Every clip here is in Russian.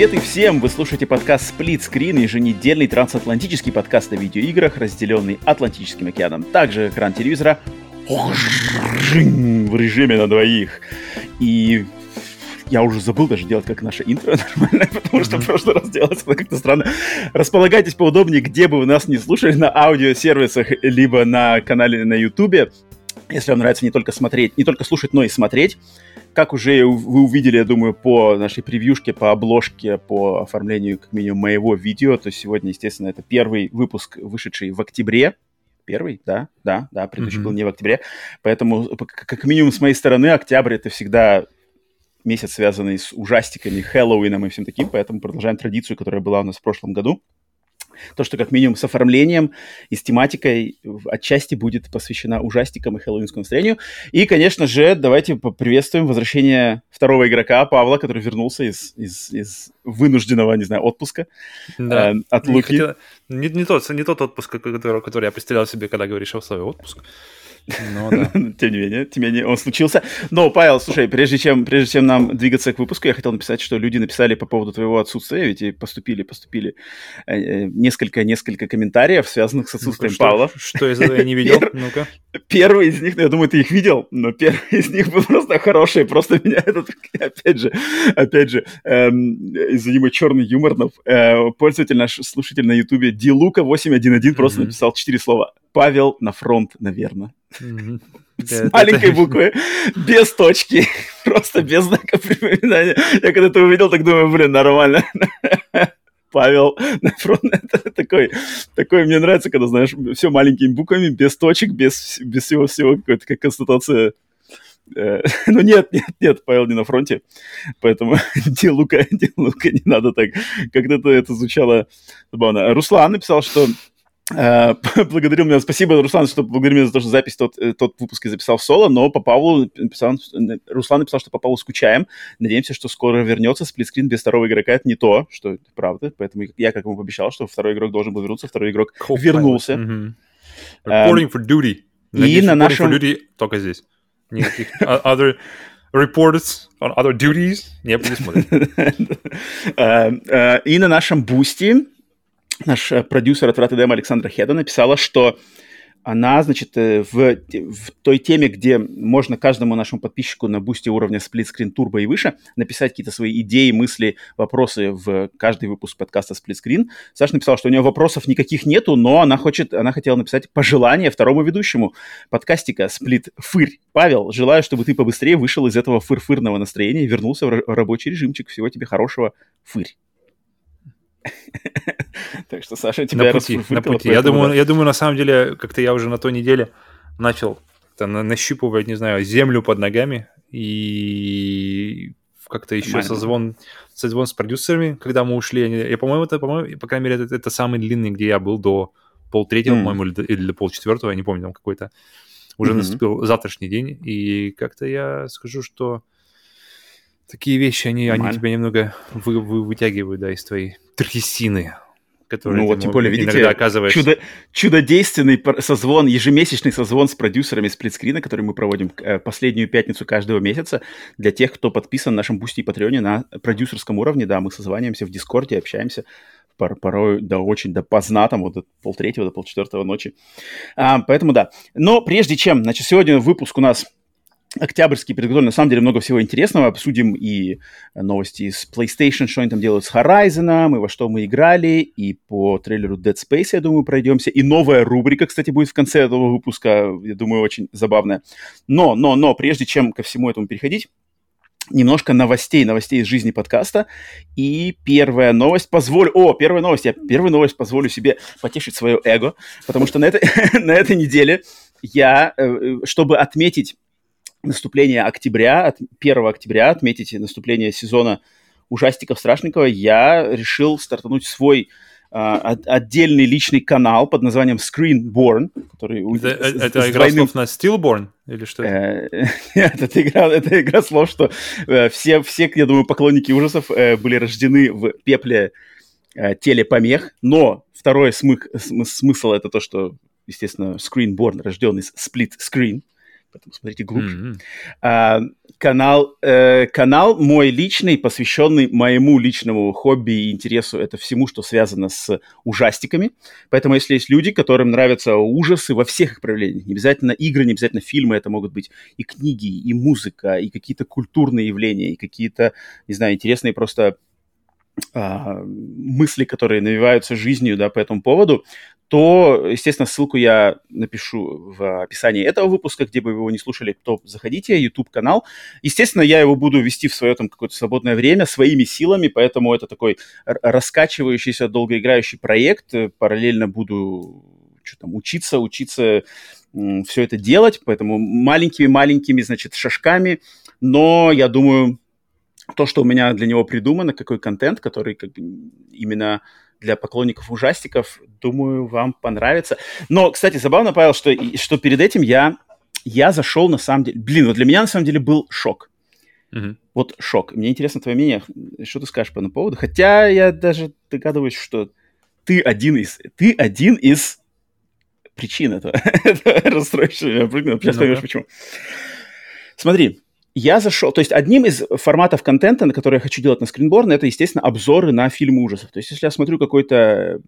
Привет и всем! Вы слушаете подкаст Split Screen, еженедельный трансатлантический подкаст о видеоиграх, разделенный Атлантическим океаном. Также экран телевизора в режиме на двоих. И я уже забыл даже делать как наше интро нормально, потому что в прошлый раз делалось это как-то странно. Располагайтесь поудобнее, где бы вы нас не слушали, на аудиосервисах, либо на канале на YouTube. Если вам нравится не только смотреть, не только слушать, но и смотреть, как уже вы увидели, я думаю, по нашей превьюшке, по обложке, по оформлению, как минимум, моего видео, то сегодня, естественно, это первый выпуск, вышедший в октябре. Первый, да, да, да, предыдущий mm-hmm. был не в октябре. Поэтому, как минимум, с моей стороны, октябрь — это всегда месяц, связанный с ужастиками, Хэллоуином и всем таким, поэтому продолжаем традицию, которая была у нас в прошлом году то, что как минимум с оформлением и с тематикой отчасти будет посвящена ужастикам и хэллоуинскому настроению. И, конечно же, давайте поприветствуем возвращение второго игрока Павла, который вернулся из, из, из вынужденного, не знаю, отпуска да. э, от Луки. Хотела... Не, не, тот, не тот отпуск, который, который я представлял себе, когда говоришь о слове отпуск. Ну, да. тем не менее, тем не менее, он случился. Но, Павел, слушай, прежде чем, прежде чем нам двигаться к выпуску, я хотел написать, что люди написали по поводу твоего отсутствия, ведь и поступили, поступили несколько-несколько э, комментариев, связанных с отсутствием ну, что, Павла. Что этого я не видел? Ну-ка. Первый из них, ну, я думаю, ты их видел, но первый из них был просто хороший, просто меня этот, опять же, опять же, эм, из-за него черный юмор, но, э, пользователь наш, слушатель на ютубе Дилука 811 просто написал четыре слова. Павел на фронт, наверное. С маленькой буквы, без точки, просто без знака припоминания. Я когда это увидел, так думаю, блин, нормально. Павел на фронт. Это такой, такой мне нравится, когда, знаешь, все маленькими буквами, без точек, без, без всего-всего, какой-то как констатация э, ну нет, нет, нет, Павел не на фронте, поэтому Дилука, Дилука не надо так. Когда-то это звучало забавно. Руслан написал, что благодарил меня, спасибо, Руслан, что благодарил меня за то, что запись тот, э, тот выпуск я записал в соло, но по Павлу написал, Руслан написал, что по Павлу скучаем. Надеемся, что скоро вернется. Сплитскрин без второго игрока это не то, что это правда. Поэтому я, как ему обещал, что второй игрок должен был вернуться, второй игрок Cold вернулся. Mm-hmm. Reporting for duty. Надеюсь, и на нашем... for duty только здесь. Никаких other reports on other duties не. Э, и на нашем бусте наш э, продюсер от Роттердема Александра Хеда написала, что она, значит, э, в, в той теме, где можно каждому нашему подписчику на бусте уровня Screen Turbo и выше написать какие-то свои идеи, мысли, вопросы в каждый выпуск подкаста Screen. Саша написала, что у нее вопросов никаких нету, но она хочет, она хотела написать пожелание второму ведущему подкастика Split Фырь. Павел, желаю, чтобы ты побыстрее вышел из этого фыр-фырного настроения и вернулся в рабочий режимчик. Всего тебе хорошего, Фырь. Так что, Саша, тебя на пути, на пути. Я думаю, я думаю, на самом деле, как-то я уже на той неделе начал нащупывать, не знаю, землю под ногами и как-то еще созвон, созвон с продюсерами, когда мы ушли. Я, по-моему, это, по-моему, по крайней мере, это, это самый длинный, где я был до полтретьего, mm. по-моему, или, или до полчетвертого, я не помню, там какой-то. Уже mm-hmm. наступил завтрашний день, и как-то я скажу, что такие вещи, они, они тебя немного вы, вы, вытягивают, да, из твоей трясины который ну вот, тем более, видите, оказываешь... чудо, чудодейственный созвон, ежемесячный созвон с продюсерами сплитскрина, который мы проводим э, последнюю пятницу каждого месяца. Для тех, кто подписан на нашем Бусти и Патреоне на продюсерском уровне, да, мы созваниваемся в Дискорде, общаемся пор порой до очень до поздна, там вот до полтретьего, до полчетвертого ночи. А, поэтому да. Но прежде чем, значит, сегодня выпуск у нас октябрьский предготовлен. На самом деле много всего интересного. Обсудим и новости из PlayStation, что они там делают с Horizon, и во что мы играли, и по трейлеру Dead Space, я думаю, пройдемся. И новая рубрика, кстати, будет в конце этого выпуска, я думаю, очень забавная. Но, но, но, прежде чем ко всему этому переходить, немножко новостей, новостей из жизни подкаста. И первая новость, позволю... О, первая новость, я первую новость позволю себе потешить свое эго, потому что на этой, на этой неделе я, э, чтобы отметить наступление октября, от 1 октября, отметить наступление сезона ужастиков Страшникова, я решил стартануть свой а, отдельный личный канал под названием Screenborn, который... Это, с, это с игра двойным... слов на Stillborn или что это? Э, нет, это игра, это игра слов, что э, все, все, я думаю, поклонники ужасов э, были рождены в пепле телепомех, но второй смысл, смысл это то, что, естественно, Screenborn рожден из split screen, поэтому смотрите глубже. Mm-hmm. А, канал, э, канал мой личный, посвященный моему личному хобби и интересу, это всему, что связано с ужастиками. Поэтому если есть люди, которым нравятся ужасы во всех их проявлениях, не обязательно игры, не обязательно фильмы, это могут быть и книги, и музыка, и какие-то культурные явления, и какие-то, не знаю, интересные просто а, мысли, которые навиваются жизнью, да, по этому поводу, то, естественно, ссылку я напишу в описании этого выпуска, где бы вы его не слушали, то заходите, YouTube-канал. Естественно, я его буду вести в свое там какое-то свободное время своими силами, поэтому это такой раскачивающийся, долгоиграющий проект. Параллельно буду что там, учиться, учиться все это делать, поэтому маленькими-маленькими, значит, шажками, но я думаю, то, что у меня для него придумано, какой контент, который как бы именно для поклонников ужастиков, думаю, вам понравится. Но, кстати, забавно, Павел, что, что перед этим я, я зашел на самом деле... Блин, вот для меня на самом деле был шок. Uh-huh. Вот шок. Мне интересно твое мнение. Что ты скажешь по этому поводу? Хотя я даже догадываюсь, что ты один из... Ты один из причин этого, этого расстройства. Сейчас ну, поймешь, почему. Смотри, я зашел, то есть одним из форматов контента, на который я хочу делать на скринборн, это, естественно, обзоры на фильмы ужасов. То есть если я смотрю какой-то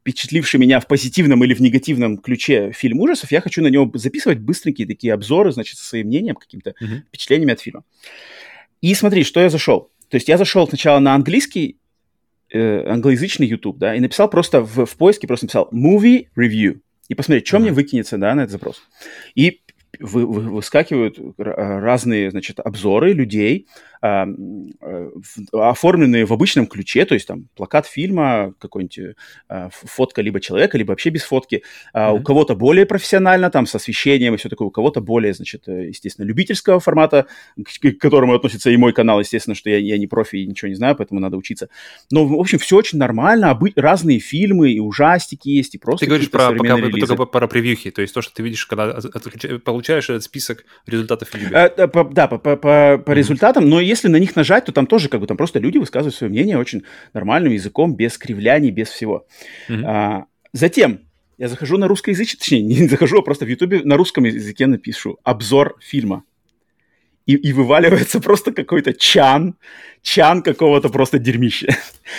впечатливший меня в позитивном или в негативном ключе фильм ужасов, я хочу на него записывать быстренькие такие обзоры, значит, со своим мнением, какими-то uh-huh. впечатлениями от фильма. И смотри, что я зашел. То есть я зашел сначала на английский, э, англоязычный YouTube, да, и написал просто в, в поиске, просто написал movie review. И посмотреть, что uh-huh. мне выкинется, да, на этот запрос. И вы, вы, выскакивают разные, значит, обзоры людей, э, оформленные в обычном ключе, то есть там плакат фильма, какой-нибудь э, фотка либо человека, либо вообще без фотки. Mm-hmm. У кого-то более профессионально, там, с освещением и все такое, у кого-то более, значит, э, естественно, любительского формата, к, которому относится и мой канал, естественно, что я, я не профи и ничего не знаю, поэтому надо учиться. Но, в общем, все очень нормально, обы- разные фильмы и ужастики есть, и просто Ты говоришь про, пока, только про превьюхи, то есть то, что ты видишь, когда получаешь этот список результатов. А, да, по, по, по, по mm-hmm. результатам, но если на них нажать, то там тоже как бы там просто люди высказывают свое мнение очень нормальным языком, без кривляний, без всего. Mm-hmm. А, затем я захожу на русскоязычный, точнее, не захожу, а просто в Ютубе на русском языке напишу обзор фильма. И, и вываливается просто какой-то чан, чан какого-то просто дерьмища.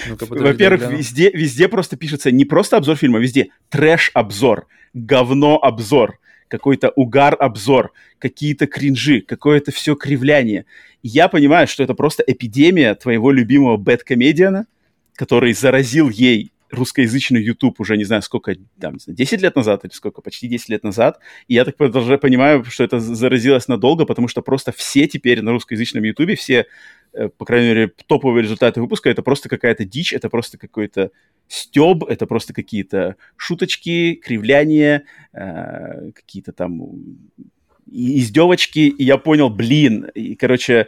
ну Во-первых, везде, везде просто пишется не просто обзор фильма, везде трэш-обзор, говно-обзор какой-то угар-обзор, какие-то кринжи, какое-то все кривляние. Я понимаю, что это просто эпидемия твоего любимого бэткомедиана, который заразил ей русскоязычный YouTube уже, не знаю, сколько, там, 10 лет назад или сколько, почти 10 лет назад. И я так даже понимаю, что это заразилось надолго, потому что просто все теперь на русскоязычном YouTube, все, э, по крайней мере, топовые результаты выпуска, это просто какая-то дичь, это просто какой-то стеб, это просто какие-то шуточки, кривляния, э, какие-то там издевочки, и я понял, блин, и, короче,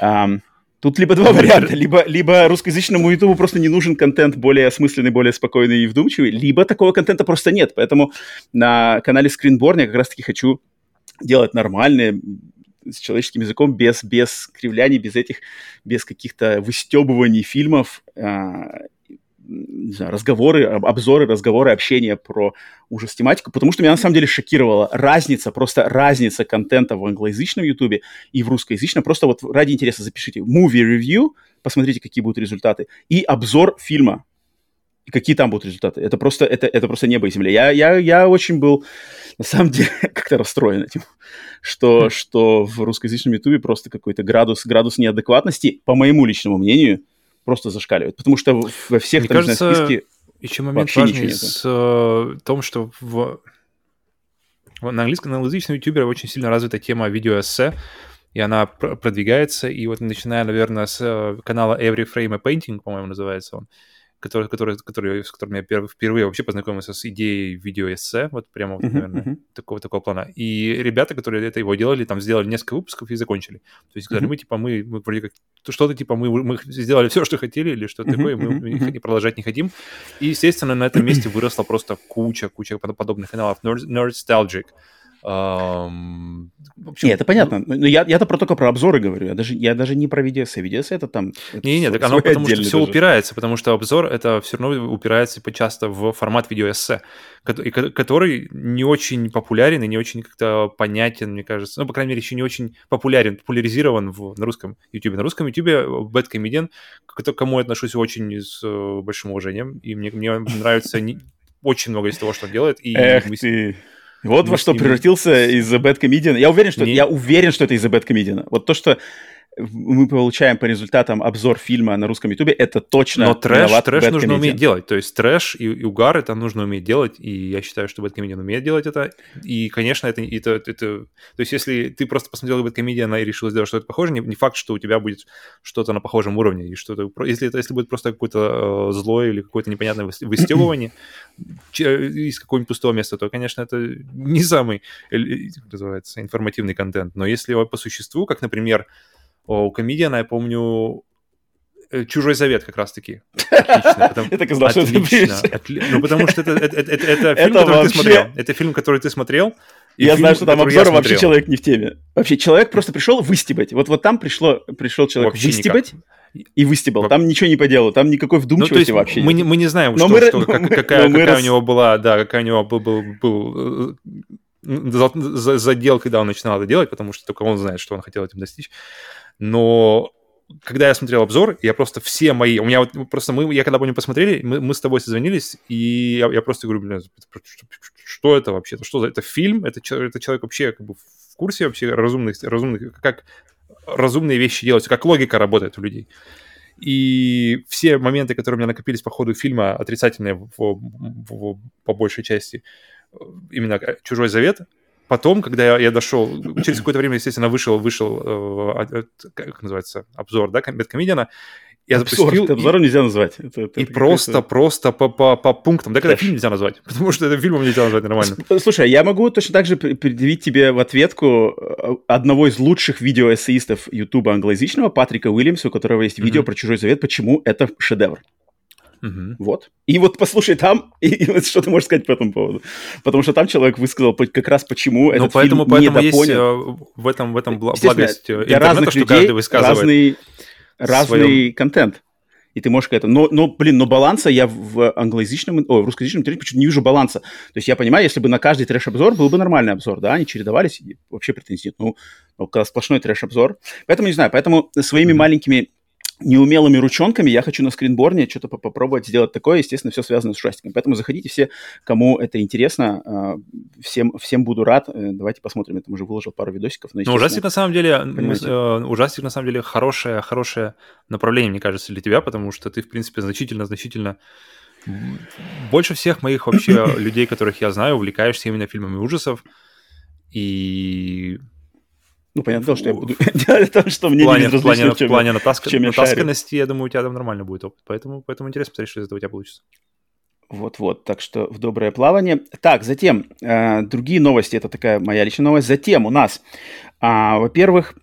эм, тут либо два варианта, либо, либо русскоязычному ютубу просто не нужен контент более осмысленный, более спокойный и вдумчивый, либо такого контента просто нет, поэтому на канале Screenborn я как раз-таки хочу делать нормальные, с человеческим языком, без, без кривляний, без этих, без каких-то выстебываний фильмов, э, не знаю, разговоры, обзоры, разговоры, общение про ужас тематику, потому что меня на самом деле шокировала разница, просто разница контента в англоязычном ютубе и в русскоязычном. Просто вот ради интереса запишите movie review, посмотрите, какие будут результаты, и обзор фильма, и какие там будут результаты. Это просто, это, это просто небо и земля. Я, я, я очень был, на самом деле, как-то расстроен этим, что, mm. что в русскоязычном ютубе просто какой-то градус, градус неадекватности, по моему личному мнению, просто зашкаливает. Потому что во всех Мне там, кажется, списке еще момент важный с э, том, что в, на английском, на англоязычном ютубе очень сильно развита тема видеоэссе, и она пр- продвигается, и вот начиная, наверное, с э, канала Every Frame a Painting, по-моему, называется он, который, который, который, с которым я перв, впервые вообще познакомился с идеей видеоэссе, вот прямо, вот, uh-huh, наверное, uh-huh. такого, такого плана. И ребята, которые это его делали, там сделали несколько выпусков и закончили. То есть сказали, uh-huh. мы типа, мы, мы вроде как, что-то типа, мы, мы сделали все, что хотели или что-то uh-huh, такое, мы, uh-huh. мы продолжать не хотим. И, естественно, на этом месте выросла просто куча, куча подобных каналов. Nerd, Nerdstalgic, Um, общем, Нет, это понятно. Но я, я-то про только про обзоры говорю. Я даже, я даже не про VDS. VDS это там... Не, не, так оно потому что все даже. упирается, потому что обзор это все равно упирается часто в формат видеоэссе, который не очень популярен и не очень как-то понятен, мне кажется. Ну, по крайней мере, еще не очень популярен, популяризирован в, на русском YouTube. На русском YouTube Bad Comedian, к кому я отношусь очень с э, большим уважением, и мне, мне нравится не, очень много из того, что он делает. И Эх мы... ты... Вот во что превратился из-за Bad Comedian. Я уверен, что, не... я уверен, что это из-за Bad Comedian. Вот то, что мы получаем по результатам обзор фильма на русском ютубе, это точно Но трэш, трэш нужно уметь делать. То есть трэш и, и угар это нужно уметь делать, и я считаю, что Бэткомедиан умеет делать это. И, конечно, это, это, это... То есть если ты просто посмотрел Бэткомедиана и решил сделать что-то похожее, не, не факт, что у тебя будет что-то на похожем уровне. И что-то... Если, это, если будет просто какое-то э, злое или какое-то непонятное выстебывание из какого-нибудь пустого места, то, конечно, это не самый, как называется, информативный контент. Но если по существу, как, например, у комедиана, я помню, э, Чужой завет как раз-таки. Отлично. Я так и знал, что это Ну, потому что это, фильм, который ты смотрел. Это фильм, который ты смотрел. Я знаю, что там обзор вообще человек не в теме. Вообще, человек просто пришел выстебать. Вот, вот там пришло, пришел человек выстебать. И выстебал. Там ничего не поделал, там никакой вдумчивости ну, вообще мы, нет. Мы не знаем, что, мы, что, как, какая, какая рас... у него была, да, какая у него был, был, был э, задел, когда он начинал это делать, потому что только он знает, что он хотел этим достичь но когда я смотрел обзор, я просто все мои... У меня вот просто мы... Я когда помню посмотрели, мы, мы с тобой созвонились, и я, я просто говорю, блин, что, это вообще? Что за... Это фильм? Это, это человек вообще как бы в курсе вообще разумных... разумных как разумные вещи делаются, как логика работает у людей. И все моменты, которые у меня накопились по ходу фильма, отрицательные в, в, в, по большей части, именно «Чужой завет», Потом, когда я, я дошел, через какое-то время, естественно, вышел, вышел, э, как называется, обзор, да, Бэткомедиана, я запустил... Обзор, и, обзором нельзя назвать. Это, это, и это, просто, это... просто по, по, по пунктам. Да, когда фильм нельзя назвать, потому что это фильмом нельзя назвать нормально. Слушай, я могу точно так же предъявить тебе в ответку э, одного из лучших видеоэссеистов Ютуба англоязычного, Патрика Уильямса, у которого есть видео mm-hmm. про «Чужой завет», почему это шедевр. Угу. Вот. И вот послушай там, и, и что ты можешь сказать по этому поводу. Потому что там человек высказал как раз почему ну, этот поэтому, фильм поэтому есть э, в этом, в этом благость э, для разных что людей разный, разный контент. И ты можешь это... Но, но, блин, но баланса я в англоязычном, о, в русскоязычном интернете почему-то не вижу баланса. То есть я понимаю, если бы на каждый трэш-обзор был бы нормальный обзор, да, они чередовались, вообще претензий нет. Ну, ну когда сплошной трэш-обзор. Поэтому, не знаю, поэтому своими mm-hmm. маленькими неумелыми ручонками я хочу на скринборне что-то попробовать сделать такое. Естественно, все связано с ужастиком. Поэтому заходите все, кому это интересно. А, всем, всем буду рад. Э, давайте посмотрим. Я там уже выложил пару видосиков. Но, но ужастик на самом деле, э, ужастик на самом деле хорошее, хорошее направление, мне кажется, для тебя, потому что ты, в принципе, значительно-значительно больше всех моих вообще людей, которых я знаю, увлекаешься именно фильмами ужасов. И ну, понятно, дело, что я буду делать то, что мне плане, не безразлично, в плане, в плане чем натасканности, я, я думаю, у тебя там нормально будет опыт. Поэтому, поэтому интересно посмотреть, что из этого у тебя получится. Вот-вот, так что в доброе плавание. Так, затем, э, другие новости, это такая моя личная новость. Затем у нас, э, во-первых,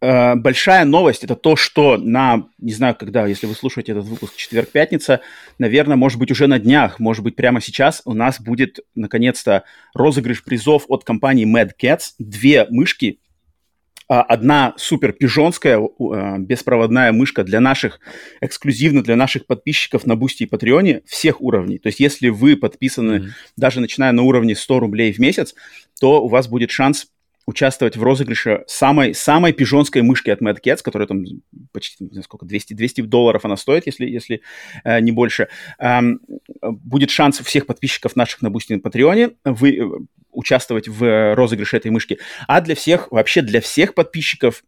большая новость, это то, что на, не знаю, когда, если вы слушаете этот выпуск, четверг-пятница, наверное, может быть, уже на днях, может быть, прямо сейчас у нас будет, наконец-то, розыгрыш призов от компании Mad Catz. Две мышки, а, одна супер пижонская а, беспроводная мышка для наших, эксклюзивно для наших подписчиков на Бусти и Патреоне всех уровней. То есть если вы подписаны, mm-hmm. даже начиная на уровне 100 рублей в месяц, то у вас будет шанс участвовать в розыгрыше самой, самой пижонской мышки от Mad Catz, которая там почти, не знаю сколько, 200, 200 долларов она стоит, если, если э, не больше. Эм, будет шанс всех подписчиков наших на Boosty на Патреоне вы, э, участвовать в розыгрыше этой мышки. А для всех, вообще для всех подписчиков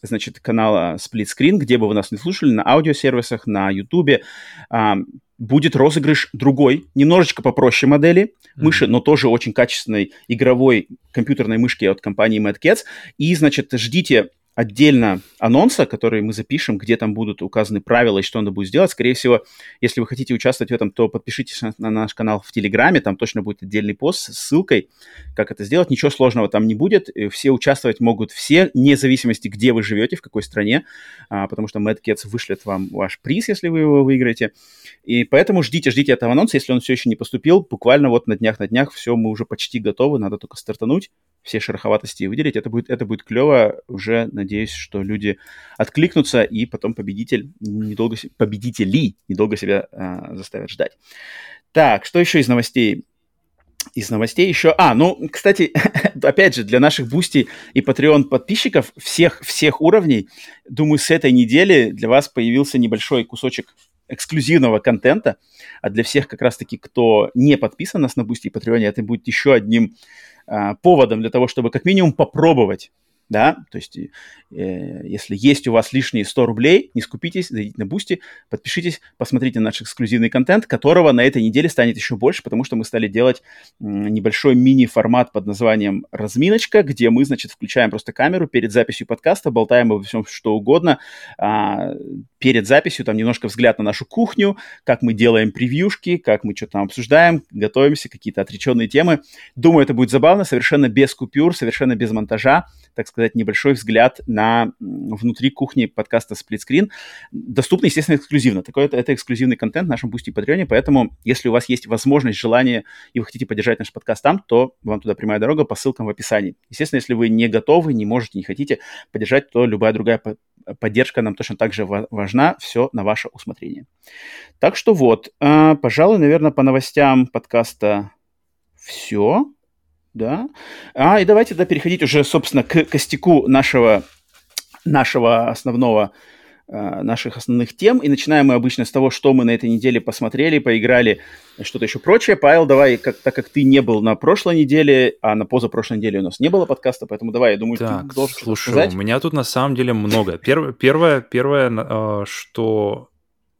значит, канала Split Screen, где бы вы нас не слушали, на аудиосервисах, на YouTube, э, будет розыгрыш другой, немножечко попроще модели mm-hmm. мыши, но тоже очень качественной игровой компьютерной мышки от компании Mad Cats. И, значит, ждите отдельно анонса, который мы запишем, где там будут указаны правила и что надо будет сделать. Скорее всего, если вы хотите участвовать в этом, то подпишитесь на, на наш канал в Телеграме, там точно будет отдельный пост с ссылкой, как это сделать. Ничего сложного там не будет. Все участвовать могут все, вне зависимости, где вы живете, в какой стране, а, потому что Mad Cats вышлет вам ваш приз, если вы его выиграете. И поэтому ждите, ждите этого анонса, если он все еще не поступил. Буквально вот на днях, на днях все, мы уже почти готовы, надо только стартануть все шероховатости выделить. Это будет, это будет клево. Уже надеюсь, что люди откликнутся, и потом победитель недолго, победители недолго себя а, заставят ждать. Так, что еще из новостей? Из новостей еще... А, ну, кстати, опять же, для наших Бусти и Patreon подписчиков всех, всех уровней, думаю, с этой недели для вас появился небольшой кусочек эксклюзивного контента, а для всех как раз-таки, кто не подписан на нас на Бусти и Патреоне, это будет еще одним а, поводом для того, чтобы как минимум попробовать да, то есть э, если есть у вас лишние 100 рублей, не скупитесь, зайдите на Бусти, подпишитесь, посмотрите наш эксклюзивный контент, которого на этой неделе станет еще больше, потому что мы стали делать э, небольшой мини-формат под названием «Разминочка», где мы, значит, включаем просто камеру перед записью подкаста, болтаем обо всем, что угодно, а, перед записью там немножко взгляд на нашу кухню, как мы делаем превьюшки, как мы что-то там обсуждаем, готовимся, какие-то отвлеченные темы. Думаю, это будет забавно, совершенно без купюр, совершенно без монтажа, так сказать, небольшой взгляд на внутри кухни подкаста Splitscreen. Доступно, естественно, эксклюзивно. Такой это, это эксклюзивный контент в нашем Бусти и Патреоне, поэтому если у вас есть возможность, желание, и вы хотите поддержать наш подкаст там, то вам туда прямая дорога по ссылкам в описании. Естественно, если вы не готовы, не можете, не хотите поддержать, то любая другая поддержка нам точно так же важна. Все на ваше усмотрение. Так что вот, а, пожалуй, наверное, по новостям подкаста все да. А, и давайте тогда переходить уже, собственно, к костяку нашего, нашего основного наших основных тем. И начинаем мы обычно с того, что мы на этой неделе посмотрели, поиграли, что-то еще прочее. Павел, давай, как, так как ты не был на прошлой неделе, а на позапрошлой неделе у нас не было подкаста, поэтому давай, я думаю, так, ты должен слушай, сказать. у меня тут на самом деле много. Первое, первое, первое э, что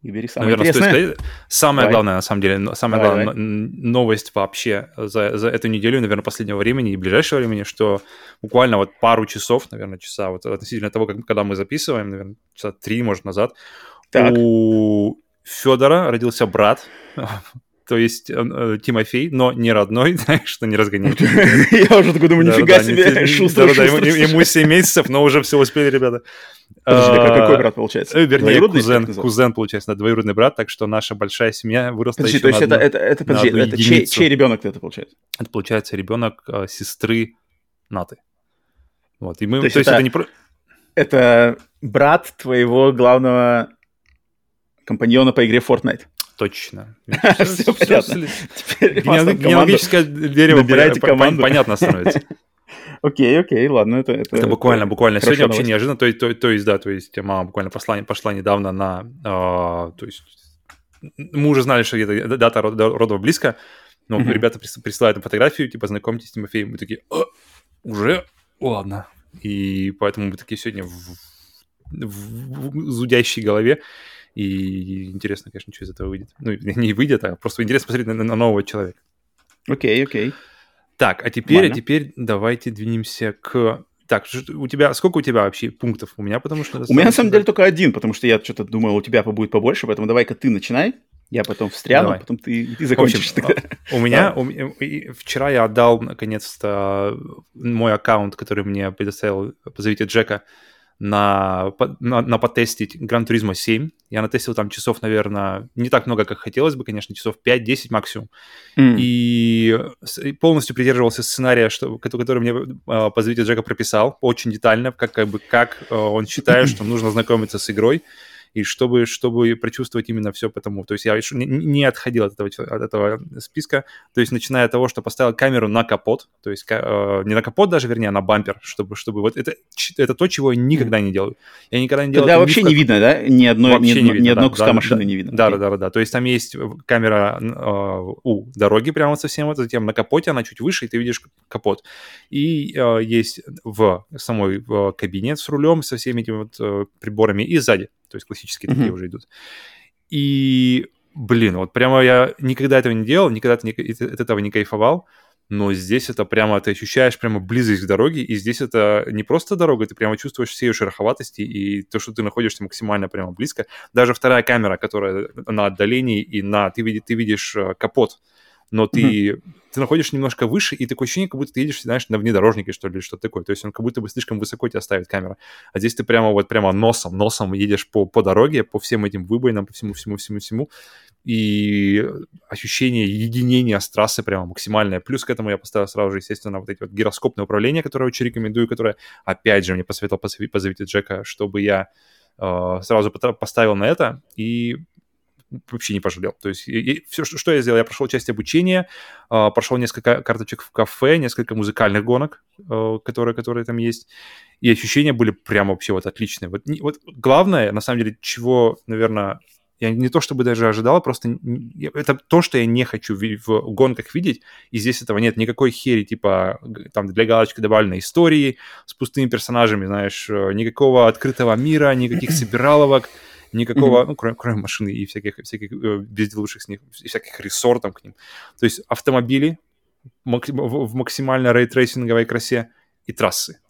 и бери самое Наверное, интересное. Стоит сказать, самое давай. главное, на самом деле, самая давай, главная новость вообще за, за эту неделю, наверное, последнего времени и ближайшего времени, что буквально вот пару часов, наверное, часа, вот относительно того, как, когда мы записываем, наверное, часа три, может, назад, так. у Федора родился брат, то есть э, Тимофей, но не родной, знаешь, что не разгоняется. Я уже такой думаю, нифига себе, шустро, Ему 7 месяцев, но уже все успели, ребята. Подожди, а какой брат получается? Э, вернее, кузен, кузен, получается, двоюродный брат, так что наша большая семья выросла Подожди, то есть это, это, это, подожди, это чей, ребенок это получается? Это получается ребенок э, сестры Наты. Вот, и мы, то есть, то есть это, не. Это брат твоего главного компаньона по игре Fortnite. Точно. Все понятно. Генеалогическое дерево понятно становится. Окей, окей, ладно, это... Это, это буквально, буквально. Сегодня вообще неожиданно, то, то, то есть, да, то есть мама буквально пошла, пошла недавно на, э, то есть мы уже знали, что где-то дата родов близко, но mm-hmm. ребята присылают нам фотографию, типа, знакомьтесь с Тимофеем, мы такие, уже? Ладно. И поэтому мы такие сегодня в, в, в зудящей голове, и интересно, конечно, что из этого выйдет. Ну, не выйдет, а просто интересно посмотреть на, на нового человека. Окей, okay, окей. Okay. Так, а теперь, а теперь давайте двинемся к... Так, у тебя, сколько у тебя вообще пунктов? У меня потому что... У меня на самом деле только один, потому что я что-то думал, у тебя будет побольше, поэтому давай-ка ты начинай. Я потом встряну, Давай. потом ты, ты закончишь. Общем, у меня у, вчера я отдал наконец-то мой аккаунт, который мне предоставил позовите Джека на, на, на потестить Gran Turismo 7. Я натестил там часов, наверное, не так много, как хотелось бы, конечно, часов 5-10 максимум. Mm. И полностью придерживался сценария, что, который мне э, позовите Джека прописал, очень детально, как, как, бы, как э, он считает, что нужно знакомиться с игрой и чтобы, чтобы прочувствовать именно все потому. То есть я не, не отходил от этого, от этого списка, то есть начиная от того, что поставил камеру на капот, то есть э, не на капот даже, вернее, а на бампер, чтобы, чтобы вот это, это то, чего я никогда не делаю. Я никогда не делаю... Тогда вообще не видно, да? Ни, одной, ни, не видно, ни одного да, куска да, машины да, не видно. Да, да, да, да, да. То есть там есть камера э, у дороги прямо совсем, вот затем на капоте она чуть выше, и ты видишь капот. И э, есть в самой в кабине с рулем, со всеми этими вот э, приборами, и сзади то есть классические mm-hmm. такие уже идут. И, блин, вот прямо я никогда этого не делал, никогда от этого не кайфовал, но здесь это прямо, ты ощущаешь прямо близость к дороге, и здесь это не просто дорога, ты прямо чувствуешь все ее шероховатости, и то, что ты находишься максимально прямо близко. Даже вторая камера, которая на отдалении, и на, ты, видишь, ты видишь э, капот, но ты, mm-hmm. ты находишься немножко выше, и такое ощущение, как будто ты едешь, знаешь, на внедорожнике, что ли, или что-то такое. То есть он как будто бы слишком высоко тебя ставит камера. А здесь ты прямо вот прямо носом, носом едешь по, по дороге, по всем этим выбоинам, по всему, всему, всему, всему. И ощущение единения с трассы прямо максимальное. Плюс к этому я поставил сразу же, естественно, вот эти вот гироскопные управления, которые очень рекомендую, которые, опять же, мне посоветовал позовите Джека, чтобы я э, сразу поставил на это, и вообще не пожалел. То есть и, и все, что, что я сделал, я прошел часть обучения, э, прошел несколько карточек в кафе, несколько музыкальных гонок, э, которые, которые там есть, и ощущения были прямо вообще вот отличные. Вот, не, вот главное, на самом деле, чего, наверное, я не то чтобы даже ожидал, просто это то, что я не хочу в гонках видеть, и здесь этого нет. Никакой хери, типа, там для галочки добавленной истории с пустыми персонажами, знаешь, э, никакого открытого мира, никаких собираловок, никакого, mm-hmm. ну, кроме, кроме машины и всяких, всяких э, безделушек с них, и всяких рессортов к ним. То есть автомобили в максимально рейтрейсинговой красе и трассы.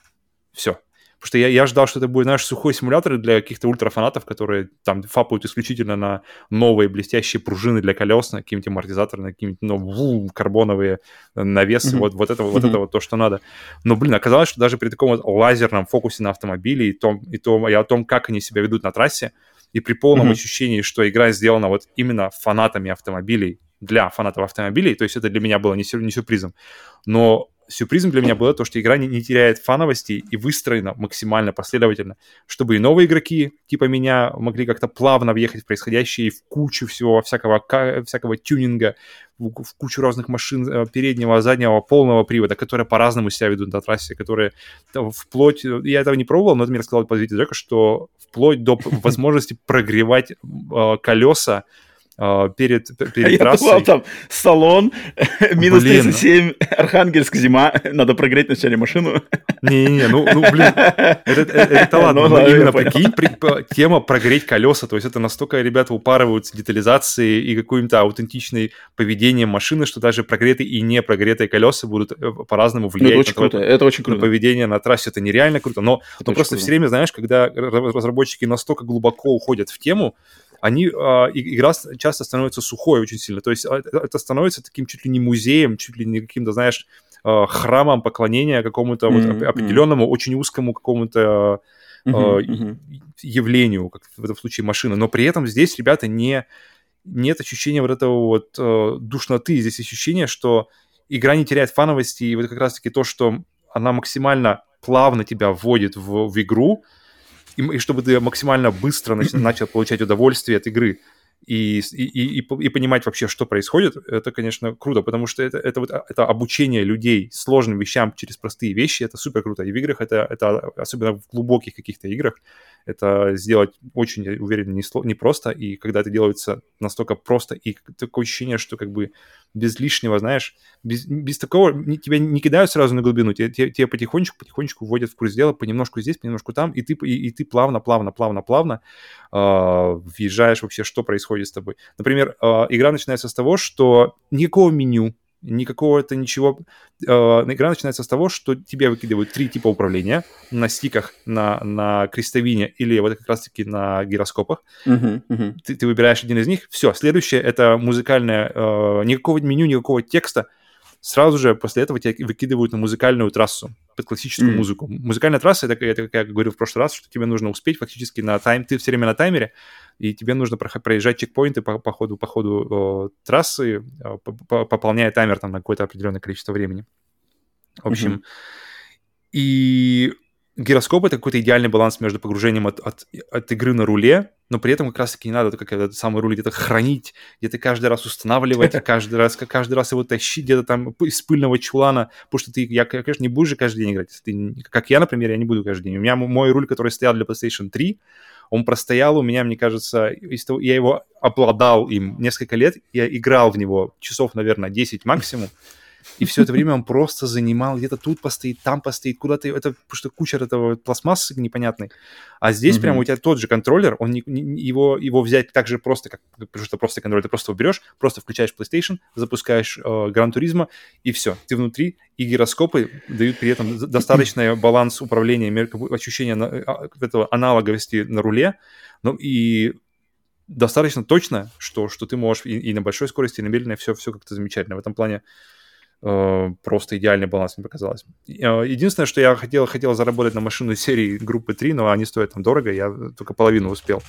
Все. Потому что я, я ждал, что это будет, знаешь, сухой симулятор для каких-то ультрафанатов, которые там фапают исключительно на новые блестящие пружины для колес, на какие-нибудь амортизаторы, на какие-нибудь ну, карбоновые навесы, mm-hmm. вот, вот, это, mm-hmm. вот это вот то, что надо. Но, блин, оказалось, что даже при таком вот лазерном фокусе на автомобиле и, том, и, том, и о том, как они себя ведут на трассе, и при полном mm-hmm. ощущении, что игра сделана вот именно фанатами автомобилей, для фанатов автомобилей, то есть это для меня было не, сюр- не сюрпризом, но сюрпризом для меня было то, что игра не, не теряет фановости и выстроена максимально последовательно, чтобы и новые игроки типа меня могли как-то плавно въехать в происходящее и в кучу всего, всякого, всякого тюнинга, в, в кучу разных машин э, переднего, заднего, полного привода, которые по-разному себя ведут на трассе, которые вплоть... Я этого не пробовал, но это мне рассказал подведитель Джека, что вплоть до возможности прогревать э, колеса перед, перед Я трассой. думал, там салон, минус 37, Архангельск, зима, надо прогреть вначале машину. Не-не-не, ну, ну блин, это, это, это ладно, ну, но именно прикинь, при, тема прогреть колеса, то есть это настолько ребята упарываются детализацией и каким-то аутентичным поведением машины, что даже прогретые и не прогретые колеса будут э, по-разному влиять. Это очень круто, это очень круто. поведение на трассе, это нереально круто, но, но просто круто. все время, знаешь, когда разработчики настолько глубоко уходят в тему, они, а, игра часто становится сухой очень сильно. То есть а, это становится таким чуть ли не музеем, чуть ли не каким-то, знаешь, а, храмом поклонения какому-то mm-hmm. вот определенному, очень узкому какому-то mm-hmm. Mm-hmm. явлению, как в этом случае машина. Но при этом здесь, ребята, не, нет ощущения вот этого вот uh, душноты. Здесь ощущение, что игра не теряет фановости, и вот как раз-таки то, что она максимально плавно тебя вводит в, в игру, и, и чтобы ты максимально быстро нач, начал получать удовольствие от игры и, и, и, и понимать вообще, что происходит, это, конечно, круто, потому что это, это, вот, это обучение людей сложным вещам через простые вещи, это супер круто. И в играх это, это особенно в глубоких каких-то играх, это сделать очень, я уверен, не, не просто, и когда это делается настолько просто, и такое ощущение, что как бы без лишнего, знаешь, без, без такого, тебя не кидают сразу на глубину, тебя, тебя, тебя потихонечку, потихонечку вводят в курс дела, понемножку здесь, понемножку там, и ты, и, и ты плавно, плавно, плавно, плавно э, въезжаешь вообще, что происходит с тобой. Например, э, игра начинается с того, что никакого меню, никакого это ничего. Э, игра начинается с того, что тебе выкидывают три типа управления на стиках, на, на крестовине или вот как раз-таки на гироскопах. Uh-huh, uh-huh. Ты, ты выбираешь один из них. Все, следующее это музыкальное, э, никакого меню, никакого текста сразу же после этого тебя выкидывают на музыкальную трассу под классическую mm. музыку. Музыкальная трасса, это, это, как я говорил в прошлый раз, что тебе нужно успеть фактически на тайм, ты все время на таймере, и тебе нужно проезжать чекпоинты по, по ходу, по ходу о, трассы, по, пополняя таймер там на какое-то определенное количество времени. В общем, mm-hmm. и гироскоп — это какой-то идеальный баланс между погружением от, от, от игры на руле, но при этом как раз-таки не надо как этот самый руль где-то хранить, где-то каждый раз устанавливать, каждый раз, каждый раз его тащить где-то там из пыльного чулана, потому что ты, я, конечно, не будешь же каждый день играть. Ты, как я, например, я не буду каждый день. У меня мой руль, который стоял для PlayStation 3, он простоял у меня, мне кажется, я его обладал им несколько лет, я играл в него часов, наверное, 10 максимум, и все это время он просто занимал, где-то тут постоит, там постоит, куда-то, это, потому что куча этого пластмассы непонятной. А здесь mm-hmm. прямо у тебя тот же контроллер, он не, не, его, его взять так же просто, как, потому что просто контроллер, ты просто его берешь, просто включаешь PlayStation, запускаешь э, Гран Туризма, и все, ты внутри, и гироскопы дают при этом достаточный баланс управления, ощущение а, этого аналоговости на руле, ну и достаточно точно, что, что ты можешь и, и на большой скорости, и на медленной все, все как-то замечательно. В этом плане просто идеальный баланс мне показалось. Э, единственное, что я хотел, хотел заработать на машину серии группы 3, но они стоят там дорого, я только половину успел.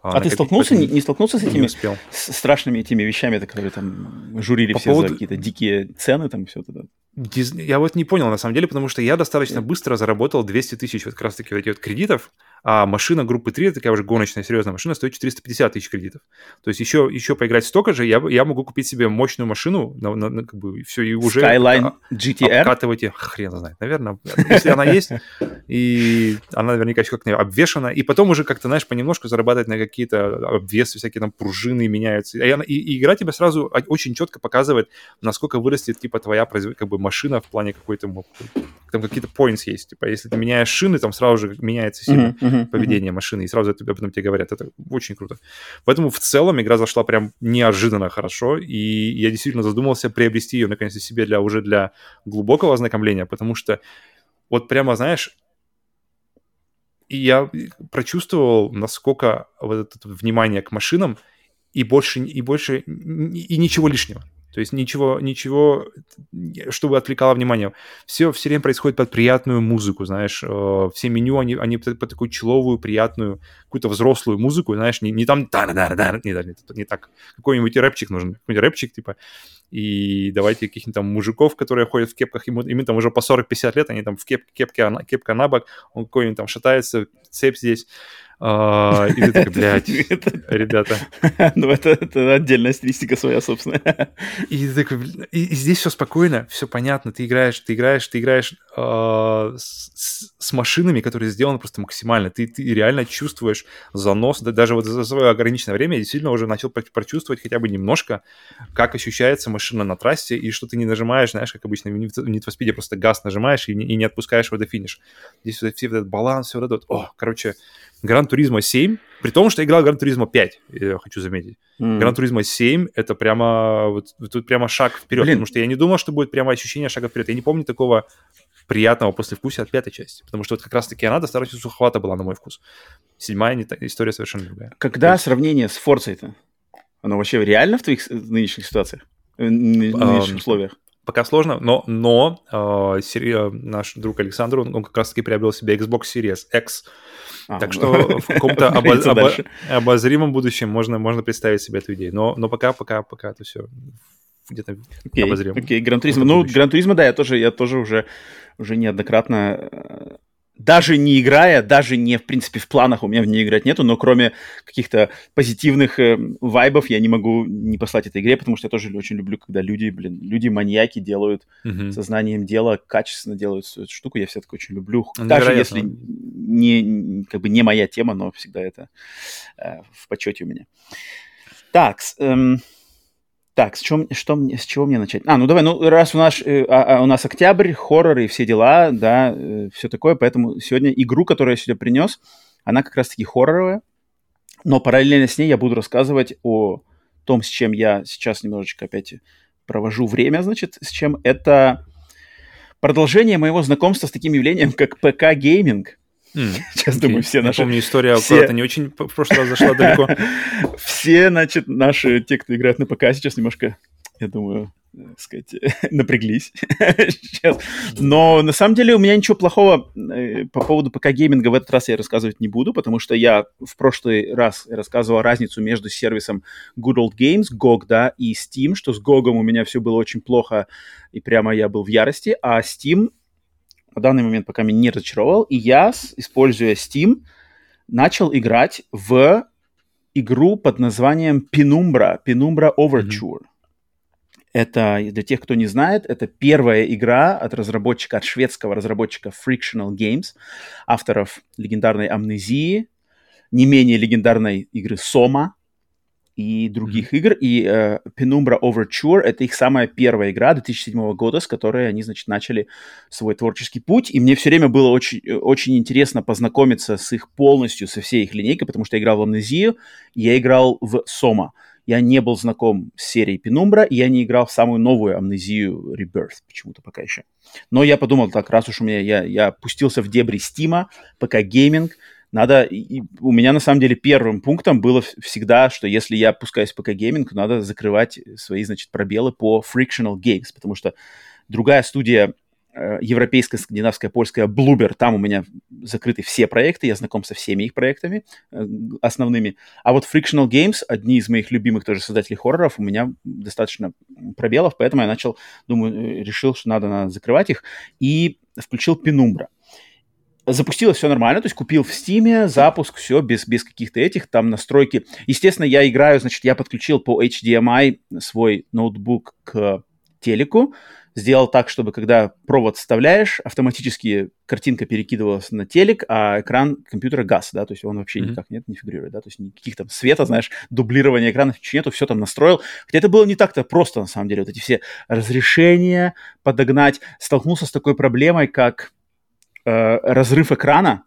А, а ты столкнулся, не, не столкнулся с этими успел. С страшными этими вещами, которые там журили По все поводу... за какие-то дикие цены, там все это? Я вот не понял, на самом деле, потому что я достаточно быстро заработал 200 тысяч вот как раз-таки вот этих вот кредитов, а машина группы 3, такая уже гоночная, серьезная машина, стоит 450 тысяч кредитов. То есть еще, еще поиграть столько же, я, я могу купить себе мощную машину, на, на, на, как бы, все, и уже... Skyline GTR? Обкатывать, хрен знает, наверное. Если она есть, и она наверняка еще как-то обвешана, и потом уже как-то, знаешь, понемножку зарабатывать на какие-то обвесы, всякие там пружины меняются. И, и, и игра тебе сразу очень четко показывает, насколько вырастет, типа, твоя как бы машина в плане какой-то, там какие-то points есть. Типа, если ты меняешь шины, там сразу же меняется сильно. Mm-hmm uh-huh, поведение uh-huh. машины, и сразу об этом тебе говорят. Это очень круто. Поэтому в целом игра зашла прям неожиданно хорошо, и я действительно задумался приобрести ее наконец-то себе для уже для глубокого ознакомления, потому что вот прямо, знаешь, и я прочувствовал, насколько вот это внимание к машинам и больше, и больше, и ничего лишнего. То есть ничего, ничего, чтобы отвлекало внимание. Все все время происходит под приятную музыку, знаешь. Э, все меню, они, они под, такую человую, приятную, какую-то взрослую музыку, знаешь, не, не там да да да не, не, не так. Какой-нибудь рэпчик нужен, какой-нибудь рэпчик, типа. И давайте каких-нибудь там мужиков, которые ходят в кепках, ему, им там уже по 40-50 лет, они там в кеп, кепке, кепка на бок, он какой-нибудь там шатается, цепь здесь. А, и ты такой, блядь, ребята. Ну, это, это отдельная стилистика своя, собственно. И ты такой, и, и здесь все спокойно, все понятно. Ты играешь, ты играешь, ты играешь э, с, с машинами, которые сделаны просто максимально. Ты, ты реально чувствуешь занос. Да, даже вот за свое ограниченное время я действительно уже начал прочувствовать хотя бы немножко, как ощущается машина на трассе, и что ты не нажимаешь, знаешь, как обычно в Need for Speed просто газ нажимаешь и не, и не отпускаешь его до финиша. Здесь вот, все этот баланс, все вот это. О, короче, Gran Turismo 7, при том, что я играл Gran Turismo 5, я хочу заметить. Gran Turismo 7 это прямо, вот, тут прямо шаг вперед, Блин. потому что я не думал, что будет прямо ощущение шага вперед. Я не помню такого приятного послевкусия от пятой части, потому что вот как раз-таки она достаточно суховата была на мой вкус. Седьмая не та, история совершенно другая. Когда есть... сравнение с Форцей-то? Оно вообще реально в твоих нынешних ситуациях? В нынешних условиях? Пока сложно, но, но э, сери... наш друг Александр, он, он как раз-таки приобрел себе Xbox Series X, а, так что в каком-то обо... обо... обозримом будущем можно, можно представить себе эту идею, но, но пока, пока, пока это все где-то okay, обозримо. Окей, okay. Гран Туризма. Ну, Гран Туризма, да, я тоже, я тоже уже, уже неоднократно э, даже не играя, даже не, в принципе, в планах у меня в нее играть нету, но кроме каких-то позитивных э, вайбов я не могу не послать этой игре, потому что я тоже очень люблю, когда люди, блин, люди-маньяки делают mm-hmm. сознанием дела, качественно делают эту штуку, я все-таки очень люблю. Ну, даже если не, как бы не моя тема, но всегда это э, в почете у меня. Так, эм, так, с, чем, что, с чего мне начать? А, ну давай, ну раз у нас, э, а, а, у нас октябрь, хорроры и все дела, да, э, все такое, поэтому сегодня игру, которую я сегодня принес, она как раз-таки хорроровая, но параллельно с ней я буду рассказывать о том, с чем я сейчас немножечко опять провожу время, значит, с чем это продолжение моего знакомства с таким явлением, как ПК-гейминг. Mm, Сейчас, okay. думаю, все наши... Я помню, история все... аккуратно не очень в прошлый раз зашла далеко. Все, значит, наши, те, кто играет на ПК, сейчас немножко, я думаю, сказать, напряглись сейчас. Но на самом деле у меня ничего плохого э, по поводу ПК-гейминга в этот раз я рассказывать не буду, потому что я в прошлый раз рассказывал разницу между сервисом Good Old Games, GOG, да, и Steam, что с GOG у меня все было очень плохо, и прямо я был в ярости, а Steam на данный момент пока меня не разочаровал, и я, используя Steam, начал играть в игру под названием Penumbra, Penumbra Overture. Mm-hmm. Это, для тех, кто не знает, это первая игра от разработчика, от шведского разработчика Frictional Games, авторов легендарной Амнезии, не менее легендарной игры Сома, и других игр. И э, Penumbra Overture — это их самая первая игра 2007 года, с которой они, значит, начали свой творческий путь. И мне все время было очень, очень интересно познакомиться с их полностью, со всей их линейкой, потому что я играл в Амнезию, я играл в Soma. Я не был знаком с серией Penumbra, и я не играл в самую новую Амнезию Rebirth почему-то пока еще. Но я подумал, так, раз уж у меня, я, я пустился в дебри Стима, пока гейминг, надо, и у меня на самом деле первым пунктом было всегда, что если я пускаюсь в ПК-гейминг, надо закрывать свои, значит, пробелы по Frictional Games, потому что другая студия э, европейская, скандинавская, польская, Bloober, там у меня закрыты все проекты, я знаком со всеми их проектами э, основными. А вот Frictional Games, одни из моих любимых тоже создателей хорроров, у меня достаточно пробелов, поэтому я начал, думаю, э, решил, что надо, надо закрывать их, и включил Penumbra запустилось все нормально, то есть купил в Steam, запуск, все без, без каких-то этих там настройки. Естественно, я играю, значит, я подключил по HDMI свой ноутбук к телеку, сделал так, чтобы когда провод вставляешь, автоматически картинка перекидывалась на телек, а экран компьютера газ, да, то есть он вообще mm-hmm. никак нет, не фигурирует, да, то есть никаких там света, знаешь, дублирования экрана нету, все там настроил. Хотя это было не так-то просто, на самом деле, вот эти все разрешения подогнать. Столкнулся с такой проблемой, как э, разрыв экрана,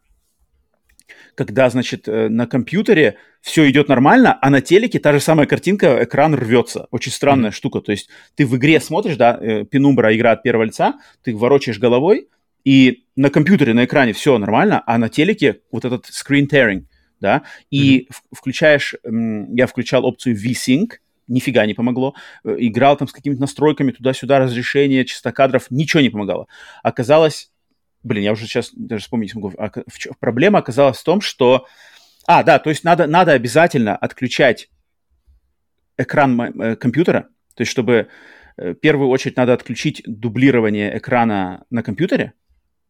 когда, значит, э, на компьютере все идет нормально, а на телеке та же самая картинка, экран рвется. Очень странная mm-hmm. штука. То есть ты в игре смотришь, да, э, Penumbra игра от первого лица, ты ворочаешь головой, и на компьютере, на экране все нормально, а на телеке вот этот screen tearing, да, и mm-hmm. включаешь, я включал опцию V-Sync, нифига не помогло. Играл там с какими-то настройками туда-сюда, разрешение, частота кадров, ничего не помогало. Оказалось, Блин, я уже сейчас даже вспомнить могу. А, в, проблема оказалась в том, что... А, да, то есть надо, надо обязательно отключать экран э, компьютера, то есть чтобы э, в первую очередь надо отключить дублирование экрана на компьютере,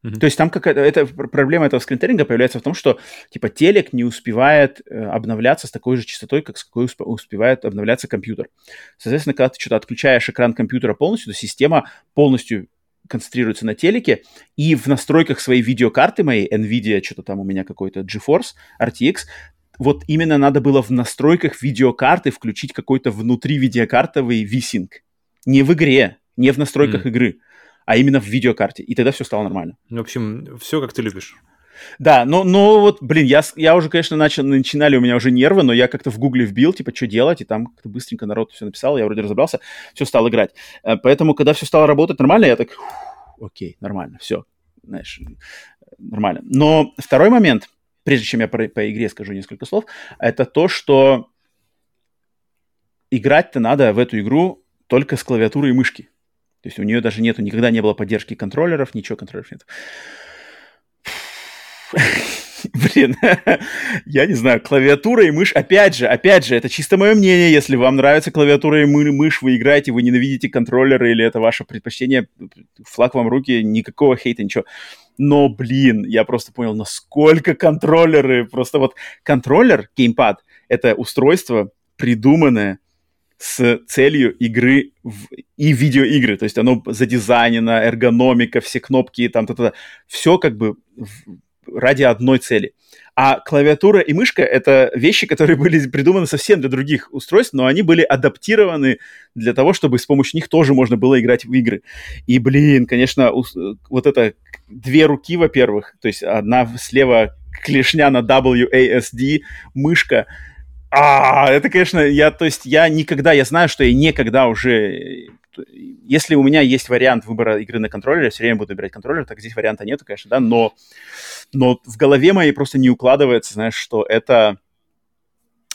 Mm-hmm. То есть там какая-то это, проблема этого скринтеринга появляется в том, что типа телек не успевает э, обновляться с такой же частотой, как с какой усп- успевает обновляться компьютер. Соответственно, когда ты что-то отключаешь экран компьютера полностью, то система полностью концентрируется на телеке, и в настройках своей видеокарты моей, NVIDIA, что-то там у меня какой-то GeForce RTX, вот именно надо было в настройках видеокарты включить какой-то внутри видеокартовый VSync. Не в игре, не в настройках mm. игры, а именно в видеокарте. И тогда все стало нормально. В общем, все как ты любишь. Да, но, но вот, блин, я, я уже, конечно, начал, начинали у меня уже нервы, но я как-то в гугле вбил, типа, что делать, и там как-то быстренько народ все написал, я вроде разобрался, все стал играть. Э, поэтому, когда все стало работать нормально, я так, окей, нормально, все, знаешь, нормально. Но второй момент, прежде чем я по, по игре скажу несколько слов, это то, что играть-то надо в эту игру только с клавиатурой и мышки. То есть у нее даже нету, никогда не было поддержки контроллеров, ничего контроллеров нет. Блин, я не знаю, клавиатура и мышь, опять же, опять же, это чисто мое мнение, если вам нравится клавиатура и мышь, вы играете, вы ненавидите контроллеры или это ваше предпочтение, флаг вам руки, никакого хейта, ничего. Но, блин, я просто понял, насколько контроллеры, просто вот контроллер, геймпад, это устройство, придуманное с целью игры в, и видеоигры. То есть оно задизайнено, эргономика, все кнопки, там, та -та -та, все как бы ради одной цели. А клавиатура и мышка — это вещи, которые были придуманы совсем для других устройств, но они были адаптированы для того, чтобы с помощью них тоже можно было играть в игры. И, блин, конечно, вот это две руки, во-первых, то есть одна слева клешня на WASD, мышка, а, это, конечно, я, то есть я никогда, я знаю, что я никогда уже если у меня есть вариант выбора игры на контроллере, я все время буду выбирать контроллер, так здесь варианта нету, конечно, да, но, но в голове моей просто не укладывается, знаешь, что это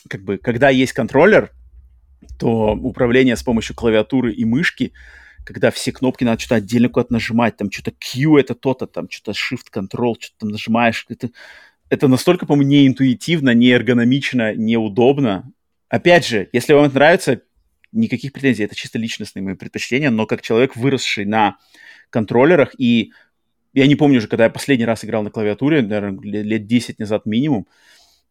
как бы, когда есть контроллер, то управление с помощью клавиатуры и мышки, когда все кнопки надо что-то отдельно куда-то нажимать, там что-то Q это то-то, там что-то Shift-Control, что-то там нажимаешь, это, это настолько, по-моему, неинтуитивно, неэргономично, неудобно. Опять же, если вам это нравится, никаких претензий, это чисто личностные мои предпочтения, но как человек, выросший на контроллерах, и я не помню уже, когда я последний раз играл на клавиатуре, наверное, лет 10 назад минимум,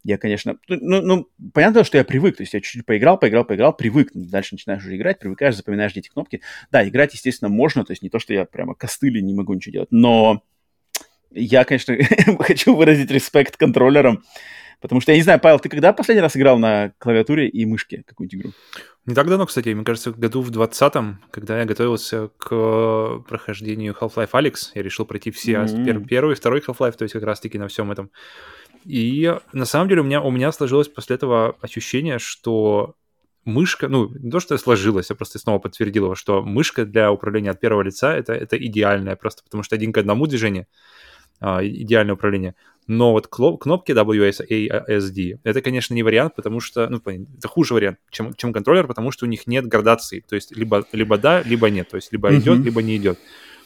я, конечно, ну, ну, ну, понятно, что я привык, то есть я чуть-чуть поиграл, поиграл, поиграл, привык, дальше начинаешь уже играть, привыкаешь, запоминаешь эти кнопки. Да, играть, естественно, можно, то есть не то, что я прямо костыли не могу ничего делать, но я, конечно, хочу выразить респект контроллерам, Потому что, я не знаю, Павел, ты когда последний раз играл на клавиатуре и мышке какую-нибудь игру? Не так давно, кстати, мне кажется, году в 20-м, когда я готовился к прохождению Half-Life Alyx, я решил пройти все, mm-hmm. первый, второй Half-Life, то есть как раз-таки на всем этом. И на самом деле у меня, у меня сложилось после этого ощущение, что мышка, ну, не то, что сложилось, я просто снова подтвердил что мышка для управления от первого лица это, это идеальная просто, потому что один к одному движение, а, идеальное управление. Но вот кнопки WSASD, это, конечно, не вариант, потому что, ну, это хуже вариант, чем, чем контроллер, потому что у них нет градации. То есть либо, либо да, либо нет. То есть либо uh-huh. идет, либо не идет.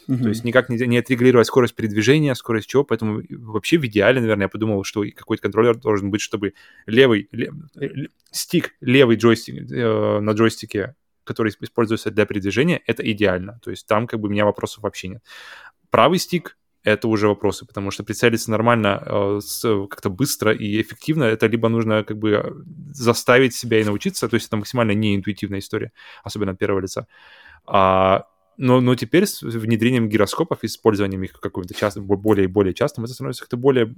Uh-huh. То есть никак не, не отрегулировать скорость передвижения, скорость чего, поэтому вообще в идеале, наверное, я подумал, что какой-то контроллер должен быть, чтобы левый, лев, стик, левый джойстик э, на джойстике, который используется для передвижения, это идеально. То есть там как бы у меня вопросов вообще нет. Правый стик это уже вопросы, потому что прицелиться нормально, э, как-то быстро и эффективно, это либо нужно как бы заставить себя и научиться, то есть это максимально неинтуитивная история, особенно от первого лица. А, но, но теперь с внедрением гироскопов, использованием их каким-то часто, более и более частым, это становится как-то более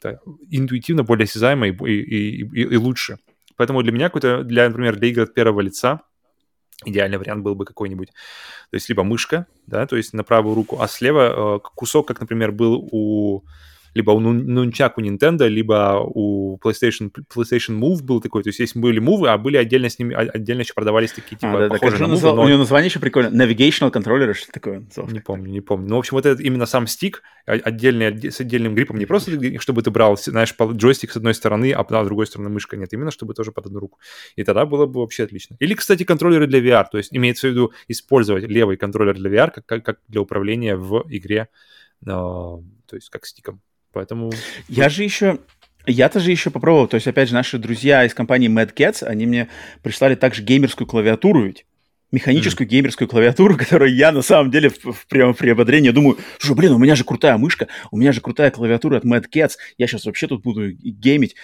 как интуитивно, более осязаемо и, и, и, и лучше. Поэтому для меня какой-то, для, например, для игр от первого лица, идеальный вариант был бы какой-нибудь, то есть либо мышка, да, то есть на правую руку, а слева э, кусок, как, например, был у либо у нунчак у Nintendo, либо у PlayStation, PlayStation Move был такой. То есть есть были мувы, а были отдельно с ними, отдельно еще продавались такие, типа, а, да, похожие на мувы, но... У него название еще прикольно. Navigational controller, что такое? Не помню, не помню. Ну, в общем, вот это именно сам стик, отдельный, с отдельным гриппом, не просто, чтобы ты брал, знаешь, джойстик с одной стороны, а с другой стороны мышка. Нет, именно чтобы тоже под одну руку. И тогда было бы вообще отлично. Или, кстати, контроллеры для VR, то есть имеется в виду использовать левый контроллер для VR как, как для управления в игре, э, то есть как стиком. Поэтому... Я же еще... Я тоже еще попробовал. То есть, опять же, наши друзья из компании Mad Cats, они мне прислали также геймерскую клавиатуру ведь механическую mm. геймерскую клавиатуру, которую я на самом деле в, в, прямо при ободрении думаю, что, блин, у меня же крутая мышка, у меня же крутая клавиатура от Mad Cats, я сейчас вообще тут буду геймить.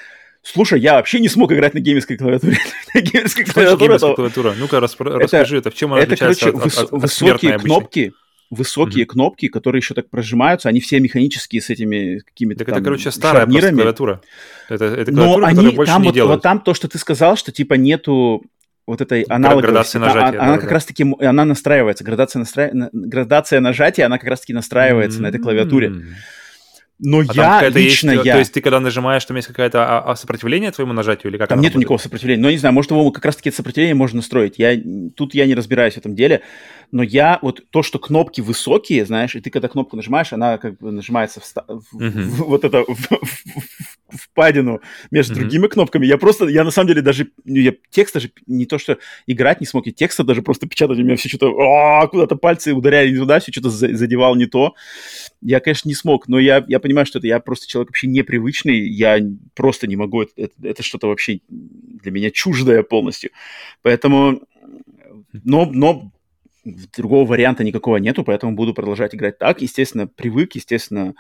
Слушай, я вообще не смог играть на геймерской клавиатуре. геймерская клавиатура. клавиатура? Ну-ка, расскажи, это в чем она отличается от, от, от высокие кнопки, высокие mm-hmm. кнопки, которые еще так прожимаются, они все механические с этими какими-то Так там это, короче, старая клавиатура. Это, это клавиатура, Но они, больше там не вот, делают. вот там то, что ты сказал, что типа нету вот этой аналоговости. Нажатия. Она, да, она да, как раз-таки, она настраивается, градация, настра... градация нажатия, она как раз-таки настраивается mm-hmm. на этой клавиатуре. Но а я лично есть, я... То есть ты когда нажимаешь, там есть какое-то а, а сопротивление твоему нажатию или как? Там нету работает? никакого сопротивления. Но не знаю, может его как раз-таки это сопротивление можно настроить. Я тут я не разбираюсь в этом деле, но я вот то, что кнопки высокие, знаешь, и ты когда кнопку нажимаешь, она как бы нажимается в, в, uh-huh. в, вот это в, в, впадину между uh-huh. другими кнопками. Я просто, я на самом деле даже ну, я текст даже не то что играть не смог, я текста даже просто печатать у меня все что-то куда-то пальцы ударяли не туда, все что-то задевал не то. Я, конечно, не смог, но я я понимаю, что это я просто человек вообще непривычный, я просто не могу, это, это, это что-то вообще для меня чуждое полностью. Поэтому, но, но другого варианта никакого нету, поэтому буду продолжать играть так. Естественно, привык, естественно,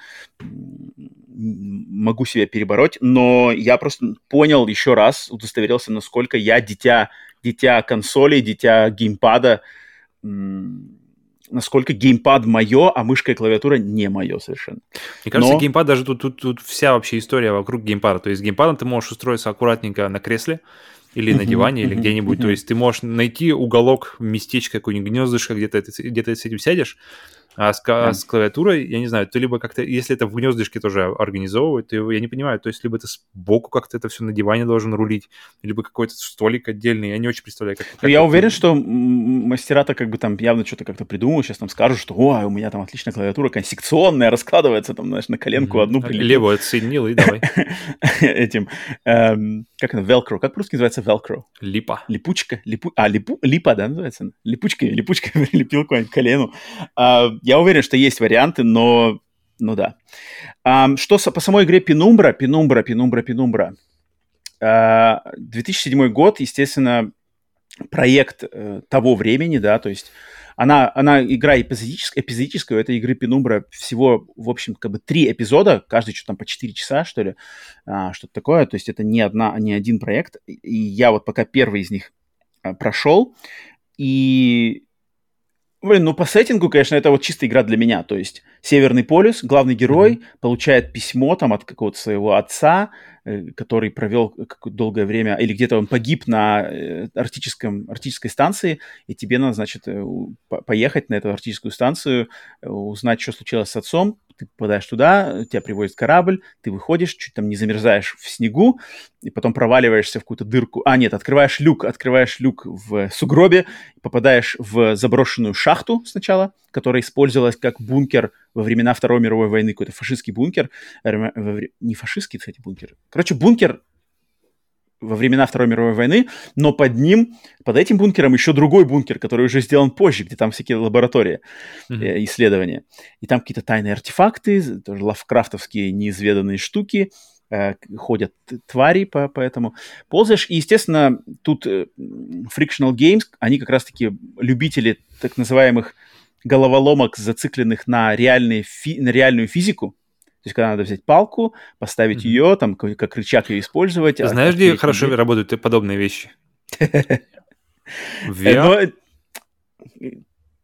могу себя перебороть, но я просто понял еще раз, удостоверился, насколько я дитя, дитя консоли, дитя геймпада, насколько геймпад мое, а мышка и клавиатура не мое совершенно. Мне кажется, Но... геймпад даже тут, тут, тут вся вообще история вокруг геймпада. То есть геймпадом ты можешь устроиться аккуратненько на кресле, или на диване, или где-нибудь. То есть ты можешь найти уголок, местечко, какое-нибудь гнездышко, где-то где с этим сядешь, а с, да. с клавиатурой, я не знаю, ты либо как-то, если это в гнездышке тоже организовывать, то я не понимаю, то есть либо ты сбоку как-то это все на диване должен рулить, либо какой-то столик отдельный, я не очень представляю, как... как ну, я уверен, что мастера-то как бы там явно что-то как-то придумают, сейчас там скажут, что о, у меня там отличная клавиатура, консекционная, раскладывается там, знаешь, на коленку mm-hmm. одну прилепил. Левую отсоединил и давай. Этим, эм, как это, velcro, как по-русски называется velcro? Липа. Липучка, липу... а, липу... липа, да, называется? Липучка, липучка прилепил к колену. А, я уверен, что есть варианты, но, ну да. А, что по самой игре Пенумбра, Пенумбра, Пенумбра, Пенумбра. А, 2007 год, естественно, проект э, того времени, да, то есть она, она игра эпизодическая, эпизодическая, у этой игры Пенумбра всего, в общем, как бы три эпизода, каждый что там по четыре часа, что ли, а, что-то такое, то есть это не, одна, не один проект, и я вот пока первый из них а, прошел, и Блин, ну по сеттингу, конечно, это вот чистая игра для меня. То есть Северный полюс, главный герой mm-hmm. получает письмо там от какого-то своего отца, э, который провел какое-то долгое время, или где-то он погиб на э, арктическом, арктической станции, и тебе надо, значит, э, поехать на эту арктическую станцию, узнать, что случилось с отцом, ты попадаешь туда, тебя привозит корабль, ты выходишь, чуть там не замерзаешь в снегу, и потом проваливаешься в какую-то дырку. А, нет, открываешь люк, открываешь люк в сугробе, попадаешь в заброшенную шахту сначала, которая использовалась как бункер во времена Второй мировой войны, какой-то фашистский бункер. Не фашистский, кстати, бункер. Короче, бункер во времена Второй мировой войны, но под ним, под этим бункером еще другой бункер, который уже сделан позже, где там всякие лаборатории, mm-hmm. исследования. И там какие-то тайные артефакты, тоже лавкрафтовские неизведанные штуки, э, ходят твари по, по этому. Ползаешь, и, естественно, тут э, Frictional Games, они как раз-таки любители так называемых головоломок, зацикленных на, реальные фи- на реальную физику, то есть, когда надо взять палку, поставить mm-hmm. ее, там, как, рычаг ее использовать. А знаешь, где хорошо где... работают подобные вещи? VR?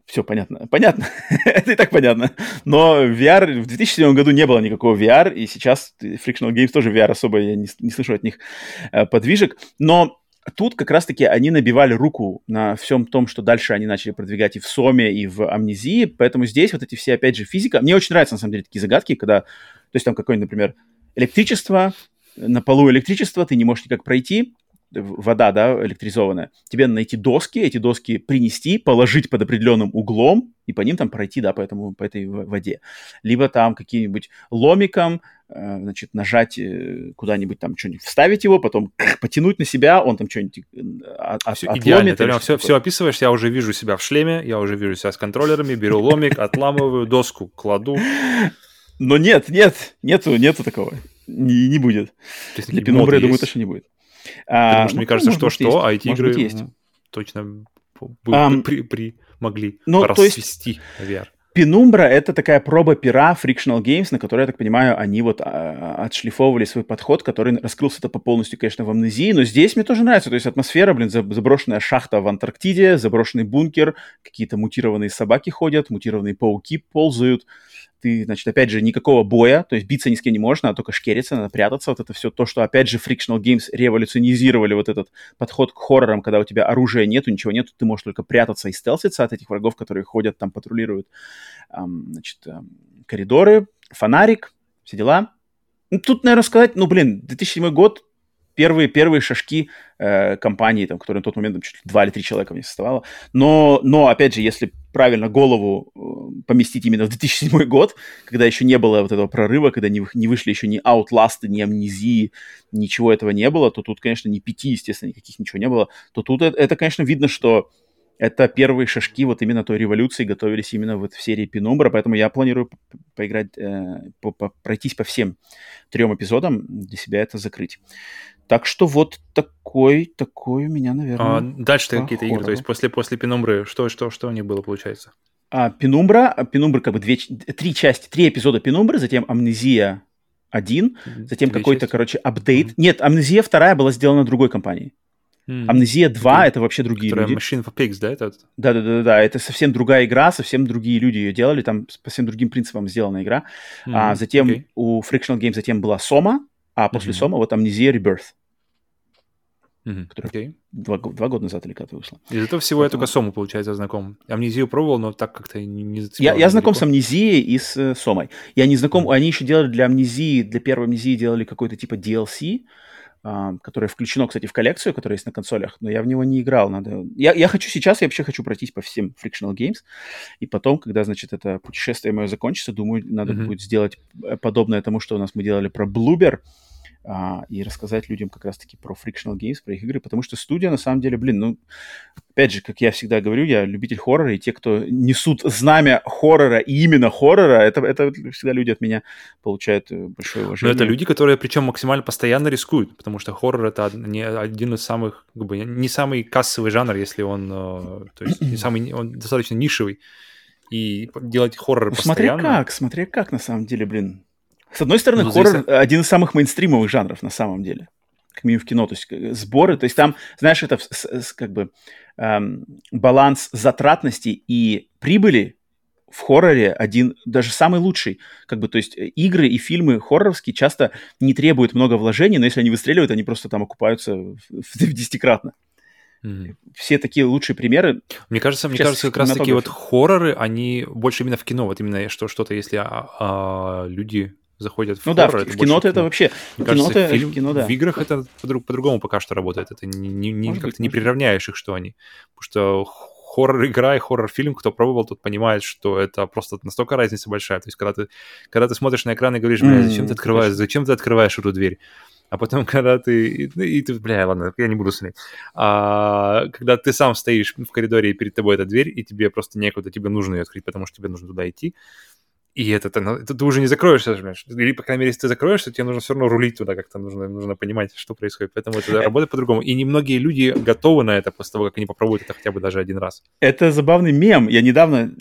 Все понятно. Понятно. Это и так понятно. Но VR... В 2007 году не было никакого VR, и сейчас Frictional Games тоже VR особо, я не, не слышу от них э, подвижек. Но тут как раз-таки они набивали руку на всем том, что дальше они начали продвигать и в Соме, и в Амнезии, поэтому здесь вот эти все, опять же, физика. Мне очень нравятся, на самом деле, такие загадки, когда, то есть там какое-нибудь, например, электричество, на полу электричество, ты не можешь никак пройти, вода, да, электризованная, тебе надо найти доски, эти доски принести, положить под определенным углом и по ним там пройти, да, по, этому, по этой воде. Либо там каким-нибудь ломиком, значит, нажать э, куда-нибудь там что-нибудь, вставить его, потом потянуть на себя, он там что-нибудь э, от, все отломит. Идеально, ты прям все, все описываешь, я уже вижу себя в шлеме, я уже вижу себя с контроллерами, беру ломик, отламываю доску, кладу. Но нет, нет, нету, нету такого. Не, не будет. Для Пинобра, я думаю, точно не будет. А, Потому что ну, мне кажется, что-что, а эти игры есть. точно um, при, при, могли ну, расвести VR. Penumbra — это такая проба пера Frictional Games, на которой, я так понимаю, они вот а, отшлифовывали свой подход, который раскрылся-то по полностью, конечно, в Амнезии, но здесь мне тоже нравится, то есть атмосфера, блин, заброшенная шахта в Антарктиде, заброшенный бункер, какие-то мутированные собаки ходят, мутированные пауки ползают, ты, значит, опять же, никакого боя, то есть биться ни с кем не можешь, надо только шкериться, надо прятаться, вот это все то, что, опять же, Frictional Games революционизировали вот этот подход к хоррорам, когда у тебя оружия нету, ничего нету, ты можешь только прятаться и стелситься от этих врагов, которые ходят там, патрулируют, значит, коридоры, фонарик, все дела. Ну, тут, наверное, сказать, ну, блин, 2007 год, первые, первые шажки э, компании, там, которые на тот момент там, чуть ли два или три человека не составало. Но, но, опять же, если правильно голову э, поместить именно в 2007 год, когда еще не было вот этого прорыва, когда не, не вышли еще ни Outlast, ни Амнезии, ничего этого не было, то тут, конечно, ни пяти, естественно, никаких ничего не было, то тут это, это конечно, видно, что это первые шажки вот именно той революции готовились именно вот в серии Пенумбра, поэтому я планирую поиграть, э, пройтись по всем трем эпизодам, для себя это закрыть. Так что вот такой, такой у меня, наверное. А дальше какие-то игры, то есть после, после Пенумбры, что, что, что у них было, получается? А, Пенумбра, Пенумбра как бы две, три части, три эпизода Пенумбры, затем Амнезия один, затем какой-то, короче, апдейт. Mm-hmm. Нет, Амнезия вторая была сделана другой компанией. Mm-hmm. Амнезия 2 okay. это вообще другие Которая люди. Machine for Pigs, да? Это... Да, да, да, да. Это совсем другая игра, совсем другие люди ее делали, там по совсем другим принципам сделана игра. Mm-hmm. А затем okay. у Frictional Games затем была Сома, а после mm-hmm. Сома вот Amnesia Rebirth. Mm-hmm. Которая okay. два, два года назад или когда вышла. Из этого всего Поэтому... я только Сому, получается, знаком. Амнезию пробовал, но так как-то не, не зацепил. Я, я знаком с Амнезией и с э, Сомой. Я не знаком, mm-hmm. они еще делали для Амнезии, для первой Амнезии делали какой-то типа DLC, которое включено, кстати, в коллекцию, которая есть на консолях, но я в него не играл. Надо... Я, я хочу сейчас, я вообще хочу пройтись по всем Frictional Games, и потом, когда, значит, это путешествие мое закончится, думаю, надо mm-hmm. будет сделать э, подобное тому, что у нас мы делали про Bloober, а, и рассказать людям как раз-таки про Frictional Games, про их игры, потому что студия, на самом деле, блин, ну, опять же, как я всегда говорю, я любитель хоррора, и те, кто несут знамя хоррора и именно хоррора, это, это всегда люди от меня получают э, большое уважение. Но это люди, которые, причем, максимально постоянно рискуют, потому что хоррор — это не один из самых, как бы, не самый кассовый жанр, если он, э, то есть, не самый, он достаточно нишевый, и делать хоррор ну, постоянно... Смотря как, смотря как, на самом деле, блин. С одной стороны, ну, хоррор здесь... один из самых мейнстримовых жанров на самом деле. как минимум в кино, то есть э, сборы, то есть там, знаешь, это как бы эм, баланс затратности и прибыли в хорроре один, даже самый лучший. Как бы, то есть э, игры и фильмы хорроровские часто не требуют много вложений, но если они выстреливают, они просто там окупаются в, в десятикратно. Mm-hmm. Все такие лучшие примеры. Мне кажется, мне кажется, как раз таки вот хорроры, они больше именно в кино, вот именно что что-то, если а, а, люди заходят в ну хоррор. Да, в, в кино-то это вообще... Мне кино кажется, фильм, в, кино, да. в играх это по-другому пока что работает. Это не, не, не, как-то быть, не приравняешь их, что они. Потому что хоррор-игра и хоррор-фильм, кто пробовал, тот понимает, что это просто настолько разница большая. То есть, когда ты, когда ты смотришь на экран и говоришь, бля, зачем ты открываешь, зачем ты открываешь эту дверь? А потом, когда ты... И, ну, и ты, бля, ладно, я не буду смотреть. А, когда ты сам стоишь в коридоре, и перед тобой эта дверь, и тебе просто некуда, тебе нужно ее открыть, потому что тебе нужно туда идти, и это, это, это ты уже не закроешься, или, по крайней мере, если ты закроешься, тебе нужно все равно рулить туда как-то, нужно, нужно понимать, что происходит. Поэтому это работает по-другому. И немногие люди готовы на это после того, как они попробуют это хотя бы даже один раз. Это забавный мем. Я недавно,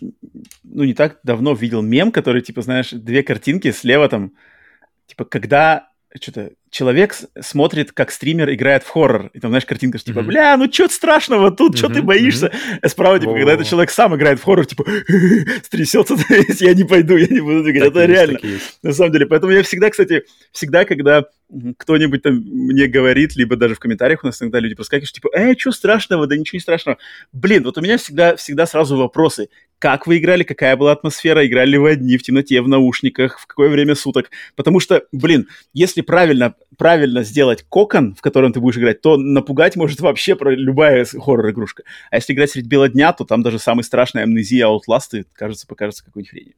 ну, не так давно видел мем, который, типа, знаешь, две картинки слева там, типа, когда что-то человек смотрит, как стример играет в хоррор. И там, знаешь, картинка, что типа, бля, ну что страшного тут, что ты боишься? А справа, типа, когда этот человек сам играет в хоррор, типа, стрясется, я не пойду, я не буду двигать. Это реально. На самом деле. Поэтому я всегда, кстати, всегда, когда кто-нибудь там мне говорит, либо даже в комментариях у нас иногда люди проскакивают, типа, э, что страшного, да ничего не страшного. Блин, вот у меня всегда, всегда сразу вопросы. Как вы играли, какая была атмосфера, играли ли вы одни в темноте, в наушниках, в какое время суток? Потому что, блин, если правильно правильно сделать кокон, в котором ты будешь играть, то напугать может вообще про любая хоррор-игрушка. А если играть среди бела дня, то там даже самый страшный амнезия Outlast, кажется, покажется какой-нибудь хренью.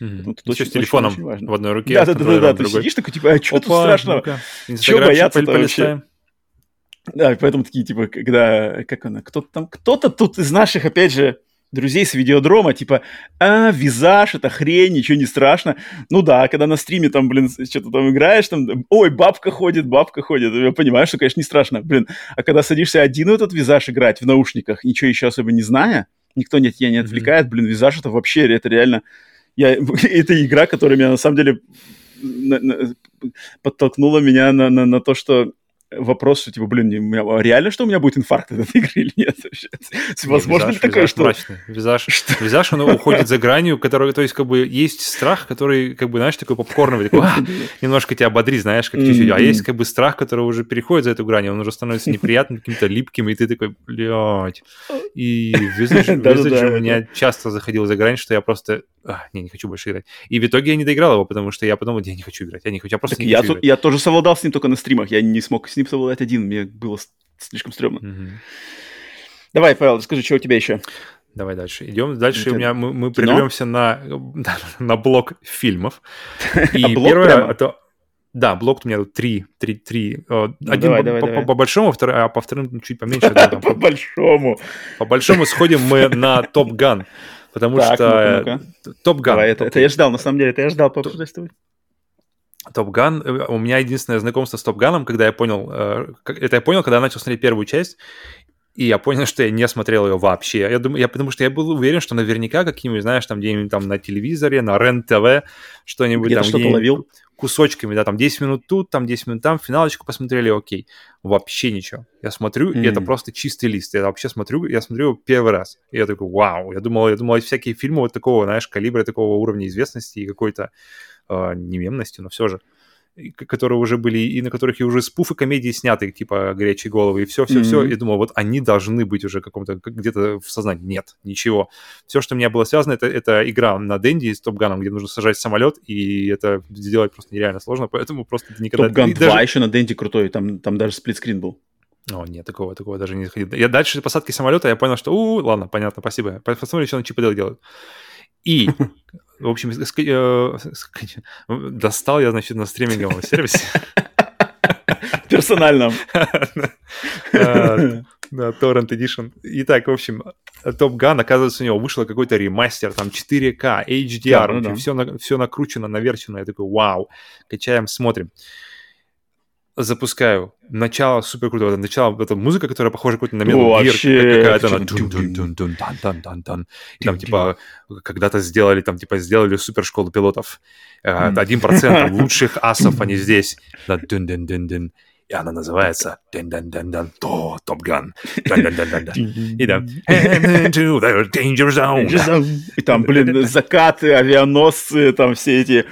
Mm-hmm. Тут очень, с телефоном очень, очень в одной руке. Да, да, да, да, ты сидишь такой, типа, а что тут страшного? Чего бояться-то вообще? Да, поэтому такие, типа, когда, как она, кто-то там, кто-то тут из наших, опять же, друзей с видеодрома, типа, а, визаж, это хрень, ничего не страшно. Ну да, когда на стриме там, блин, что-то там играешь, там, ой, бабка ходит, бабка ходит, я понимаю, что, конечно, не страшно, блин. А когда садишься один в этот визаж играть в наушниках, ничего еще особо не зная, никто не, тебя не отвлекает, блин, визаж это вообще, это реально... Я, это игра, которая меня на самом деле на, на, подтолкнула меня на, на, на то, что вопрос, что типа, блин, меня, а реально, что у меня будет инфаркт от этой игры или нет? Возможно ли такое, что... Визаж, визаж, он уходит за гранью, который, то есть, как бы, есть страх, который, как бы, знаешь, такой попкорновый, такой, а, немножко тебя бодрит, знаешь, как чуть-чуть, а есть, как бы, страх, который уже переходит за эту грань, он уже становится неприятным, каким-то липким, и ты такой, блядь. И Визаж у меня часто заходил за грань, что я просто, а, не, не хочу больше играть. И в итоге я не доиграл его, потому что я подумал, я не хочу играть, я не хочу, я просто не хочу Я тоже совладал с ним только на стримах, я не смог с ним совладать один, мне было слишком стрёмно. Угу. Давай, Павел, расскажи, что у тебя еще? Давай дальше. Идем дальше. У меня мы, мы прервемся на, на блок фильмов. И а блок первое прямо? это да, блок у меня тут три, три, три. Ну, Один давай, по, давай, по, давай. по большому, второй, а по вторым чуть поменьше. По большому. По большому сходим мы на Top Gun. Потому что Top Gun. Это я ждал, на самом деле, это я ждал пообсуждать с тобой. Top Gun, э, у меня единственное знакомство с Top Gun -ом, когда я понял, э, это я понял, когда я начал смотреть первую часть, и я понял, что я не смотрел ее вообще. Я думаю, я, потому что я был уверен, что наверняка какими-нибудь, знаешь, там где-нибудь там на телевизоре, на РЕН-ТВ, что-нибудь где там. что-то ловил? Кусочками, да, там 10 минут тут, там 10 минут там, финалочку посмотрели, окей. Вообще ничего. Я смотрю, mm-hmm. и это просто чистый лист. Я вообще смотрю, я смотрю его первый раз. И я такой, вау. Я думал, я думал, всякие фильмы вот такого, знаешь, калибра, такого уровня известности и какой-то э, немемности, но все же которые уже были, и на которых и уже спуфы комедии сняты, типа «Горячие головы», и все-все-все. Mm-hmm. И думал, вот они должны быть уже каком-то, где-то в сознании. Нет, ничего. Все, что у меня было связано, это, это игра на Дэнди с Топганом, где нужно сажать самолет, и это сделать просто нереально сложно, поэтому просто никогда... Топган 2 даже... еще на Дэнди крутой, там, там даже сплитскрин был. О, нет, такого, такого даже не заходил. Я дальше посадки самолета, я понял, что, у, ладно, понятно, спасибо. Посмотрим, что на Чип делают. И в общем, э, достал я, значит, на стриминговом сервисе. Персональном. Да, Torrent Edition. Итак, в общем, Top Gun, оказывается, у него вышел какой-то ремастер, там 4К, HDR, да, ну, да. все, все накручено, наверчено. Я такой, вау, качаем, смотрим запускаю. Начало супер круто. Начало, это музыка, которая похожа какой-то на Metal Gear, какая-то. Там, типа, когда-то сделали, там, типа, сделали супер школу пилотов. Один процент лучших асов, они здесь. и она называется то Топ Ган. И там danger zone. И там, блин, закаты, авианосцы, там все эти...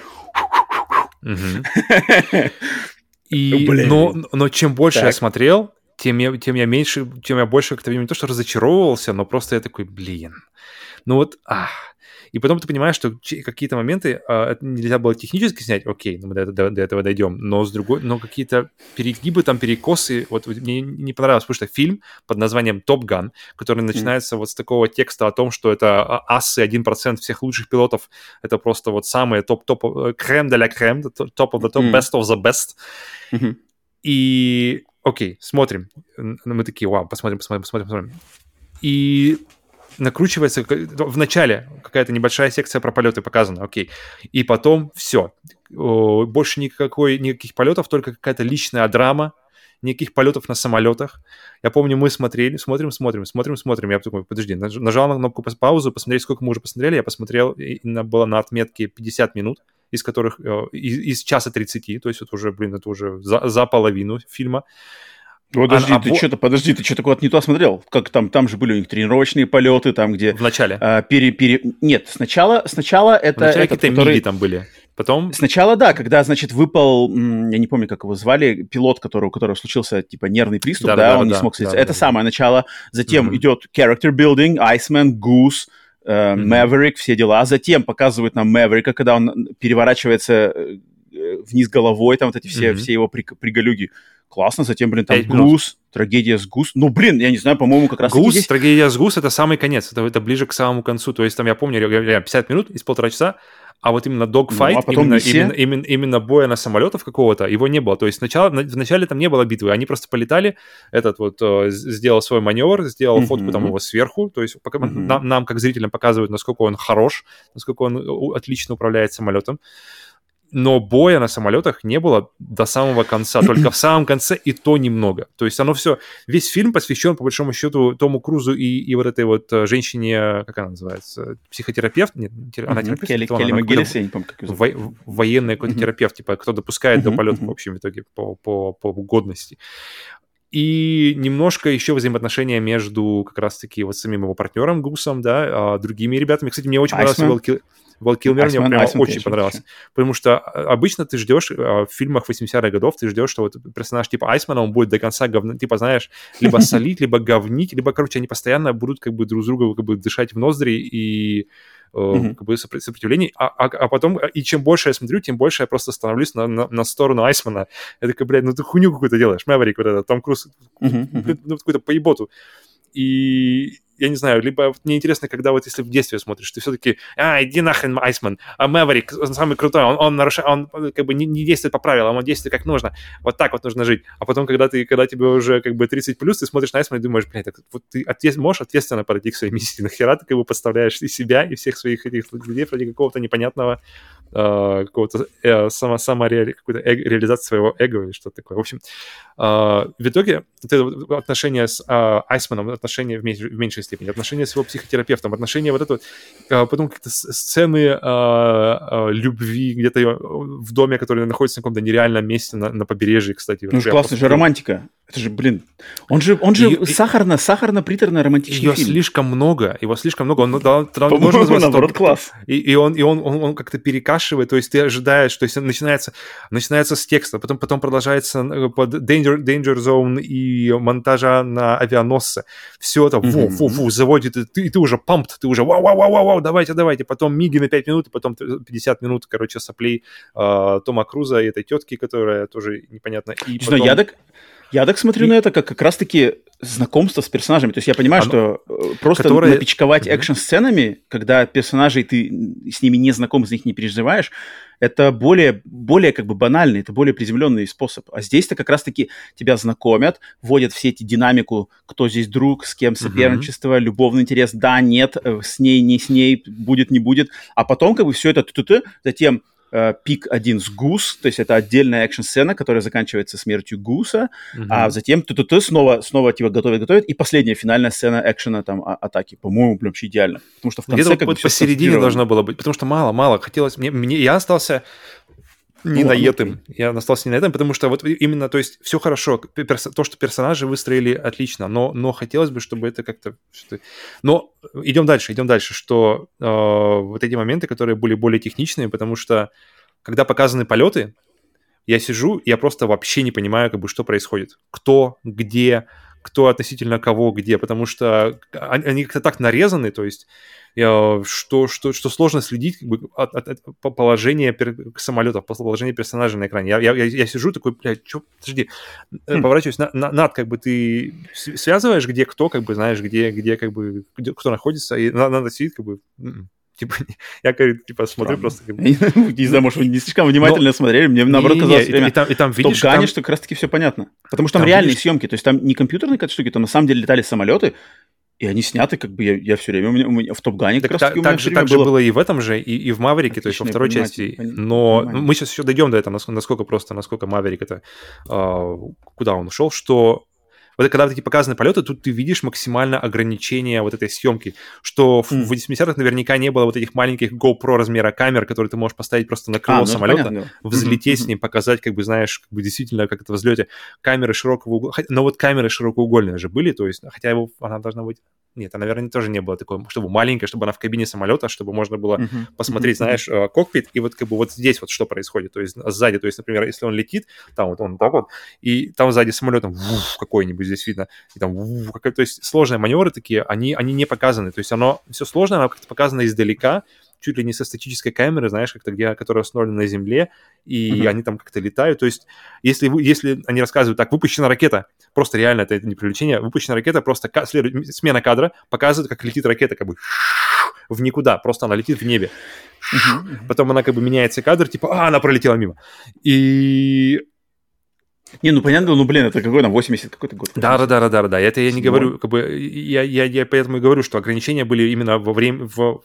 И, но, но чем больше так. я смотрел, тем я, тем я меньше, тем я больше как-то не то, что разочаровывался, но просто я такой, блин. Ну вот, ах, и потом ты понимаешь, что какие-то моменты э, нельзя было технически снять, окей, ну мы до, до, до этого дойдем, но с другой, но какие-то перегибы, там перекосы, вот мне не понравилось, потому что фильм под названием Топ Ган, который начинается mm. вот с такого текста о том, что это а, асы 1% всех лучших пилотов, это просто вот самые топ-топ, э, крем де ля крем, топ of the top, mm. best of the best. Mm-hmm. И окей, смотрим. Мы такие, вау, посмотрим, посмотрим, посмотрим, посмотрим. И накручивается в начале какая-то небольшая секция про полеты показана, окей. И потом все. Больше никакой, никаких полетов, только какая-то личная драма, никаких полетов на самолетах. Я помню, мы смотрели, смотрим, смотрим, смотрим, смотрим. Я такой, подожди, нажал на кнопку паузу, посмотреть, сколько мы уже посмотрели. Я посмотрел, и было на отметке 50 минут, из которых э, из, из часа 30, то есть это уже, блин, это уже за, за половину фильма. Подожди, а, ты а, что-то, подожди, ты что-то куда-то не то смотрел? Как там, там же были у них тренировочные полеты, там где... В начале? А, пере, пере... Нет, сначала, сначала это... В начале этот, какие-то который... там были. Потом... Сначала, да, когда, значит, выпал, я не помню, как его звали, пилот, который, у которого случился, типа, нервный приступ, да, да, да он да, не смог садиться. Да, это да, самое да. начало. Затем mm-hmm. идет character building, Iceman, Goose, э, mm-hmm. Maverick, все дела. Затем показывают нам Мэверика, когда он переворачивается э, вниз головой, там вот эти все, mm-hmm. все его приголюги классно, затем, блин, там Гус, трагедия с Гус. Ну, блин, я не знаю, по-моему, как раз Гус, здесь... трагедия с Гус — это самый конец, это, это ближе к самому концу. То есть там, я помню, 50 минут из полтора часа, а вот именно догфайт, ну, а именно, именно, именно, именно боя на самолетов какого-то, его не было. То есть сначала, вначале там не было битвы, они просто полетали, этот вот э, сделал свой маневр, сделал mm-hmm. фотку там его сверху, то есть пока, mm-hmm. нам, нам, как зрителям, показывают, насколько он хорош, насколько он э, отлично управляет самолетом но боя на самолетах не было до самого конца, только в самом конце и то немного. То есть оно все, весь фильм посвящен, по большому счету, Тому Крузу и, и вот этой вот э, женщине, как она называется, психотерапевт? Нет, она терапевт? Келли, Келли Магелис, я не помню, как ее зовут. Во, военный какой-то терапевт, типа, кто допускает до полета, в общем, в итоге, по, по, по годности и немножко еще взаимоотношения между как раз-таки вот самим его партнером Гусом, да, а, другими ребятами. Кстати, мне очень понравился Вэл Килмер, мне прям очень конечно, понравился. Потому что а, обычно ты ждешь а, в фильмах 80-х годов, ты ждешь, что вот персонаж типа Айсмана, он будет до конца говно, типа, знаешь, либо солить, либо говнить, либо, короче, они постоянно будут как бы друг с другом как бы дышать в ноздри и mm-hmm. как бы сопротивлений, а, а, а потом, и чем больше я смотрю, тем больше я просто становлюсь на, на, на сторону Айсмана. Я такой, блядь, ну ты хуйню какую-то делаешь, Мэверик, вот это, Том Круз, mm-hmm. ну, какую-то поеботу. И я не знаю, либо мне интересно, когда вот если в детстве смотришь, ты все-таки, а, иди нахрен, Айсман, а Мэверик, он самый крутой, он, он нарушает, он как бы не, не действует по правилам, он действует как нужно, вот так вот нужно жить. А потом, когда ты, когда тебе уже как бы 30 плюс, ты смотришь на Айсмана и думаешь, блядь, так, вот ты ответ, можешь ответственно подойти к своей миссии, нахера ты как бы подставляешь и себя, и всех своих этих людей ради какого-то непонятного э, какого-то э, само, самореали, какой-то э, реализации своего эго или что-то такое. В общем, э, в итоге это отношения с э, Айсманом, отношения в, меньш, в меньшей степени, отношения с его психотерапевтом, отношения вот это вот, э, потом какие-то сцены э, э, любви где-то в доме, который находится на каком-то нереальном месте на, на побережье, кстати. Ну, классная же романтика. Это же, блин, он же, он же и, сахарно, сахарно-приторно романтичный ее фильм. слишком много, его слишком много. Он да, можно назвать наоборот, класс. И, и он, и он, он, он как-то перекашивает, то есть ты ожидаешь, то есть начинается, начинается с текста, потом, потом продолжается э, под Danger, Danger Zone и монтажа на авианосце. Все это фу, фу, заводит, и ты, и ты уже пампт, ты уже вау, вау, вау, вау, давайте, давайте. Потом миги на 5 минут, и потом 50 минут, короче, соплей э, Тома Круза и этой тетки, которая тоже непонятно. И потом... я так, я так смотрю и... на это как как раз-таки знакомство с персонажами. То есть я понимаю, Оно... что э, просто Которые... напичковать экшн-сценами, когда персонажей ты с ними не знаком, за них не переживаешь, это более, более как бы банальный, это более приземленный способ. А здесь-то как раз-таки тебя знакомят, вводят все эти динамику, кто здесь друг, с кем соперничество, mm-hmm. любовный интерес, да, нет, э, с ней, не с ней, будет, не будет. А потом как бы все это т-т-т, затем пик один с Гус, то есть это отдельная экшн-сцена, которая заканчивается смертью Гуса, mm-hmm. а затем ты ты снова, снова тебя готовят, готовят, и последняя финальная сцена экшена там а- атаки. По-моему, прям вообще идеально. Потому что в конце Где-то как бы посередине должно было быть, потому что мало-мало хотелось... Мне, мне, я остался не ну, на этом. Я остался не на этом, потому что вот именно, то есть все хорошо, то, что персонажи выстроили отлично, но, но хотелось бы, чтобы это как-то... Но идем дальше, идем дальше, что э, вот эти моменты, которые были более техничные, потому что когда показаны полеты, я сижу, я просто вообще не понимаю, как бы, что происходит. Кто, где, кто относительно кого, где, потому что они как-то так нарезаны, то есть что, что, что сложно следить как бы, от, от, от положения самолета, положения персонажа на экране. Я, я, я сижу такой, блядь, что, подожди, хм. поворачиваюсь, на, на, над, как бы ты связываешь, где кто, как бы знаешь, где, где как бы, где, кто находится, и надо, надо сидеть, как бы, м-м. Типа, я, типа, смотрю просто... Не знаю, может, вы не слишком внимательно Но... смотрели, мне наоборот казалось время... И там, видишь, в Топ-Гане, там... что как раз-таки все понятно. Потому что там, реальные съемки, то есть там не компьютерные какие-то штуки, там на самом деле летали самолеты, и они сняты, как бы я, я все время у меня, у меня в Топ-Гане как так, раз таки так, же, так было... же было и в этом же, и, и в Маверике, то есть во второй части. Но понимаю. мы сейчас еще дойдем до этого, насколько просто, насколько Маверик это, э, куда он ушел, что вот когда такие показаны полеты, тут ты видишь максимально ограничение вот этой съемки, что mm. в 80-х наверняка не было вот этих маленьких GoPro размера камер, которые ты можешь поставить просто на крыло а, ну, самолета, понятно. взлететь mm-hmm. с ним, показать, как бы, знаешь, как бы действительно, как это в взлете. Камеры широкого угла, но вот камеры широкоугольные же были, то есть, хотя его, она должна быть нет, а, наверное, тоже не было такой, чтобы маленькая, чтобы она в кабине самолета, чтобы можно было uh-huh. посмотреть, знаешь, uh, кокпит, и вот как бы вот здесь вот что происходит, то есть сзади, то есть, например, если он летит, там вот он так вот, и там сзади самолетом какой-нибудь здесь видно, и там вуф, какой, то есть сложные маневры такие, они, они не показаны, то есть оно все сложно, оно как-то показано издалека, чуть ли не со статической камеры, знаешь, как-то где, которая установлена на Земле, и uh-huh. они там как-то летают. То есть, если, вы, если они рассказывают, так, выпущена ракета, просто реально это не привлечение, выпущена ракета, просто следует, смена кадра показывает, как летит ракета как бы в никуда, просто она летит в небе. Потом она как бы меняется кадр, типа, а, она пролетела мимо. И не, ну понятно, ну блин, это какой там 80 какой-то год. Да, да, да, да, да. Это я не говорю, как бы я, я, я поэтому и говорю, что ограничения были именно во время в, в,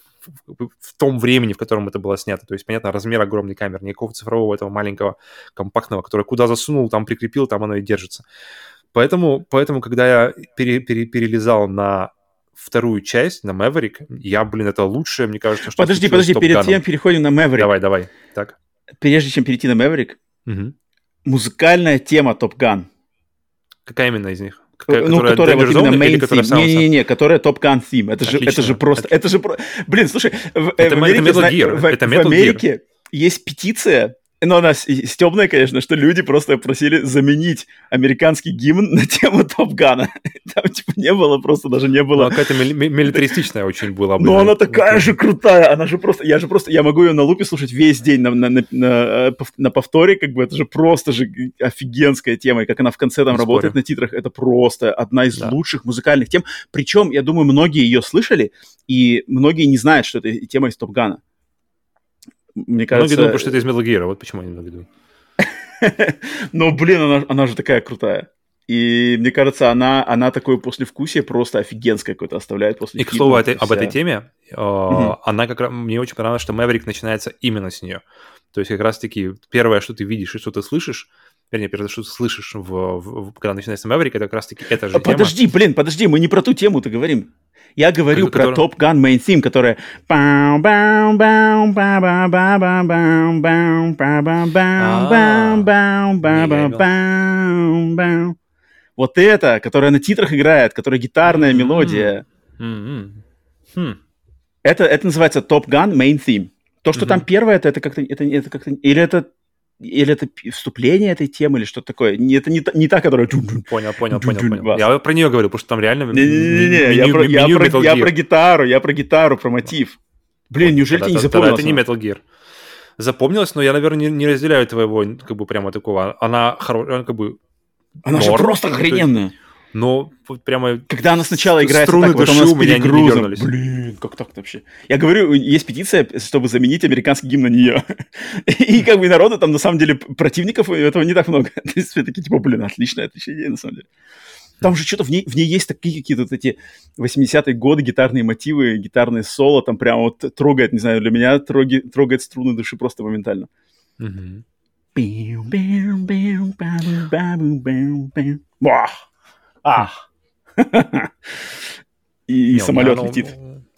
в том времени, в котором это было снято. То есть, понятно, размер огромной камеры, никакого цифрового этого маленького компактного, который куда засунул, там прикрепил, там оно и держится. Поэтому, поэтому когда я пере, пере, перелезал на вторую часть, на Maverick, я, блин, это лучшее, мне кажется, что... Подожди, подожди, перед тем переходим на Maverick. Давай, давай, так. Прежде чем перейти на Maverick, угу музыкальная тема Топ Ган. Какая именно из них? Какая, ну, которая, вот именно main theme. Не-не-не, которая Top Gun theme. Это же, это же просто, это же, блин, слушай, в, это, в Америке, это Metal Gear. В, это Metal в Америке Gear. есть петиция, но она стебная, конечно, что люди просто просили заменить американский гимн на тему Топгана. Там, типа, не было, просто даже не было... Ну, какая-то милитаристичная очень была. Но она такая же крутая, она же просто... Я же просто... Я могу ее на лупе слушать весь день на, на, на, на, на повторе, как бы, это же просто же офигенская тема, и как она в конце там работает на титрах, это просто одна из да. лучших музыкальных тем. Причем, я думаю, многие ее слышали, и многие не знают, что это тема из Топгана мне кажется... Многие думают, что это из Metal Gear, вот почему они многие думают. Но, блин, она, она же такая крутая. И мне кажется, она, она такое послевкусие просто офигенское какое-то оставляет после И, к слову, это, об этой теме, э, она как раз, мне очень понравилось, что Мэверик начинается именно с нее. То есть как раз-таки первое, что ты видишь и что ты слышишь, вернее, первое, что ты слышишь, в, в, когда начинается Мэверик, это как раз-таки это же а, тема. Подожди, блин, подожди, мы не про ту тему-то говорим. Я говорю про Top Gun Main Theme, которая... Вот это, которая на титрах играет, которая гитарная мелодия. Это, это называется Top Gun Main Theme. То, что там первое, это, это как-то... Это, это как-то или это или это вступление этой темы, или что-то такое. Это не, не та, которая... Понял, понял, понял, понял. Я про нее говорю, потому что там реально... Не-не-не, я, про, я, про, я про гитару, я про гитару, про мотив. Блин, неужели ты не запомнил? Это не Metal Gear. Запомнилось, но я, наверное, не, не разделяю твоего, как бы, прямо такого. Она хорошая, как бы... Она же просто охрененная но прямо... Когда она сначала играет так, потом она с перегрузом. Блин, как так вообще? Я говорю, есть петиция, чтобы заменить американский гимн на нее. И как бы народу там, на самом деле, противников этого не так много. То есть все такие, типа, блин, отличная, отличная идея, на самом деле. Там же что-то в ней, в ней есть такие какие-то вот эти 80-е годы гитарные мотивы, гитарные соло, там прямо вот трогает, не знаю, для меня трогает, трогает струны души просто моментально. Вах! Ах! И, и самолет летит.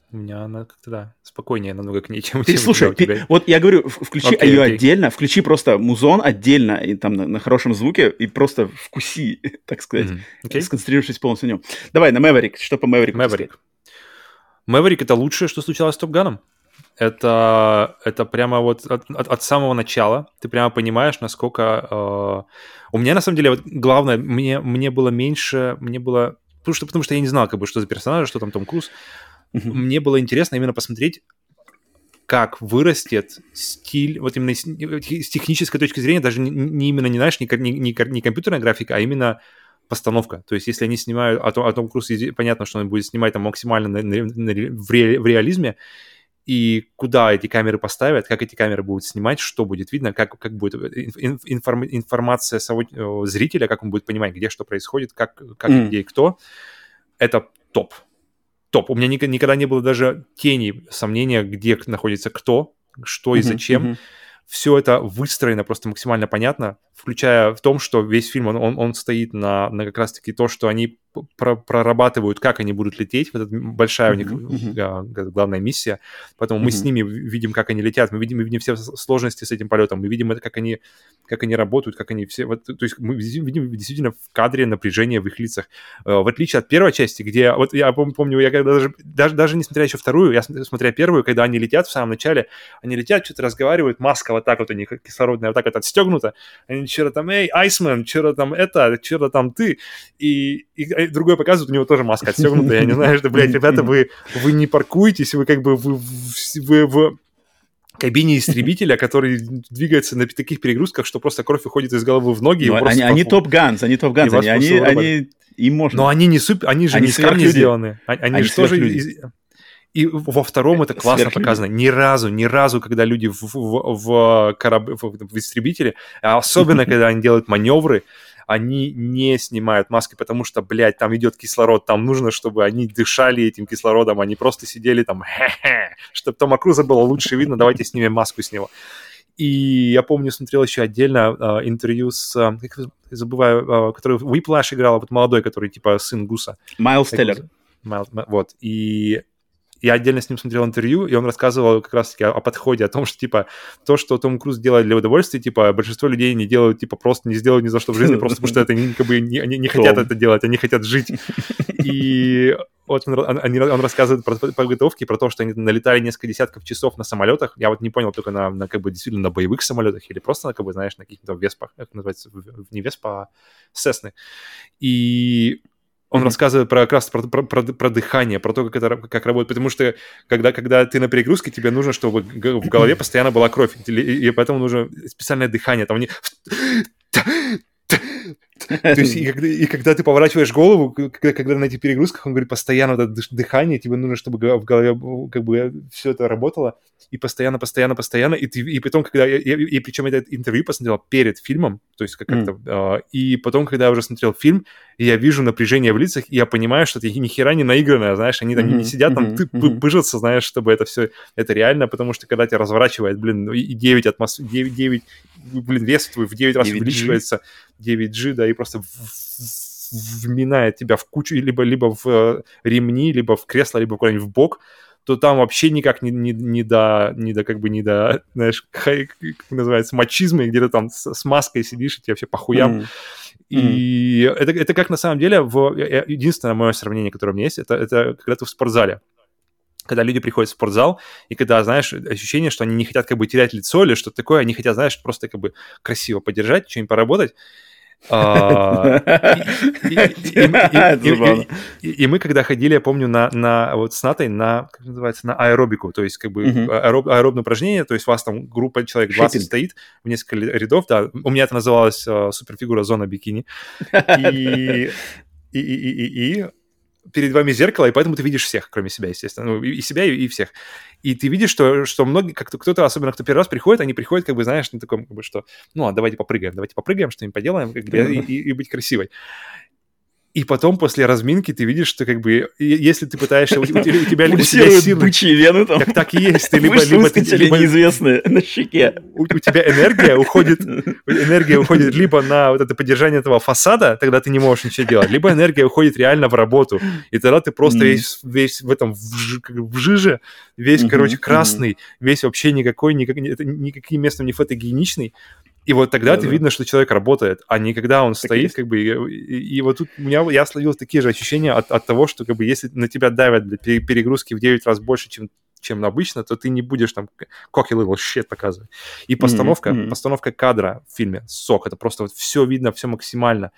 У меня она как-то, да, спокойнее намного к ней, чем Ты чем слушай, ты, вот я говорю, включи ее отдельно, включи просто музон отдельно, и там на, на хорошем звуке, и просто вкуси, так сказать, сконцентрировавшись полностью на нем. Давай, на Мэверик, что по Мэверику? Мэверик. Мэверик это лучшее, что случалось с Топганом. Это, это прямо вот от, от- от самого начала. Ты прямо понимаешь, насколько... э, У меня, на самом деле, вот главное, мне, мне было меньше... Мне было... Потому что, потому что я не знал, как бы, что за персонаж, что там Том Круз. Мне было интересно именно посмотреть, как вырастет стиль, вот именно с, с технической точки зрения, даже не, не именно, не знаешь, не, не, не ко- не компьютерная графика, а именно постановка. То есть, если они снимают, а Том, а Том Круз, понятно, что он будет снимать там максимально на- на- на в, ре- в реализме, и куда эти камеры поставят, как эти камеры будут снимать, что будет видно, как, как будет ин- информ- информация самого э, зрителя, как он будет понимать, где что происходит, как, как Мгм. где и кто, это топ. Топ. У меня ник- никогда не было даже тени сомнения, где находится кто, что и зачем мгм. все это выстроено просто максимально понятно, включая в том, что весь фильм, он, он, он стоит на, на как раз-таки то, что они про- прорабатывают, как они будут лететь. Вот это большая у них г- главная миссия. Поэтому мы Мгм. с ними видим, как они летят, мы видим, мы видим все сложности с этим полетом, мы видим, это, как, они, как они работают, как они все... Вот, то есть мы видим, действительно в кадре напряжение в их лицах. Э, В отличие от первой части, где... Вот я пом- помню, я когда даже, даже, даже не смотря еще вторую, я см- смотря первую, когда они летят в самом начале, они летят, что-то разговаривают, маска вот так вот у них кислородная вот так вот отстегнута, они что-то там, эй, Айсмен, что-то там это, что-то там ты, и, и э, другой показывает, у него тоже маска отстегнута, я не знаю, что, блядь, ребята, вы, вы не паркуетесь, вы как бы, вы, в- вы в кабине истребителя, который двигается на таких перегрузках, что просто кровь уходит из головы в ноги. и Ну, вы они, они по- топ-ганс, они топ-ганс, И вас они, они, они, им можно. Но они не супер, они же Они не из камня сделаны. А- Они, Они же тоже из- И во втором это классно Сверхлюди. показано. Ни разу, ни разу, когда люди в, в, в, кораб- в- в истребителе, а особенно когда они делают маневры, они не снимают маски, потому что, блядь, там идет кислород, там нужно, чтобы они дышали этим кислородом, они просто сидели там, хе-хе, чтобы Тома Круза было лучше видно, давайте снимем маску с него. И я помню, смотрел еще отдельно а, интервью с, а, как забываю, а, который Whiplash играл, вот молодой, который типа сын Гуса. Майлз Теллер. Вот. И я отдельно с ним смотрел интервью, и он рассказывал как раз-таки о, о подходе, о том, что, типа, то, что Том Круз делает для удовольствия, типа, большинство людей не делают, типа, просто не сделают ни за что в жизни, просто потому что это не, как бы, не, они не хотят это делать, они хотят жить. И вот он, он- он рассказывает про подготовки, про то, что они налетали несколько десятков часов на самолетах. Я вот не понял, только на, на, как бы действительно на боевых самолетах или просто, на, как бы, знаешь, на каких-то веспах, как называется, не веспа, а Сесны. И он Мгм. рассказывает про, как раз про, про, про- про дыхание, про то, как это как работает. Потому что когда, когда ты на перегрузке, тебе нужно, чтобы в голове постоянно была кровь. И, и поэтому нужно специальное дыхание. Там они... То есть, и когда, и когда ты поворачиваешь голову, когда, когда на этих перегрузках, он говорит, постоянно это дыхание, тебе нужно, чтобы в голове как бы все это работало, и постоянно, постоянно, постоянно, и, ты, и потом, когда я, я- и причем это интервью посмотрел перед фильмом, то есть как- как-то, а, и потом, когда я уже смотрел фильм, я вижу напряжение в лицах, и я понимаю, что это ни хера не наигранное, знаешь, они там не- не сидят там ты, мгм. пыжатся, знаешь, чтобы это все, это реально, потому что когда тебя разворачивает, блин, ну и и 9 атмосфер, 9, 9, блин, вес твой в 9 раз 9G. увеличивается, 9G, да, и просто вминает тебя в кучу, либо, либо в э, ремни, либо в кресло, либо куда-нибудь в бок, то там вообще никак не, не, не до, не до, как бы, не до, знаешь, хай- как называется, мачизма, и где ты там с, с маской сидишь, и тебе вообще по хуям. Мгм. И это, это как на самом деле, в, единственное мое сравнение, которое у меня есть, это, это когда ты в спортзале. Когда люди приходят в спортзал, и когда, знаешь, ощущение, что они не хотят как бы терять лицо или что-то такое, они хотят, знаешь, просто как бы красиво подержать, что-нибудь поработать. А, и- и- мы, когда ходили, я помню, на, вот с Натой, на, как называется, на аэробику, то есть как бы аэробное упражнение, то есть у вас там группа человек 20 Шиппинг. стоит в несколько рядов, да, у меня это называлось э, суперфигура зона бикини, и, и, и, и- и перед вами зеркало, и поэтому ты видишь всех, кроме себя, естественно, ну, и, себя, и всех. И ты видишь, что, что многие, как кто-то, особенно кто первый раз приходит, они приходят, как бы, знаешь, на таком, как бы, что, ну, а давайте попрыгаем, давайте попрыгаем, что-нибудь поделаем, как бы, и, и- и быть красивой. И потом после разминки ты видишь, что как бы, если ты пытаешься, у, тебя, у тебя либо тебя силы, бычьи вены там. Так, так и есть. Ты либо, либо, ты, либо неизвестные на щеке. У, у тебя энергия уходит, энергия уходит либо на вот это поддержание этого фасада, тогда ты не можешь ничего делать, либо энергия уходит реально в работу, и тогда ты просто mm. весь, весь в этом в, в жиже, весь, mm-hmm, короче, красный, mm-hmm. весь вообще никакой, никак, никаким местом не фотогеничный, и вот тогда да, ты да. видно, что человек работает, а не когда он так стоит, есть. как бы, и, и, и вот тут у меня, я словил такие же ощущения от, от того, что, как бы, если на тебя давят для перегрузки в 9 раз больше, чем чем обычно, то ты не будешь там cocky little shit показывать. И постановка, mm-hmm. постановка кадра в фильме сок, это просто вот все видно, все максимально.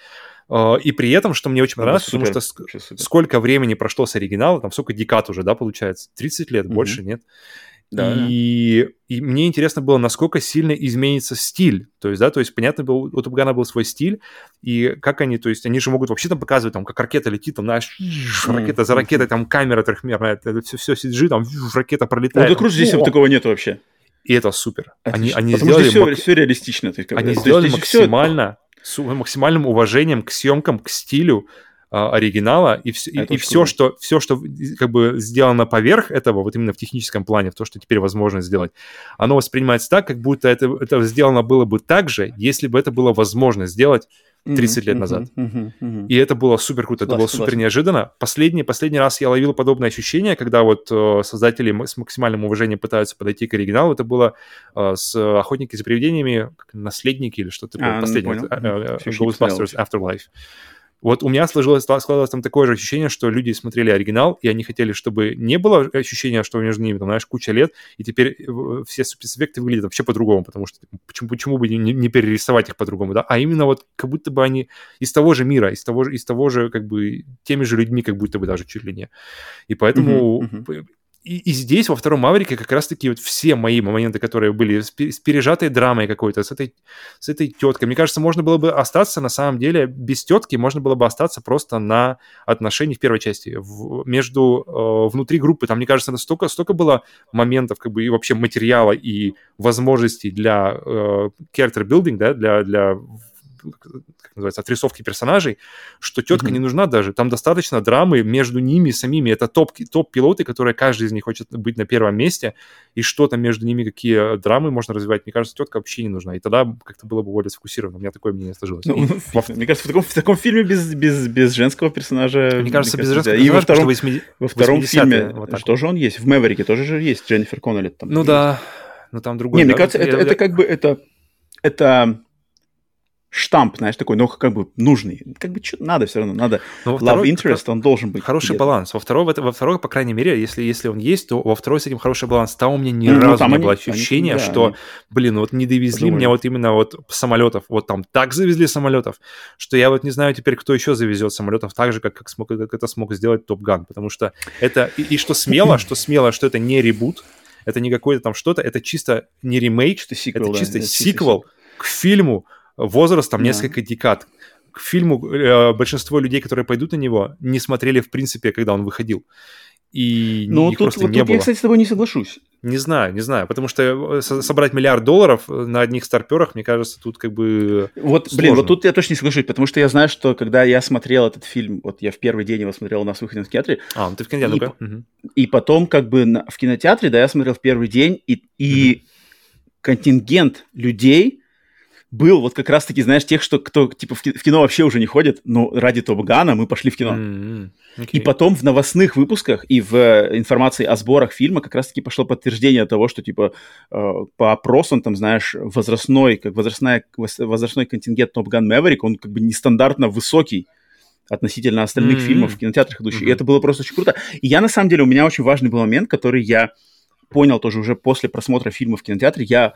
А, и при этом, что мне очень понравилось, супер, потому что сколько времени прошло с оригинала, там сколько декад уже, да, получается? 30 лет, mm-hmm. больше, нет? Да, и, и мне интересно было, насколько сильно изменится стиль. То есть, да, то есть, понятно было, у Топгана был свой стиль, и как они, то есть, они же могут вообще там показывать, там, как ракета летит, там, знаешь, ракета за ракетой, там, камера трехмерная, это все, все CG, там, ракета пролетает. Ну, это круто, здесь такого нет вообще. И это супер. Они, они Потому сделали... Что все, все реалистично. Они сделали максимально, с максимальным уважением к съемкам, к стилю, оригинала, и, все, и, и все, что, все, что как бы сделано поверх этого, вот именно в техническом плане, в то, что теперь возможно сделать, оно воспринимается так, как будто это, это сделано было бы так же, если бы это было возможно сделать 30 лет назад. И это было супер круто, это было супер неожиданно. Последний, последний раз я ловил подобное ощущение, когда вот э, создатели с максимальным уважением пытаются подойти к оригиналу. Это было э, с «Охотники за привидениями», «Наследники» или что-то такое. А, Последний, вот, э, э, Ghostbusters Afterlife. Вот у меня сложилось, складывалось там такое же ощущение, что люди смотрели оригинал, и они хотели, чтобы не было ощущения, что между ними, там, знаешь, куча лет, и теперь э, все спецэффекты выглядят вообще по-другому, потому что почему, почему бы не, не перерисовать их по-другому, да, а именно вот как будто бы они из того же мира, из того же, из того же, как бы, теми же людьми, как будто бы даже чуть ли не. И поэтому uh-huh, uh-huh и, и здесь, во втором Маврике, как раз-таки вот все мои моменты, которые были с, пережатой драмой какой-то, с этой, с этой теткой. Мне кажется, можно было бы остаться, на самом деле, без тетки, можно было бы остаться просто на отношении в первой части. В, между, э, внутри группы, там, мне кажется, столько, столько было моментов, как бы, и вообще материала, и возможностей для э, character building, да, для, для называется, отрисовки персонажей, что тетка mm-hmm. не нужна даже. Там достаточно драмы между ними самими. Это топ, топ-пилоты, которые каждый из них хочет быть на первом месте, и что-то между ними, какие драмы можно развивать. Мне кажется, тетка вообще не нужна. И тогда как-то было бы более сфокусировано. У меня такое мнение сложилось. Ну, во... Мне кажется, в таком, в таком фильме без, без, без женского персонажа... Мне кажется, мне без женского да. персонажа, И во втором, 80... во втором фильме вот тоже он есть. В «Мэверике» тоже же есть Дженнифер Коннелли. Там ну да, но там другой. Не, да? мне кажется, это, это как бы... это это штамп, знаешь, такой, но как бы нужный. Как бы что надо все равно, надо. Но Love второй, interest, он должен быть. Хороший баланс. Во второй, во второй, по крайней мере, если, если он есть, то во второй с этим хороший баланс. Там у меня ни ну, разу не они, было ощущения, они, да, что, они... блин, вот не довезли Подумали. меня вот именно вот самолетов. Вот там так завезли самолетов, что я вот не знаю теперь, кто еще завезет самолетов так же, как, как, смог, как это смог сделать Топ Ган. Потому что это... И, и что смело, что смело, что это не ребут, это не какое-то там что-то, это чисто не ремейк, это, сиквел, это чисто сиквел к фильму, возраст там да. несколько декад. К фильму э, большинство людей, которые пойдут на него, не смотрели в принципе, когда он выходил. И ну, тут, просто вот не тут было. я, кстати, с тобой не соглашусь. Не знаю, не знаю, потому что э, собрать миллиард долларов на одних старперах, мне кажется, тут как бы Вот, сложно. блин, вот тут я точно не соглашусь, потому что я знаю, что когда я смотрел этот фильм, вот я в первый день его смотрел у нас в выходе в кинотеатре. А, ну ты в кинотеатре, и, угу. и потом как бы на, в кинотеатре, да, я смотрел в первый день, и, и угу. контингент людей, был вот как раз-таки, знаешь, тех, что кто типа в кино вообще уже не ходит, но ради Топ Гана мы пошли в кино. Mm-hmm. Okay. И потом в новостных выпусках и в э, информации о сборах фильма как раз-таки пошло подтверждение того, что типа э, по опросам там, знаешь, возрастной, как возрастная, возрастной контингент Топ Ган Мэверик, он как бы нестандартно высокий относительно остальных mm-hmm. фильмов в кинотеатрах идущих. Mm-hmm. И это было просто очень круто. И я, на самом деле, у меня очень важный был момент, который я понял тоже уже после просмотра фильма в кинотеатре. Я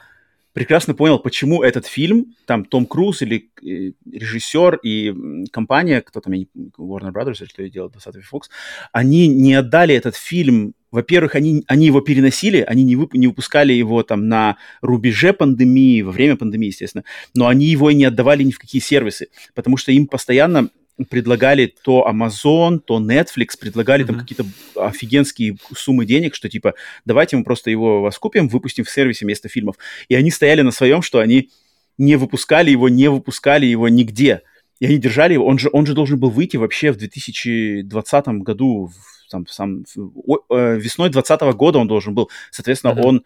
прекрасно понял, почему этот фильм, там Том Круз или э, режиссер и компания, кто там, Warner Brothers или что делает 20 Fox, они не отдали этот фильм. Во-первых, они, они его переносили, они не, вып, не выпускали его там на рубеже пандемии, во время пандемии, естественно, но они его и не отдавали ни в какие сервисы, потому что им постоянно предлагали то Amazon, то Netflix, предлагали mm-hmm. там какие-то офигенские суммы денег, что типа давайте мы просто его вас купим, выпустим в сервисе вместо фильмов. И они стояли на своем, что они не выпускали его, не выпускали его нигде. и они держали его. Он же, он же должен был выйти вообще в 2020 году, в, там, сам, в, э, весной 2020 года он должен был. Соответственно, mm-hmm. он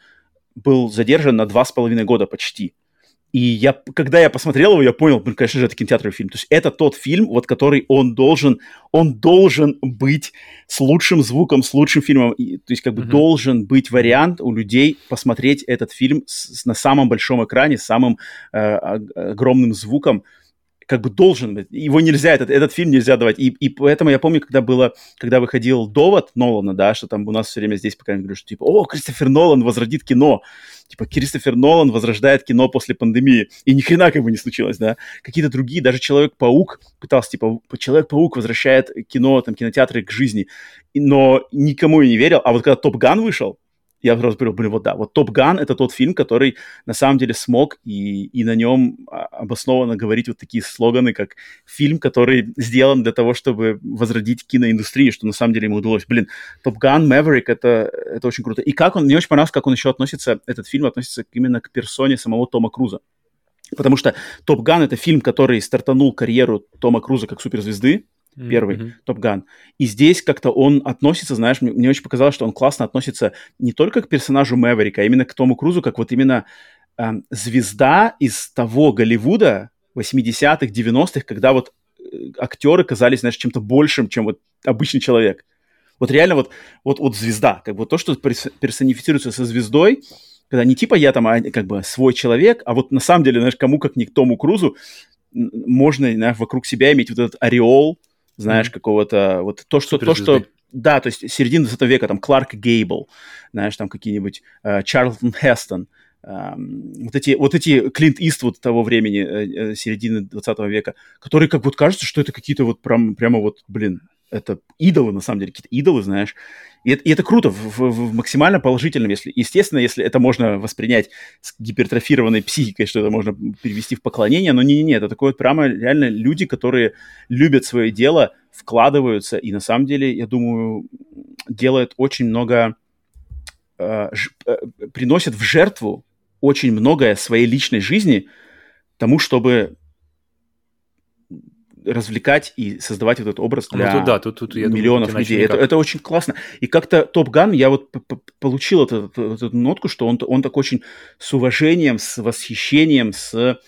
был задержан на два с половиной года почти. И я, когда я посмотрел его, я понял, ну, конечно же, это кинотеатровый фильм. То есть это тот фильм, вот который он должен, он должен быть с лучшим звуком, с лучшим фильмом. И, то есть как бы mm-hmm. должен быть вариант у людей посмотреть этот фильм с, на самом большом экране, с самым э, огромным звуком как бы должен быть. Его нельзя, этот, этот фильм нельзя давать. И, и поэтому я помню, когда было, когда выходил довод Нолана, да, что там у нас все время здесь, пока я говорю, что типа, о, Кристофер Нолан возродит кино. Типа, Кристофер Нолан возрождает кино после пандемии. И ни хрена как бы не случилось, да. Какие-то другие, даже Человек-паук пытался, типа, Человек-паук возвращает кино, там, кинотеатры к жизни. Но никому я не верил. А вот когда Top Gun вышел, я сразу говорю, блин, вот да, вот Top Gun это тот фильм, который на самом деле смог и, и на нем а, обоснованно говорить вот такие слоганы, как фильм, который сделан для того, чтобы возродить киноиндустрию, что на самом деле ему удалось. Блин, Top Gun, Maverick, это, это очень круто. И как он, мне очень понравилось, как он еще относится, этот фильм относится именно к персоне самого Тома Круза. Потому что Топ Ган это фильм, который стартанул карьеру Тома Круза как суперзвезды, первый mm-hmm. Топ Ган. И здесь как-то он относится, знаешь, мне, мне очень показалось, что он классно относится не только к персонажу Мэверика, а именно к Тому Крузу, как вот именно э, звезда из того Голливуда 80-х, 90-х, когда вот э, актеры казались, знаешь, чем-то большим, чем вот обычный человек. Вот реально вот, вот, вот звезда, как бы то, что персонифицируется со звездой, когда не типа я там, а как бы свой человек, а вот на самом деле, знаешь, кому как не к Тому Крузу можно, знаешь, вокруг себя иметь вот этот ореол знаешь, какого-то, вот то, что, то, что, да, то есть середина 20 века, там, Кларк Гейбл, знаешь, там какие-нибудь э, Чарльтон Хестон, э, вот эти, вот эти Клинт Иствуд того времени, э, э середины 20 века, которые как вот кажется, что это какие-то вот прям, прямо вот, блин, это идолы, на самом деле, какие-то идолы, знаешь. И это, и это круто в, в, в максимально положительном, если, естественно, если это можно воспринять с гипертрофированной психикой, что это можно перевести в поклонение, но не-не-не, это такое вот прямо реально люди, которые любят свое дело, вкладываются, и на самом деле, я думаю, делают очень много, э, ж, э, приносят в жертву очень многое своей личной жизни тому, чтобы развлекать и создавать вот этот образ для ну, тут, да, тут, тут, я миллионов думаю, людей. Это, это очень классно. И как-то Top Gun, я вот получил эту, эту, нотку, что он, он так очень с уважением, с восхищением, с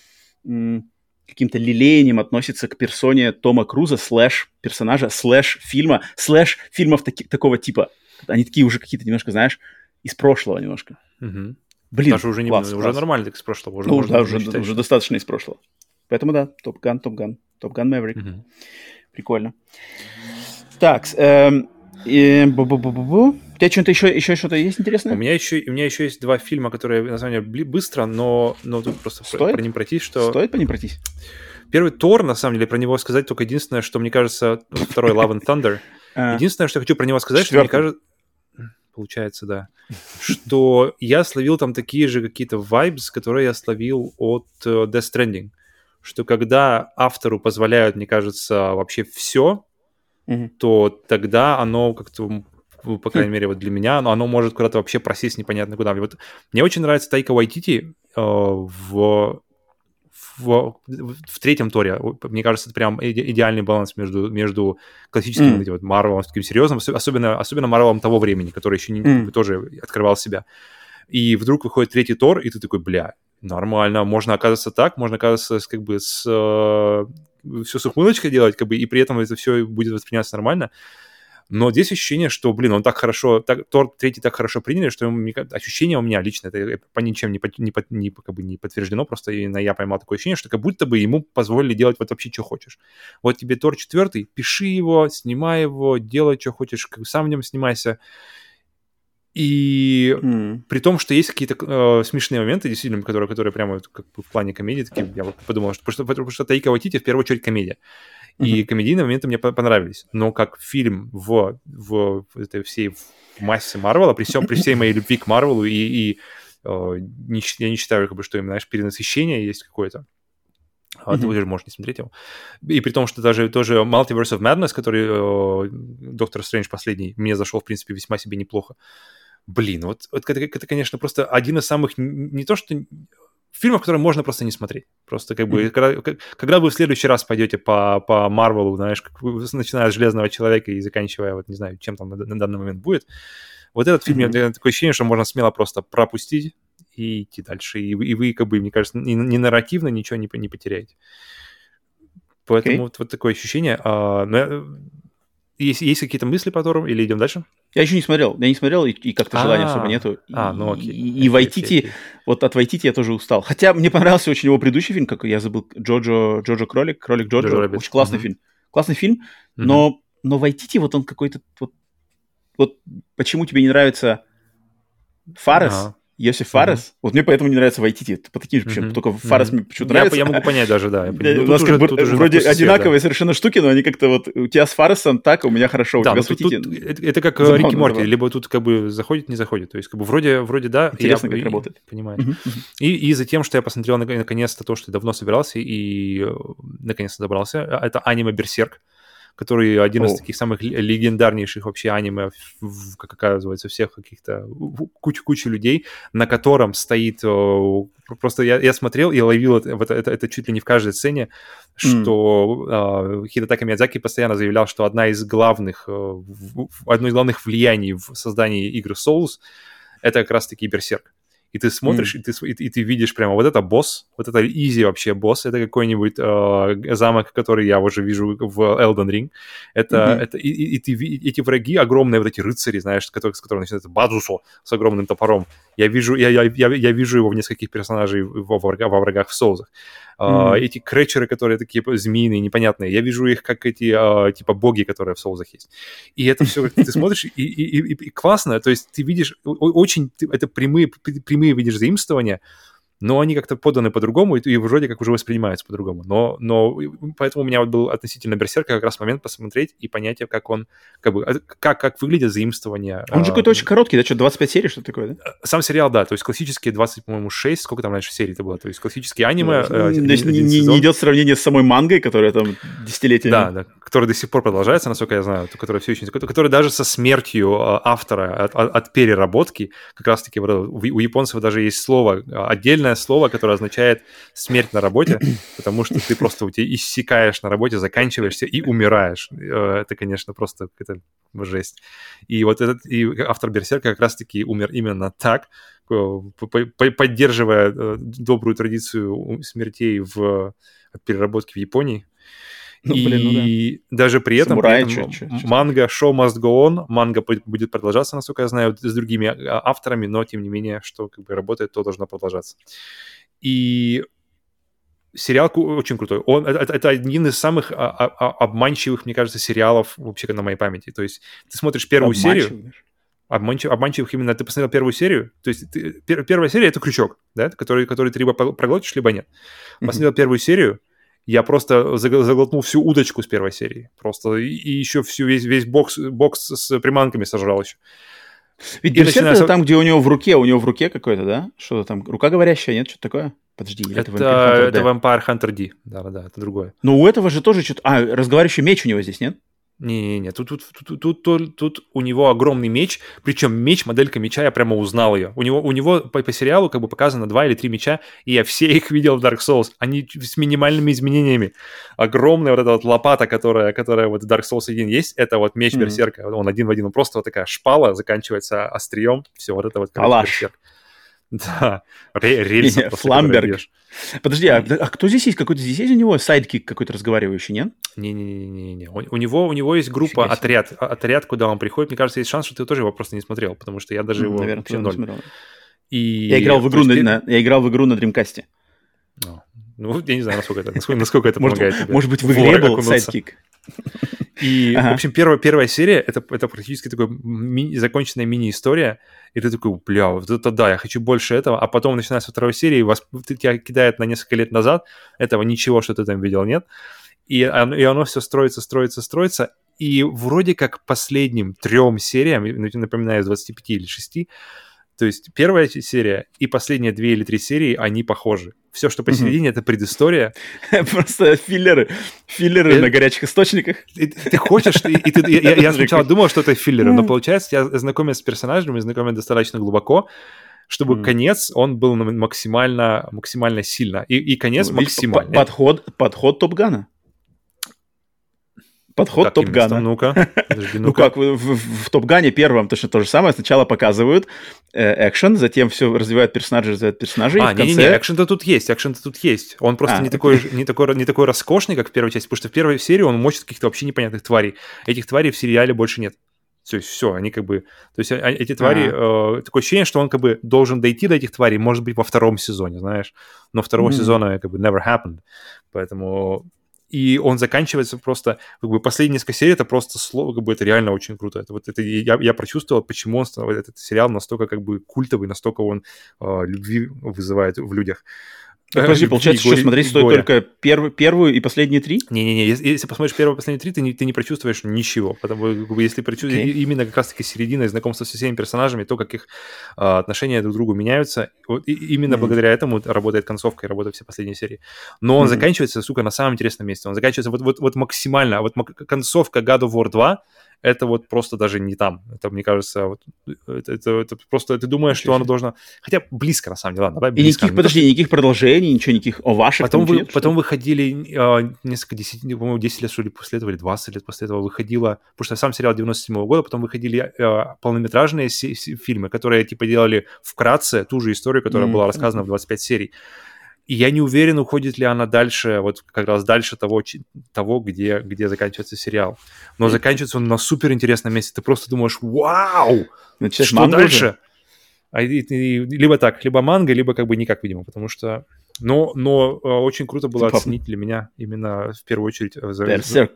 каким-то лелеянием относится к персоне Тома Круза, слэш персонажа, слэш фильма, слэш фильмов таки, такого типа. Они такие уже какие-то немножко, знаешь, из прошлого немножко. Угу. Блин, Даже уже, не, класс, уже класс. нормально так из прошлого. Уже, ну, да, уже, уже достаточно из прошлого. Поэтому да, Top Gun, Top Gun. Top Gun Maverick. Угу. Прикольно. Так, эм, и, бу -бу -бу -бу -бу. У тебя что-то еще, еще что-то есть интересное? У меня еще, у меня еще есть два фильма, которые, на самом деле, быстро, но, но тут просто Стоит? про ним пройтись, что... Стоит по ним пройтись? Первый Тор, на самом деле, про него сказать только единственное, что мне кажется, второй Love and Thunder. А. Единственное, что я хочу про него сказать, что мне кажется, получается, да, что я словил там такие же какие-то vibes, которые я словил от uh, Death Stranding что когда автору позволяют, мне кажется, вообще все, mm-hmm. то тогда оно как-то по крайней мере, вот для меня, оно, оно может куда-то вообще просесть непонятно куда. вот мне очень нравится Тайка Вайтити э, в, в, в третьем Торе. Мне кажется, это прям идеальный баланс между, между классическим mm. вот, Марвелом, таким серьезным, особенно, особенно Марвелом того времени, который еще не, mm. тоже открывал себя. И вдруг выходит третий Тор, и ты такой, бля, нормально, можно оказаться так, можно оказаться как бы с э, все с ухмылочкой делать, как бы, и при этом это все будет восприниматься нормально. Но здесь ощущение, что, блин, он так хорошо, так, Тор третий так хорошо приняли, что ощущение у меня лично, это по ничем не, не, не, как бы не подтверждено, просто именно я поймал такое ощущение, что как будто бы ему позволили делать вот вообще, что хочешь. Вот тебе Тор четвертый, пиши его, снимай его, делай, что хочешь, как, сам в нем снимайся. И mm. при том, что есть какие-то э, смешные моменты, действительно, которые, которые прямо как бы в плане комедии, такие, я вот подумал, что, потому что, потому что Таика Ватити в первую очередь комедия. Mm-hmm. И комедийные моменты мне понравились. Но как фильм в, в, этой всей массе Марвела, при, всем, при всей моей любви к Марвелу, и, и э, не, я не считаю, как бы, что им, знаешь, перенасыщение есть какое-то. А mm-hmm. ты уже можешь не смотреть его. И при том, что даже тоже Multiverse of Madness, который э, Доктор Стрэндж последний, мне зашел, в принципе, весьма себе неплохо. Блин, вот, вот это, это, конечно, просто один из самых, не то что фильмов, которые можно просто не смотреть. Просто как бы, mm-hmm. когда, когда вы в следующий раз пойдете по, по Марвелу, знаешь, как начиная с Железного Человека и заканчивая, вот не знаю, чем там на, на данный момент будет, вот этот фильм, mm-hmm. такое ощущение, что можно смело просто пропустить и идти дальше. И, и вы, как бы, мне кажется, не, не нарративно ничего не, не потеряете. Поэтому okay. вот, вот такое ощущение. А, но, есть, есть какие-то мысли по которым, или идем дальше? Я еще не смотрел, я не смотрел, и, и как-то желания особо нету. А, ну окей. И, и Вайтити, вот от Вайтити я тоже устал. Хотя мне понравился очень его предыдущий фильм, как я забыл, Джоджо, Джоджо Кролик, Кролик Джоджо. Очень классный угу. фильм. Классный фильм, но, но Вайтити, вот он какой-то, вот, вот почему тебе не нравится Фарес, ага. Йосиф Фарес. Uh-huh. Вот мне поэтому не нравится Вайтити. По таким же причинам. Uh-huh. Только Фарес uh-huh. мне почему-то нравится. Я, я могу понять даже, да. У нас как бы вроде одинаковые совершенно штуки, но они как-то вот... У тебя с Фаресом так, у меня хорошо, у тебя с Вайтити... Это, как Забавно, Рики Морти. Либо тут как бы заходит, не заходит. То есть как бы вроде, вроде да. Интересно, как работает. Понимаю. И, за тем, что я посмотрел наконец-то то, что давно собирался и э, наконец-то добрался, а, это аниме «Берсерк» который один из таких самых легендарнейших вообще аниме, как оказывается, всех каких-то кучу-кучу людей, на котором стоит... Просто я, я смотрел и ловил это, это, это, это чуть ли не в каждой сцене, что mm. э, Хидетака Миядзаки постоянно заявлял, что одна из главных, э, одно из главных влияний в создании игры Souls — это как раз-таки Берсерк и ты смотришь, mm. и, ты, и, и ты видишь прямо вот это босс, вот это изи вообще босс, это какой-нибудь э, замок, который я уже вижу в Elden Ring. Это, mm-hmm. это и, и, и ты, эти враги огромные, вот эти рыцари, знаешь, которые, с которых начинается Бадзусо с огромным топором. Я вижу, я, я, я, я вижу его в нескольких персонажей во, врага, во врагах в Соузах. Mm-hmm. Uh, эти кречеры, которые такие змеиные, непонятные, я вижу их как эти, uh, типа, боги, которые в соузах есть. И это все, ты смотришь, и, и, и, и классно, то есть ты видишь, очень, это прямые, прямые видишь заимствования, но они как-то поданы по-другому, и, и вроде как уже воспринимаются по-другому. Но, но поэтому у меня вот был относительно Берсерка как раз момент посмотреть и понять, как он, как бы, а, как, как выглядит заимствование. Он же какой-то очень короткий, да, что, 25 серий, что такое, да? Сам сериал, да, то есть классические 20, по-моему, 6, сколько там раньше серий это было, то есть классические аниме. Ну, э, есть не, не, не идет сравнение с самой мангой, которая там десятилетиями. Да, да, которая до сих пор продолжается, насколько я знаю, которая все еще, которая даже со смертью э, автора от, от, от переработки, как раз-таки у японцев даже есть слово, отдельное слово, которое означает смерть на работе, потому что ты просто у тебя иссякаешь на работе, заканчиваешься и умираешь. Э, это, конечно, просто какая-то жесть. И вот этот и автор Берсерка как раз-таки умер именно так, поддерживая э, добрую традицию смертей в переработке в Японии. Ну, и блин, ну да. даже при этом, Самурай, при этом чё, чё, чё. манга Show Must Go On, манга будет продолжаться, насколько я знаю, с другими а, авторами, но тем не менее, что как бы работает, то должно продолжаться. И сериал очень крутой. Он, это, это один из самых а, а, обманчивых, мне кажется, сериалов вообще на моей памяти. То есть ты смотришь первую серию... Обманчив, обманчивых именно ты посмотрел первую серию, то есть ты, пер, первая серия это крючок, да, который, который ты либо проглотишь, либо нет. Посмотрел mm-hmm. первую серию, я просто заглотнул всю удочку с первой серии, просто и, и еще всю весь весь бокс бокс с приманками сожрал еще. Ведь Берсерк начинаю... это там, где у него в руке, у него в руке какой-то, да? Что-то там, рука говорящая, нет, что-то такое? Подожди, это, это, это Vampire Hunter D. Да-да-да, это другое. Но у этого же тоже что-то... А, разговаривающий меч у него здесь, нет? Не-не-не, тут, тут, тут, тут, тут, тут у него огромный меч, причем меч, моделька меча, я прямо узнал ее. У него, у него по, по сериалу как бы показано два или три меча, и я все их видел в Dark Souls. Они с минимальными изменениями. Огромная вот эта вот лопата, которая, которая вот в Dark Souls 1 есть, это вот меч mm-hmm. Берсерка. Он один в один, он просто вот такая шпала, заканчивается острием, все, вот это вот. Короче, Берсерк. Да, рельсы. Фламберг. Подожди, а, а кто здесь есть? Какой-то здесь есть у него сайдкик какой-то разговаривающий, нет? Не-не-не-не. У, у, него, у него есть группа, отряд, отряд, куда он приходит. Мне кажется, есть шанс, что ты тоже его просто не смотрел, потому что я даже его Наверное, вообще ноль. Не смотрел. И... Я, играл в игру на, на, я играл в игру на Dreamcast. Ну, я не знаю, насколько это, насколько, насколько это помогает тебе. Может быть, в игре был сайдкик. И, ага. в общем, первая, первая серия это, это практически такая ми- законченная мини-история. И ты такой, бля, вот это да, я хочу больше этого. А потом начинается вторая серия, и вас, тебя кидает на несколько лет назад. Этого ничего, что ты там видел, нет. И оно, и оно все строится, строится, строится. И вроде как последним трем сериям, напоминаю, из 25 или 6, то есть первая серия и последние две или три серии, они похожи. Все, что посередине, mm-hmm. это предыстория. Просто филлеры. Филлеры э, на горячих источниках. Ты хочешь... Я сначала думал, что это филлеры, но получается, я знакомясь с персонажем, знакомясь достаточно глубоко, чтобы mm. конец, он был максимально, максимально сильно. И, и конец ну, максимально. Подход, подход Топгана. Подход Топгана. Ну-ка, ну как, в, в, в Топгане первом точно то же самое. Сначала показывают э, экшен, затем все развивают персонажей, развивают персонажей. А, не-не-не, экшен-то тут есть, экшен-то тут есть. Он просто а, не, такой, не, такой, не такой роскошный, как в первой части, потому что в первой серии он мочит каких-то вообще непонятных тварей. Этих тварей в сериале больше нет. То есть все, они как бы... То есть а, эти твари... Э, такое ощущение, что он как бы должен дойти до этих тварей, может быть, во втором сезоне, знаешь. Но второго mm-hmm. сезона как бы never happened. Поэтому и он заканчивается просто, как бы последние несколько серий, это просто слово, как бы это реально очень круто. Это вот это я, я прочувствовал, почему он этот сериал настолько как бы культовый, настолько он э, любви вызывает в людях. Так, подожди, получается, что смотреть стоит горя. только первую, первую и последние три? Не-не-не, если, если посмотришь первую и последние три, ты не, ты не прочувствуешь ничего. Потому что если прочувствуешь okay. именно как раз-таки середина и знакомство со всеми персонажами, то, как их а, отношения друг к другу меняются, вот, и, именно mm-hmm. благодаря этому работает концовка и работают все последние серии. Но он mm-hmm. заканчивается, сука, на самом интересном месте. Он заканчивается вот, вот, вот максимально. А вот концовка God of War 2 это вот просто даже не там. Это, мне кажется, вот, это, это, это просто ты думаешь, что оно должно... Хотя близко, на самом деле. Ладно, давай близко. И никаких, подожди, никаких продолжений, ничего, никаких о ваших Потом, вы, нет, потом выходили э, несколько десяти, по-моему, 10 лет, что ли, после этого, или 20 лет после этого выходило... Потому что сам сериал 97 -го года, потом выходили э, полнометражные фильмы, которые, типа, делали вкратце ту же историю, которая mm-hmm. была рассказана в 25 серий. И я не уверен, уходит ли она дальше, вот как раз дальше того, того где, где заканчивается сериал. Но заканчивается он на супер интересном месте. Ты просто думаешь, вау, Значит, что дальше? А, и, и, либо так, либо манга, либо как бы никак, видимо, потому что... Но, но э, очень круто было типа оценить для меня именно в первую очередь... Э, за, Берсерк.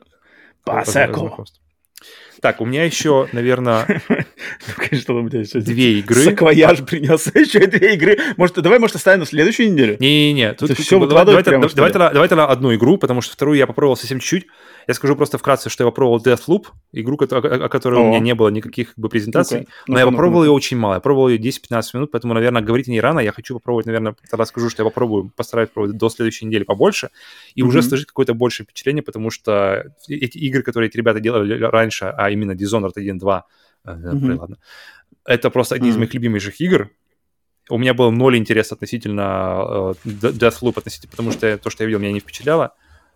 Так, у меня еще, наверное, что у тебя еще две игры. Саквояж принес еще две игры. Может, давай, может, оставим на следующую неделю? Не-не-не. Тут все давай, давай, давай, давай тогда одну игру, потому что вторую я попробовал совсем чуть-чуть. Я скажу просто вкратце, что я попробовал Deathloop, игру, о, которой у меня не было никаких как бы, презентаций, ну но я попробовал ее очень мало. Я пробовал ее 10-15 минут, поэтому, наверное, говорить не рано. Я хочу попробовать, наверное, тогда скажу, что я попробую, постараюсь попробовать до следующей недели побольше, и уже сложить какое-то большее впечатление, потому что эти игры, которые эти ребята делали раньше, а именно Dishonored 1, 2, mm-hmm. ладно, это просто одни из моих любимейших игр, у меня был ноль интереса относительно uh, Deathloop, относительно, потому что то, что я видел, меня не впечатляло.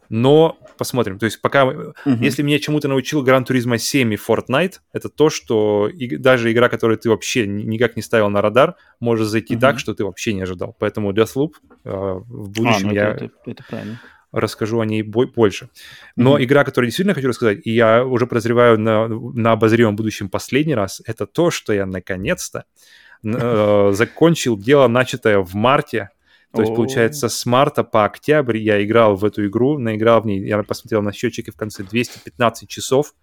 Но посмотрим. То есть пока, uh-huh. если меня чему-то научил Gran Turismo 7 и Fortnite, это то, что и, даже игра, которую ты вообще никак не ставил на радар, может зайти uh-huh. так, что ты вообще не ожидал. Поэтому Deathloop э, в будущем а, ну я это, это, это расскажу о ней больше. Но uh-huh. игра, которую действительно хочу рассказать, и я уже подозреваю на, на обозримом будущем последний раз, это то, что я наконец-то э, закончил дело, начатое в марте то есть, получается, с марта по октябрь я играл в эту игру, наиграл в ней, я посмотрел на счетчике в конце 215 часов,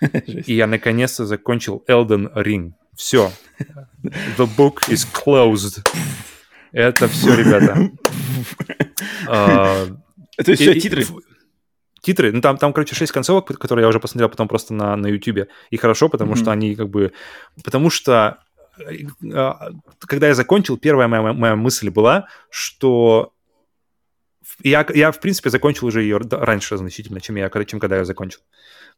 и я наконец-то закончил Elden Ring. Все. The book is closed. Это все, ребята. Это все титры? Титры, ну там, там, короче, 6 концовок, которые я уже посмотрел потом просто на, на YouTube. И хорошо, потому что они как бы... Потому что а, когда я закончил, первая моя, моя мысль была, что я, я, в принципе, закончил уже ее раньше значительно, чем, я, чем когда я закончил.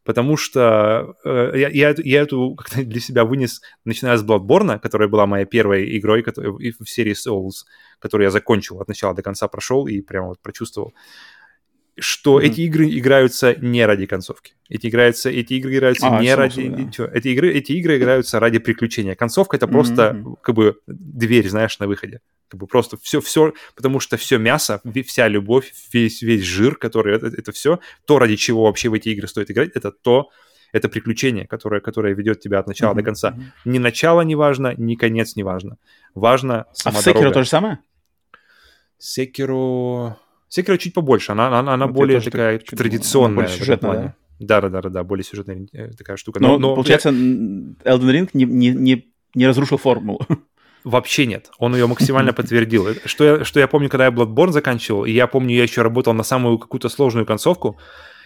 Потому что э, я, я, я эту как-то для себя вынес, начиная с Bloodborne, которая была моей первой игрой которая, в серии Souls, которую я закончил от начала до конца, прошел и прямо вот прочувствовал что mm-hmm. эти игры играются не ради концовки. Эти, играются, эти игры играются а, не ради... Да. Эти, игры, эти игры играются ради приключения. Концовка — это просто mm-hmm. как бы дверь, знаешь, на выходе. Как бы просто все, все, потому что все мясо, вся любовь, весь, весь жир, который... Это, это все, то, ради чего вообще в эти игры стоит играть, это то, это приключение, которое, которое ведет тебя от начала mm-hmm. до конца. Mm-hmm. Ни начало не важно, ни конец не важно. Важно сама А в Секиро то же самое? Секиро... Секиро чуть побольше, она, она, она более такая чуть, традиционная. Более сюжетная, да? Да, да, да, да, более сюжетная э, такая штука. Но, но, но получается, я... Elden Ring не, не, не, не разрушил формулу. Вообще нет. Он ее максимально подтвердил. Что я, что я помню, когда я Bloodborne заканчивал, и я помню, я еще работал на самую какую-то сложную концовку,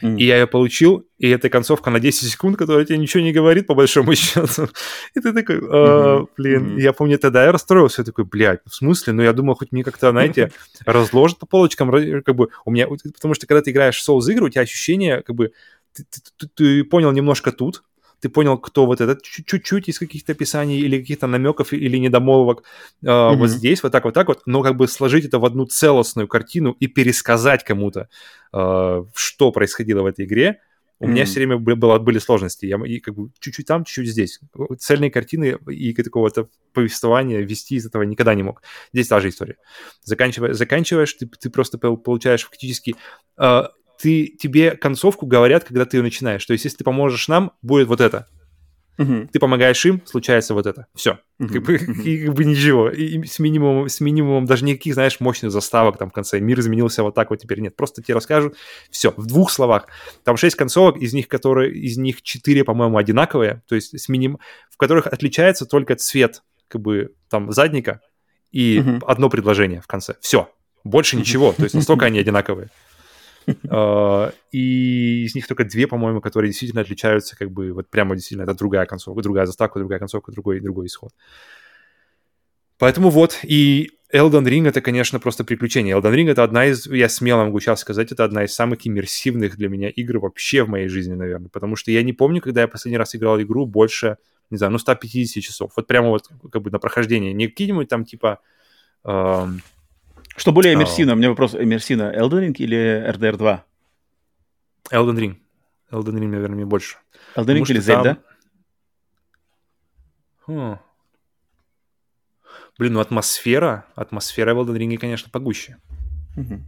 Mm. И я ее получил, и эта концовка на 10 секунд, которая тебе ничего не говорит, по большому счету. И ты такой, mm-hmm. блин, mm-hmm. я помню, тогда я расстроился, я такой, блядь, в смысле? Ну, я думал, хоть мне как-то, знаете, разложат по полочкам, как бы, у меня, потому что когда ты играешь в Souls игры, у тебя ощущение, как бы, ты, ты, ты, ты понял немножко тут, ты понял, кто вот этот чуть-чуть из каких-то описаний или каких-то намеков или недомолвок э, mm-hmm. вот здесь, вот так, вот так вот, но как бы сложить это в одну целостную картину и пересказать кому-то, э, что происходило в этой игре, у mm-hmm. меня все время было, были сложности. Я и как бы чуть-чуть там, чуть-чуть здесь. Цельные картины и какого-то повествования вести из этого никогда не мог. Здесь та же история. Заканчивая, заканчиваешь, ты, ты просто получаешь фактически... Э, ты, тебе концовку говорят, когда ты ее начинаешь. То есть, если ты поможешь нам, будет вот это. Uh-huh. Ты помогаешь им, случается вот это. Все. Uh-huh. Как, бы, и, как бы ничего. И, с, минимумом, с минимумом даже никаких, знаешь, мощных заставок там в конце. Мир изменился вот так вот теперь нет. Просто тебе расскажут. Все, в двух словах. Там шесть концовок, из них, которые, из них четыре, по-моему, одинаковые. То есть с миним... в которых отличается только цвет как бы там задника и uh-huh. одно предложение в конце. Все. Больше ничего. То есть настолько они одинаковые. А, и из них только две, по-моему, которые действительно отличаются, как бы, вот прямо действительно, это другая концовка, другая заставка, другая концовка, другой, другой исход. Поэтому вот, и Elden Ring это, конечно, просто приключение. Elden Ring это одна из, я смело могу сейчас сказать, это одна из самых иммерсивных для меня игр вообще в моей жизни, наверное. Потому что я не помню, когда я последний раз играл игру больше, не знаю, ну 150 часов. Вот прямо вот как бы на прохождение. Не какие-нибудь там типа эм, что более иммерсивно? Oh. У меня вопрос, иммерсивно Elden Ring или RDR 2? Elden Ring. Elden Ring, наверное, мне больше. Elden Ring или Zelda? Там... Хм. Блин, ну атмосфера, атмосфера в Elden Ring, конечно, погуще. Угу.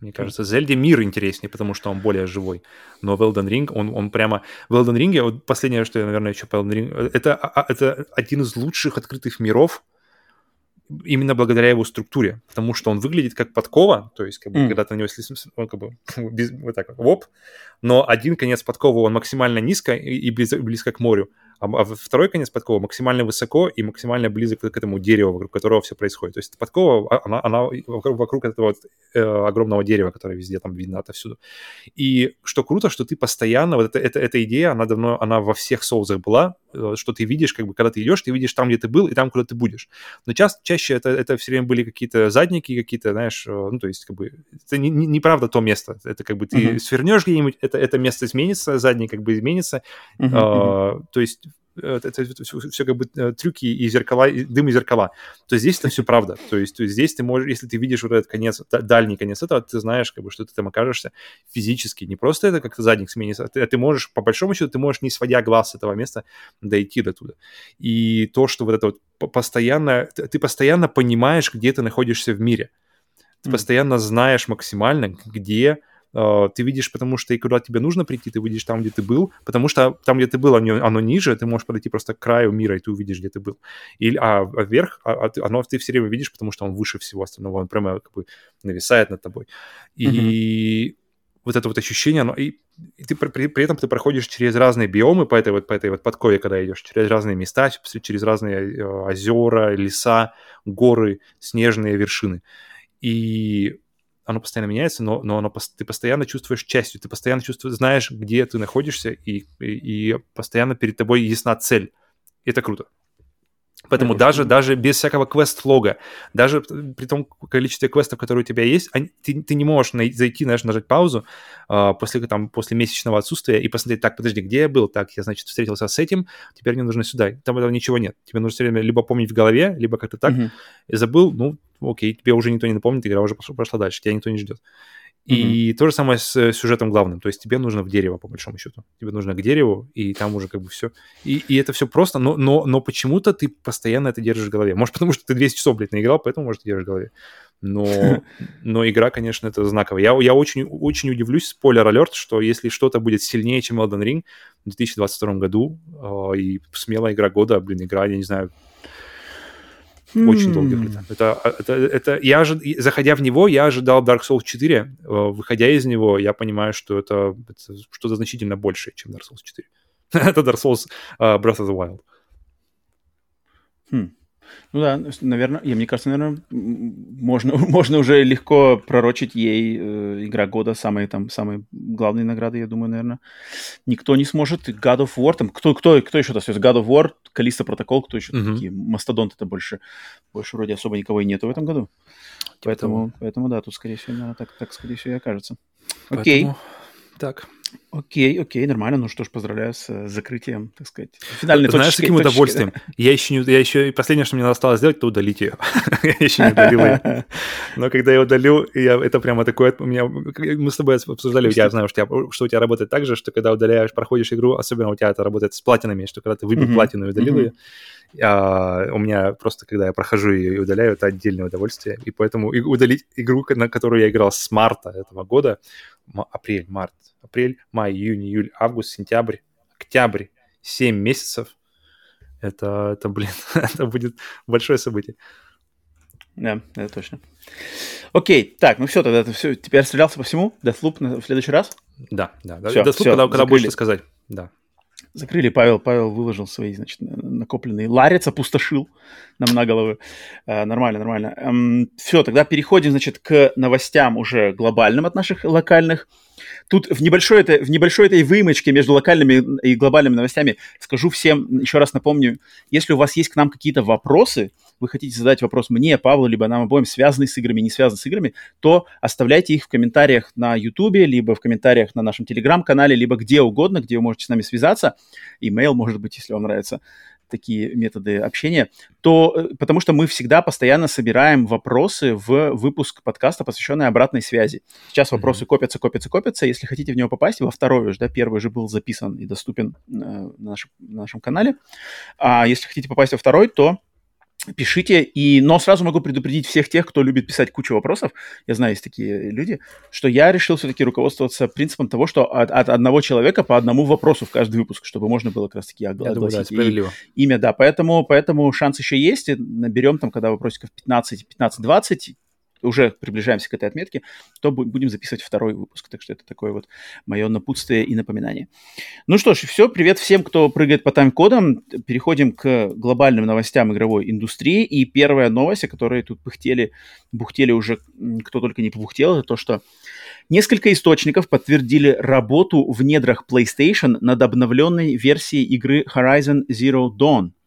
Мне кажется, Зельде мир интереснее, потому что он более живой. Но в Elden Ring, он, он прямо... В Elden Ring, вот последнее, что я, наверное, еще по Elden Ring, это, а, это один из лучших открытых миров, именно благодаря его структуре, потому что он выглядит как подкова, то есть как бы, mm. когда ты на него он как бы без, вот так вот, воп, но один конец подковы, он максимально низко и, и близко, близко к морю, а, а второй конец подкова максимально высоко и максимально близок к этому дереву, вокруг которого все происходит. То есть подкова, а, она, она вокруг, вокруг этого вот, э, огромного дерева, которое везде там видно отовсюду. И что круто, что ты постоянно, вот это, это, эта идея, она давно, она во всех соусах была, что ты видишь, как бы, когда ты идешь, ты видишь там, где ты был, и там, куда ты будешь. Но ча- чаще это, это все время были какие-то задники, какие-то, знаешь, э, ну, то есть, как бы, это не, не, неправда то место. Это как бы ты uh-huh. свернешь где-нибудь, это, это место изменится, задний как бы изменится. Uh-huh, uh-huh. то есть это, это, это все, все как бы э, трюки и зеркала, и дым и зеркала, то здесь это все правда. То есть, то есть здесь ты можешь, если ты видишь вот этот конец, дальний конец этого, ты знаешь, как бы, что ты там окажешься физически. Не просто это как-то задник сменится, а ты, а ты можешь, по большому счету, ты можешь, не сводя глаз с этого места, дойти до туда. И то, что вот это вот постоянно, ты постоянно понимаешь, где ты находишься в мире. Ты mm. постоянно знаешь максимально, где Uh, ты видишь, потому что и куда тебе нужно прийти, ты видишь там, где ты был, потому что там, где ты был, оно, оно ниже, ты можешь подойти просто к краю мира, и ты увидишь, где ты был. Или, а, а вверх, а, а, оно ты все время видишь, потому что он выше всего остального, он прямо как бы нависает над тобой. И mm-hmm. вот это вот ощущение, оно, и, и ты при, при этом ты проходишь через разные биомы по этой вот, по этой вот подкове, когда идешь, через разные места, через разные э, озера, леса, горы, снежные вершины. И оно постоянно меняется, но, но оно, ты постоянно чувствуешь частью, ты постоянно чувствуешь, знаешь, где ты находишься, и, и, и постоянно перед тобой ясна цель. Это круто. Поэтому Конечно. даже, даже без всякого квест-лога, даже при том количестве квестов, которые у тебя есть, они, ты, ты не можешь на, зайти, знаешь, нажать паузу э, после, там, после месячного отсутствия и посмотреть, так, подожди, где я был? Так, я, значит, встретился с этим, теперь мне нужно сюда. Там этого ничего нет. Тебе нужно все время либо помнить в голове, либо как-то так. Uh-huh. И забыл, ну, окей, тебе уже никто не напомнит, игра уже пошла дальше, тебя никто не ждет. И mm-hmm. то же самое с э, сюжетом главным. То есть тебе нужно в дерево, по большому счету. Тебе нужно к дереву, и там уже как бы все. И, и это все просто, но, но, но почему-то ты постоянно это держишь в голове. Может, потому что ты 200 часов, блядь, наиграл, поэтому, может, держишь в голове. Но, но игра, конечно, это знаковая. Я, я очень, очень удивлюсь, спойлер-алерт, что если что-то будет сильнее, чем Elden Ring в 2022 году, э, и смелая игра года, блин, игра, я не знаю, очень долгое время. Это, это, это, я ожид... Заходя в него, я ожидал Dark Souls 4. Э, выходя из него, я понимаю, что это, это что-то значительно большее, чем Dark Souls 4. это Dark Souls uh, Breath of the Wild. Хм. Ну да, наверное, я, мне кажется, наверное, можно, можно уже легко пророчить ей э, игра года, самые там, самые главные награды, я думаю, наверное. Никто не сможет. God of War, там, кто, кто, кто еще достается? God of War, Калиста Протокол, кто еще uh-huh. такие? Мастодонт это больше, больше вроде особо никого и нету в этом году. Типа поэтому, того. поэтому, да, тут, скорее всего, наверное, так, так, скорее всего, и окажется. Окей. Поэтому... Так. Окей, окей, нормально. Ну что ж, поздравляю с э, закрытием, так сказать. Финальной Знаешь, с каким удовольствием? Да? Я еще не, я еще, последнее, что мне осталось сделать, это удалить ее. я еще не удалил ее. Но когда я удалю, я, это прямо такое, у меня, мы с тобой обсуждали, я знаю, что, что у тебя работает так же, что когда удаляешь, проходишь игру, особенно у тебя это работает с платинами, что когда ты выбил платину и удалил ее, а, у меня просто, когда я прохожу ее и удаляю, это отдельное удовольствие. И поэтому удалить игру, на которую я играл с марта этого года, апрель, март, апрель, май, июнь, июль, август, сентябрь, октябрь, 7 месяцев. Это, это, блин, это будет большое событие. Да, это точно. Окей, так, ну все, тогда это все. Теперь стрелялся по всему? Deathloop в следующий раз? Да, да. Все, Deathloop, все, когда, когда будешь сказать. Да. Закрыли, Павел, Павел выложил свои, значит, накопленные. Ларец опустошил нам на головы. Э, нормально, нормально. Эм, все, тогда переходим, значит, к новостям уже глобальным от наших локальных. Тут в небольшой, это, в небольшой этой вымочке между локальными и глобальными новостями скажу всем, еще раз напомню, если у вас есть к нам какие-то вопросы, вы хотите задать вопрос мне, Павлу, либо нам обоим, связанный с играми, не связанный с играми, то оставляйте их в комментариях на YouTube, либо в комментариях на нашем Телеграм-канале, либо где угодно, где вы можете с нами связаться. Имейл, может быть, если вам нравится такие методы общения, то э, потому что мы всегда постоянно собираем вопросы в выпуск подкаста, посвященный обратной связи. Сейчас вопросы mm-hmm. копятся, копятся, копятся. Если хотите в него попасть, во второй уже, да, первый же был записан и доступен э, на, нашем, на нашем канале. А если хотите попасть во второй, то пишите. И, но сразу могу предупредить всех тех, кто любит писать кучу вопросов, я знаю, есть такие люди, что я решил все-таки руководствоваться принципом того, что от, от одного человека по одному вопросу в каждый выпуск, чтобы можно было как раз-таки огласить думаю, да, имя. Да, поэтому, поэтому шанс еще есть. Наберем там, когда вопросиков 15, 15-20, уже приближаемся к этой отметке, то будем записывать второй выпуск. Так что это такое вот мое напутствие и напоминание. Ну что ж, все. Привет всем, кто прыгает по тайм-кодам. Переходим к глобальным новостям игровой индустрии. И первая новость, о которой тут пыхтели, бухтели уже, кто только не побухтел, это то, что несколько источников подтвердили работу в недрах PlayStation над обновленной версией игры Horizon Zero Dawn –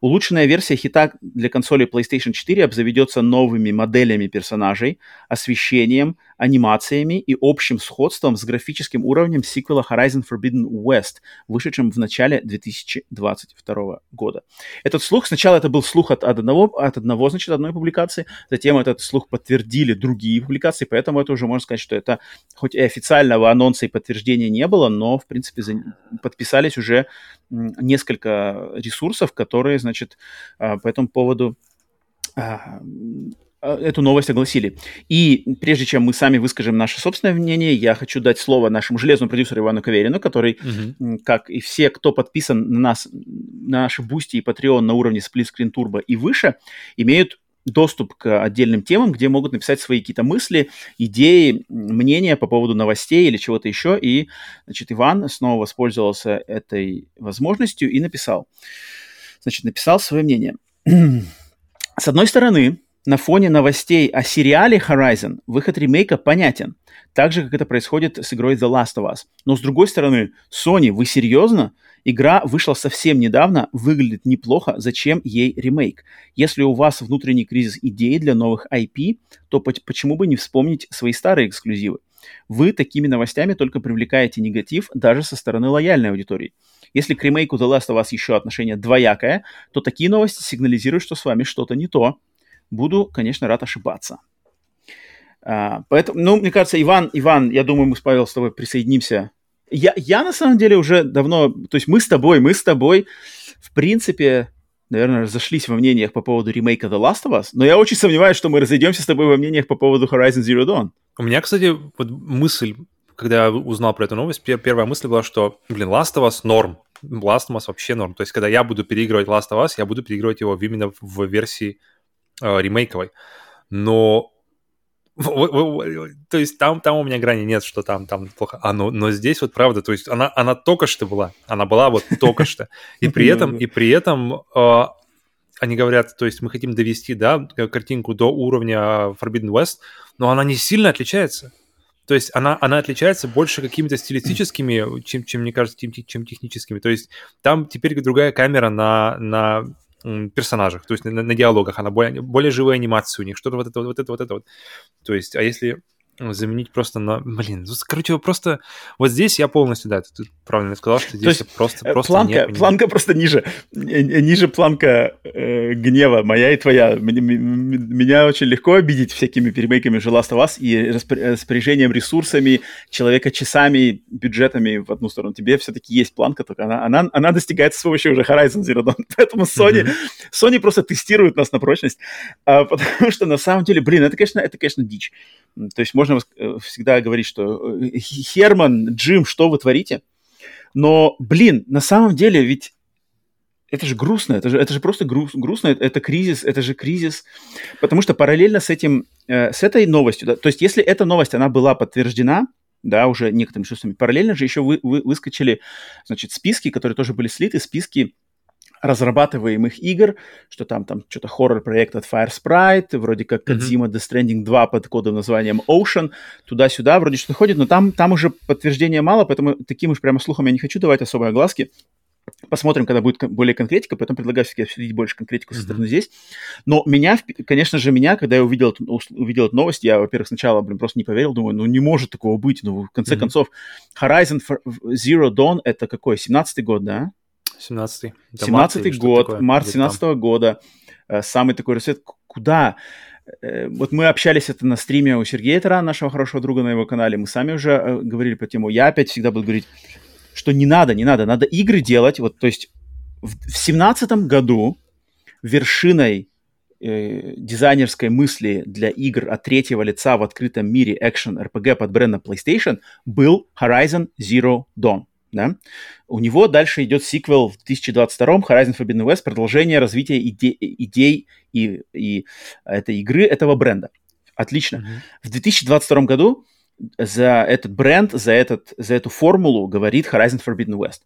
Улучшенная версия хита для консоли PlayStation 4 обзаведется новыми моделями персонажей, освещением, анимациями и общим сходством с графическим уровнем сиквела Horizon Forbidden West, вышедшим в начале 2022 года. Этот слух, сначала это был слух от одного, от одного, значит, одной публикации, затем этот слух подтвердили другие публикации, поэтому это уже можно сказать, что это хоть и официального анонса и подтверждения не было, но, в принципе, за, подписались уже несколько ресурсов, которые, значит, а, по этому поводу а, эту новость огласили. И прежде чем мы сами выскажем наше собственное мнение, я хочу дать слово нашему железному продюсеру Ивану Каверину, который, угу. как и все, кто подписан на нас, на наши Бусти и Patreon на уровне Split Screen Turbo и выше, имеют доступ к отдельным темам, где могут написать свои какие-то мысли, идеи, мнения по поводу новостей или чего-то еще. И, значит, Иван снова воспользовался этой возможностью и написал. Значит, написал свое мнение. С одной стороны, на фоне новостей о сериале Horizon выход ремейка понятен, так же, как это происходит с игрой The Last of Us. Но с другой стороны, Sony, вы серьезно? Игра вышла совсем недавно, выглядит неплохо, зачем ей ремейк? Если у вас внутренний кризис идей для новых IP, то почему бы не вспомнить свои старые эксклюзивы? Вы такими новостями только привлекаете негатив даже со стороны лояльной аудитории. Если к ремейку The Last of Us еще отношение двоякое, то такие новости сигнализируют, что с вами что-то не то. Буду, конечно, рад ошибаться. А, поэтому, ну, мне кажется, Иван, Иван, я думаю, мы с Павел с тобой присоединимся. Я, я на самом деле уже давно, то есть мы с тобой, мы с тобой, в принципе, наверное, разошлись во мнениях по поводу ремейка The Last of Us, но я очень сомневаюсь, что мы разойдемся с тобой во мнениях по поводу Horizon Zero Dawn. У меня, кстати, вот мысль, когда я узнал про эту новость, первая мысль была, что, блин, Last of Us норм. Last of Us вообще норм. То есть, когда я буду переигрывать Last of Us, я буду переигрывать его именно в версии э, ремейковой. Но то есть там, там у меня грани нет, что там, там плохо. А, но, но здесь вот правда, то есть она, она только что была, она была вот только что. И при этом, и при этом э, они говорят, то есть мы хотим довести, да, картинку до уровня Forbidden West, но она не сильно отличается. То есть она, она отличается больше какими-то стилистическими, чем, чем мне кажется, чем, чем техническими. То есть там теперь другая камера на, на персонажах, то есть на, на диалогах, она более, более живая анимация у них, что-то вот это вот это вот это вот. То есть, а если заменить просто на... Блин, ну, короче, просто... Вот здесь я полностью, да, ты правильно сказал, что здесь есть, просто, э, просто планка, не планка просто ниже. Ниже планка э, гнева моя и твоя. Меня очень легко обидеть всякими перемейками же Last of Us и распоряжением ресурсами, человека часами, бюджетами в одну сторону. Тебе все-таки есть планка, только она, она, она достигается с помощью уже Horizon Zero Dawn. Поэтому Sony, mm-hmm. Sony просто тестирует нас на прочность, а, потому что на самом деле, блин, это, конечно, это, конечно, дичь. То есть можно э, всегда говорить, что э, Херман, Джим, что вы творите? Но, блин, на самом деле ведь это же грустно, это же, это же просто груз, грустно, это, это кризис, это же кризис, потому что параллельно с этим, э, с этой новостью, да, то есть если эта новость, она была подтверждена, да, уже некоторыми чувствами, параллельно же еще вы, вы, выскочили, значит, списки, которые тоже были слиты, списки разрабатываемых игр, что там, там что-то хоррор-проект от Fire Sprite, вроде как Kojima mm-hmm. Death Stranding 2 под кодовым названием Ocean, туда-сюда вроде что-то ходит, но там, там уже подтверждения мало, поэтому таким уж прямо слухом я не хочу давать особой огласки. Посмотрим, когда будет более конкретика, потом предлагаю все-таки обсудить больше конкретику со стороны mm-hmm. здесь. Но меня, конечно же, меня, когда я увидел, увидел эту новость, я, во-первых, сначала, блин, просто не поверил, думаю, ну не может такого быть. Ну, в конце mm-hmm. концов, Horizon Zero Dawn это какой, 17-й год, да? 17-й. 17-й год, такое, март 17-го года, э, самый такой рассвет. Куда? Э, вот мы общались это на стриме у Сергея Тара, нашего хорошего друга на его канале, мы сами уже э, говорили по тему. Я опять всегда буду говорить, что не надо, не надо, надо игры делать. Вот, то есть в, 17 году вершиной э, дизайнерской мысли для игр от третьего лица в открытом мире экшен RPG под брендом PlayStation был Horizon Zero Dawn да, у него дальше идет сиквел в 2022 Horizon Forbidden West, продолжение развития иде- идей и, и этой игры, этого бренда. Отлично. Mm-hmm. В 2022 году за этот бренд, за, этот, за эту формулу говорит Horizon Forbidden West.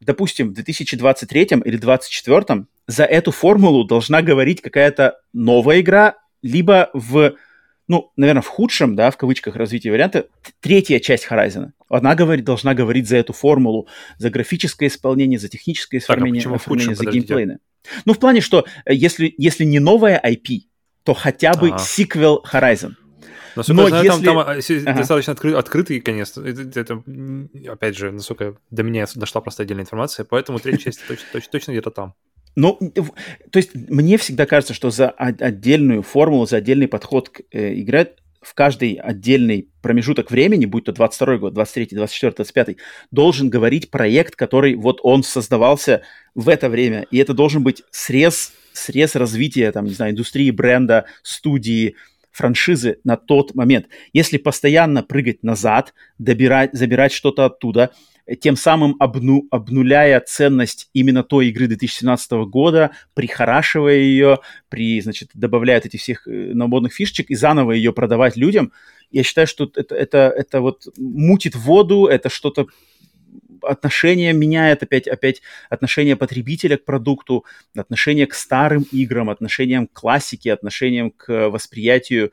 Допустим, в 2023 или 2024 за эту формулу должна говорить какая-то новая игра, либо в ну, наверное, в худшем, да, в кавычках развития варианта, третья часть Horizon. Она говорит, должна говорить за эту формулу, за графическое исполнение, за техническое исполнение, так, а оформление, за геймплейное. Ну, в плане, что э, если, если не новая IP, то хотя бы ага. сиквел Horizon. Но, Но знаю, если... там, там э, ага. достаточно откры... открытый конец. Это, это, опять же, насколько до меня дошла просто отдельная информация, поэтому третья часть точно, точно, точно где-то там. Ну, то есть мне всегда кажется, что за отдельную формулу, за отдельный подход к э, игре в каждый отдельный промежуток времени, будь то 22 год, 23, 24, 25, должен говорить проект, который вот он создавался в это время. И это должен быть срез, срез развития, там, не знаю, индустрии, бренда, студии, франшизы на тот момент. Если постоянно прыгать назад, добирать, забирать что-то оттуда – тем самым обну, обнуляя ценность именно той игры 2017 года, прихорашивая ее, при, значит, добавляя эти всех э, наборных фишечек и заново ее продавать людям. Я считаю, что это, это, это вот мутит воду, это что-то отношение меняет опять, опять отношение потребителя к продукту, отношение к старым играм, отношением к классике, отношением к восприятию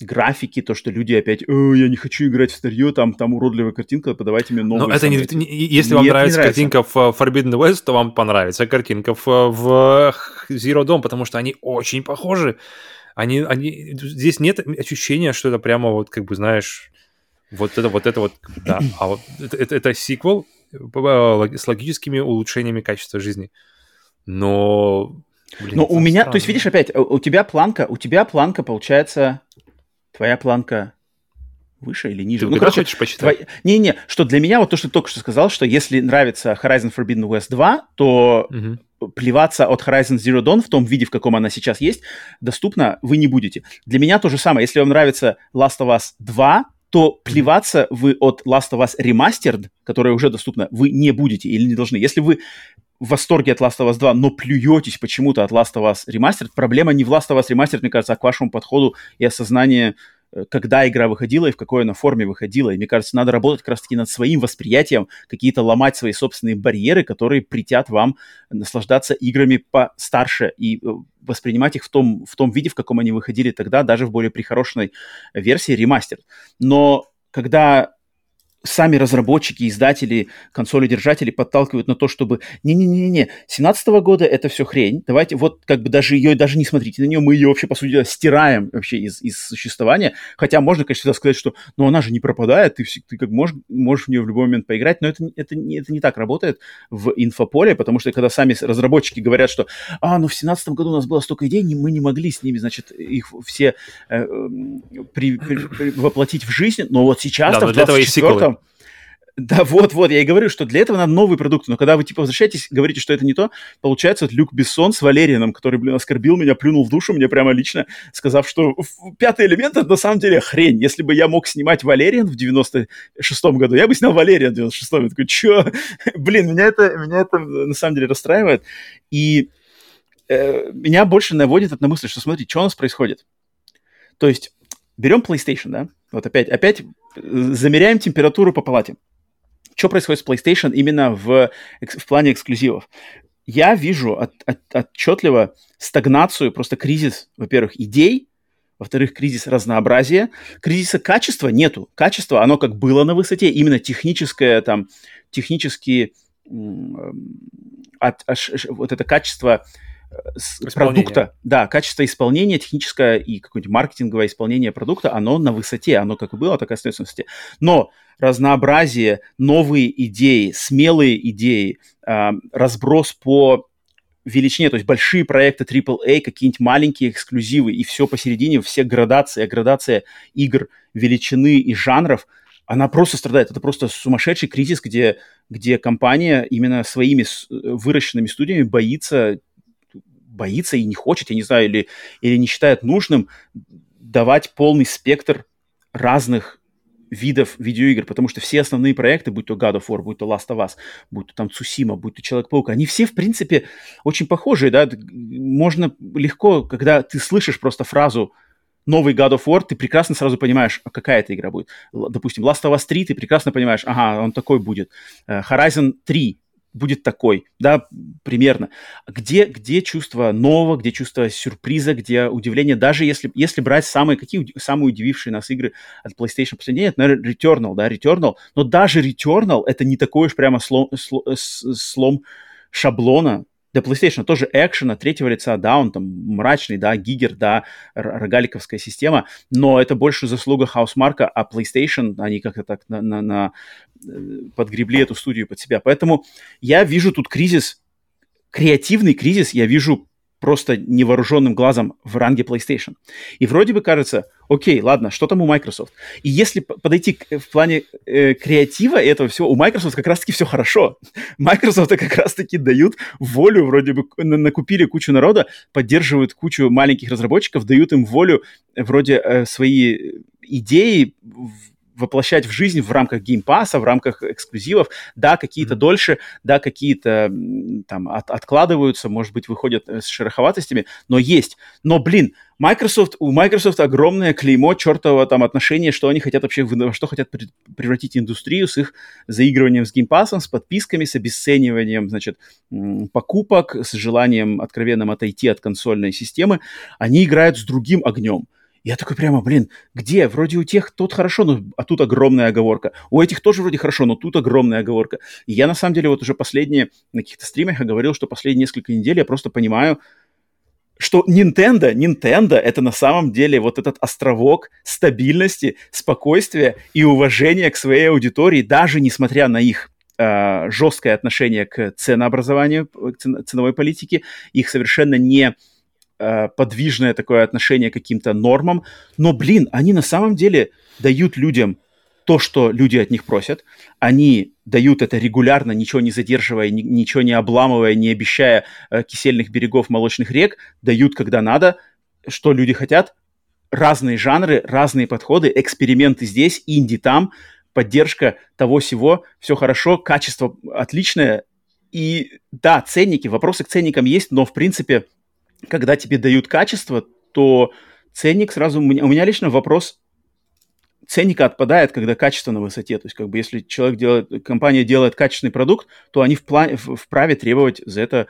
графики, то, что люди опять, я не хочу играть в старье, там, там уродливая картинка, подавайте мне новую. Но это не, не, если Нет, вам нравится, нравится картинка в Forbidden West, то вам понравится картинка в, в Zero Dawn, потому что они очень похожи. Они, они, здесь нет ощущения, что это прямо вот, как бы, знаешь, вот это вот, это вот, да. А вот это, это, это сиквел э, с логическими улучшениями качества жизни. Но Блин, Но у меня, странно. то есть, видишь, опять, у тебя планка, у тебя планка, получается, твоя планка выше или ниже. Ты ну, короче, хочешь посчитать? Твоя... Не-не, что для меня, вот то, что ты только что сказал, что если нравится Horizon Forbidden West 2, то угу. плеваться от Horizon Zero Dawn в том виде, в каком она сейчас есть, доступно вы не будете. Для меня то же самое. Если вам нравится Last of Us 2, то плеваться вы от Last of Us Remastered, которая уже доступна, вы не будете или не должны. Если вы в восторге от Last of Us 2, но плюетесь почему-то от Last of Us Remastered, проблема не в Last of Us Remastered, мне кажется, а к вашему подходу и осознанию Э, когда игра выходила и в какой она форме выходила. И мне кажется, надо работать как раз-таки над своим восприятием, какие-то ломать свои собственные барьеры, которые притят вам наслаждаться играми постарше и э, воспринимать их в том, в том виде, в каком они выходили тогда, даже в более прихорошенной версии ремастер. Но когда сами разработчики, издатели, консоли-держатели подталкивают на то, чтобы не-не-не-не, 17 года это все хрень, давайте вот как бы даже ее даже не смотрите на нее, мы ее вообще, по сути дела, стираем вообще из, из существования, хотя можно, конечно, сказать, что ну она же не пропадает, ты, ты как можешь, можешь в нее в любой момент поиграть, но это, это, не, это не так работает в инфополе, потому что когда сами разработчики говорят, что а, ну в 17 году у нас было столько идей, мы не могли с ними, значит, их все э, при, при, при, воплотить в жизнь, но вот сейчас-то да, в 24 да, вот-вот, я и говорю, что для этого надо новые продукты, но когда вы, типа, возвращаетесь, говорите, что это не то, получается, вот Люк Бессон с Валерианом, который, блин, оскорбил меня, плюнул в душу мне прямо лично, сказав, что пятый элемент — это на самом деле хрень. Если бы я мог снимать Валериан в 96-м году, я бы снял Валериан в 96-м. Я такой, чё? блин, меня это, меня это на самом деле расстраивает. И э, меня больше наводит это на мысль, что, смотрите, что у нас происходит. То есть берем PlayStation, да, вот опять, опять э, замеряем температуру по палате что происходит с PlayStation именно в, в плане эксклюзивов. Я вижу от, от, отчетливо стагнацию, просто кризис, во-первых, идей, во-вторых, кризис разнообразия, кризиса качества нету. Качество, оно как было на высоте, именно техническое, там, технически от, от, вот это качество продукта, да, качество исполнения, техническое и какое-нибудь маркетинговое исполнение продукта, оно на высоте, оно как и было, так и остается на высоте. Но разнообразие, новые идеи, смелые идеи, э, разброс по величине, то есть большие проекты AAA, какие-нибудь маленькие эксклюзивы, и все посередине, все градации, градация игр, величины и жанров, она просто страдает. Это просто сумасшедший кризис, где, где компания именно своими выращенными студиями боится боится и не хочет, я не знаю, или, или не считает нужным давать полный спектр разных видов видеоигр, потому что все основные проекты, будь то God of War, будь то Last of Us, будь то там Цусима, будь то Человек-паук, они все, в принципе, очень похожие, да, можно легко, когда ты слышишь просто фразу новый God of War, ты прекрасно сразу понимаешь, а какая эта игра будет. Допустим, Last of Us 3, ты прекрасно понимаешь, ага, он такой будет. Э, Horizon 3, будет такой, да, примерно. Где, где чувство нового, где чувство сюрприза, где удивление, даже если, если брать самые, какие самые удивившие нас игры от PlayStation последние, это, наверное, Returnal, да, Returnal, но даже Returnal это не такой уж прямо слом, слом, шаблона, для PlayStation тоже экшена, третьего лица, да, он там мрачный, да, гигер, да, рогаликовская система, но это больше заслуга Хаусмарка, а PlayStation, они как-то так на, на, на, э, подгребли эту студию под себя. Поэтому я вижу тут кризис, креативный кризис, я вижу просто невооруженным глазом в ранге PlayStation. И вроде бы кажется, окей, ладно, что там у Microsoft? И если подойти к, в плане э, креатива этого всего, у Microsoft как раз-таки все хорошо. Microsoft как раз-таки дают волю, вроде бы накупили кучу народа, поддерживают кучу маленьких разработчиков, дают им волю, вроде э, свои идеи воплощать в жизнь в рамках геймпаса, в рамках эксклюзивов. Да, какие-то mm-hmm. дольше, да, какие-то там от, откладываются, может быть, выходят э, с шероховатостями, но есть. Но, блин, Microsoft, у Microsoft огромное клеймо чертового там отношения, что они хотят вообще, во что хотят превратить индустрию с их заигрыванием с геймпасом, с подписками, с обесцениванием, значит, покупок, с желанием откровенным отойти от консольной системы. Они играют с другим огнем. Я такой прямо, блин, где? Вроде у тех тут хорошо, но а тут огромная оговорка. У этих тоже вроде хорошо, но тут огромная оговорка. И я на самом деле вот уже последние на каких-то стримах говорил, что последние несколько недель я просто понимаю, что Nintendo, Nintendo это на самом деле вот этот островок стабильности, спокойствия и уважения к своей аудитории, даже несмотря на их э, жесткое отношение к ценообразованию, к ценовой политике, их совершенно не э, подвижное такое отношение к каким-то нормам. Но, блин, они на самом деле дают людям то, что люди от них просят. Они дают это регулярно, ничего не задерживая, ни, ничего не обламывая, не обещая э, кисельных берегов молочных рек. Дают, когда надо, что люди хотят. Разные жанры, разные подходы, эксперименты здесь, инди там, поддержка того всего, все хорошо, качество отличное. И да, ценники, вопросы к ценникам есть, но в принципе когда тебе дают качество, то ценник сразу... У меня, лично вопрос ценника отпадает, когда качество на высоте. То есть, как бы, если человек делает, компания делает качественный продукт, то они вправе требовать за это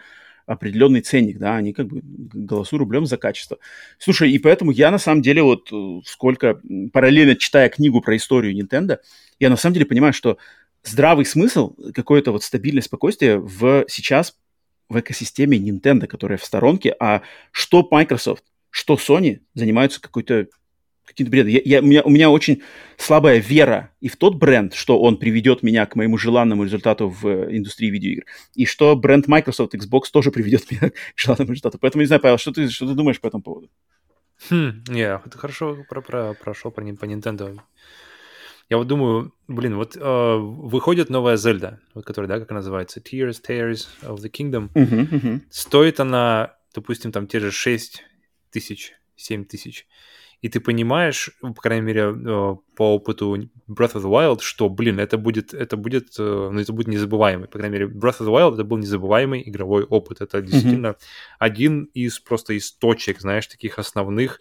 определенный ценник, да, они как бы голосуют рублем за качество. Слушай, и поэтому я на самом деле вот сколько, параллельно читая книгу про историю Nintendo, я на самом деле понимаю, что здравый смысл, какое-то вот стабильное спокойствие в сейчас в экосистеме Nintendo, которая в сторонке, а что Microsoft, что Sony занимаются какой-то каким-то бредом. Я, я, у, меня, у меня очень слабая вера и в тот бренд, что он приведет меня к моему желанному результату в э, индустрии видеоигр, и что бренд Microsoft Xbox тоже приведет меня к желанному результату. Поэтому не знаю, Павел, что ты, что ты думаешь по этому поводу? Хм, yeah, ты хорошо про, про, прошел по, по Nintendo. Я вот думаю, блин, вот э, выходит новая Зельда, вот которая, да, как она называется, Tears, Tears of the Kingdom. Uh-huh, uh-huh. Стоит она, допустим, там те же 6 тысяч, 7 тысяч и ты понимаешь, по крайней мере, э, по опыту Breath of the Wild, что, блин, это будет, это будет, э, ну, это будет незабываемый. По крайней мере, Breath of the Wild это был незабываемый игровой опыт. Это действительно mm-hmm. один из просто из точек, знаешь, таких основных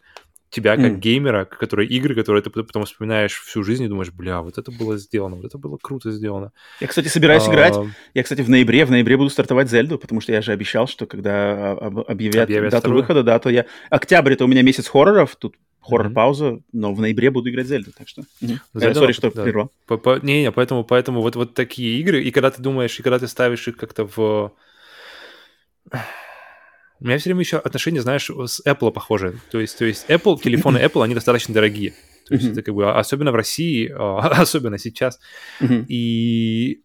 тебя как mm. геймера, которые игры, которые ты потом вспоминаешь всю жизнь и думаешь, бля, вот это было сделано, вот это было круто сделано. Я, кстати, собираюсь а... играть. Я, кстати, в ноябре, в ноябре буду стартовать Зельду, потому что я же обещал, что когда объявят, объявят дату вторую? выхода, да, то я... Октябрь — это у меня месяц хорроров, тут хоррор-пауза, mm-hmm. но в ноябре буду играть Зельду, так что... Mm-hmm. Зельда, Сори, что да. прервал. Не-не, поэтому, поэтому вот, вот такие игры, и когда ты думаешь, и когда ты ставишь их как-то в... У меня все время еще отношения, знаешь, с Apple похожи. То есть, то есть Apple, телефоны Apple, они достаточно дорогие. То есть mm-hmm. это как бы, особенно в России, особенно сейчас. Mm-hmm. И...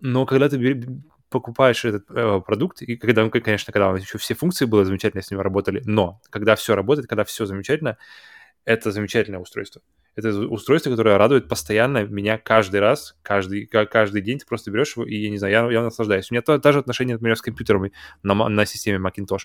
Но когда ты покупаешь этот э, продукт, и когда, конечно, когда еще все функции были замечательно с ним работали, но когда все работает, когда все замечательно, это замечательное устройство. Это устройство, которое радует постоянно меня каждый раз, каждый, каждый день ты просто берешь его, и я не знаю, я, я наслаждаюсь. У меня то, даже отношения, например, с компьютерами на, на системе Macintosh.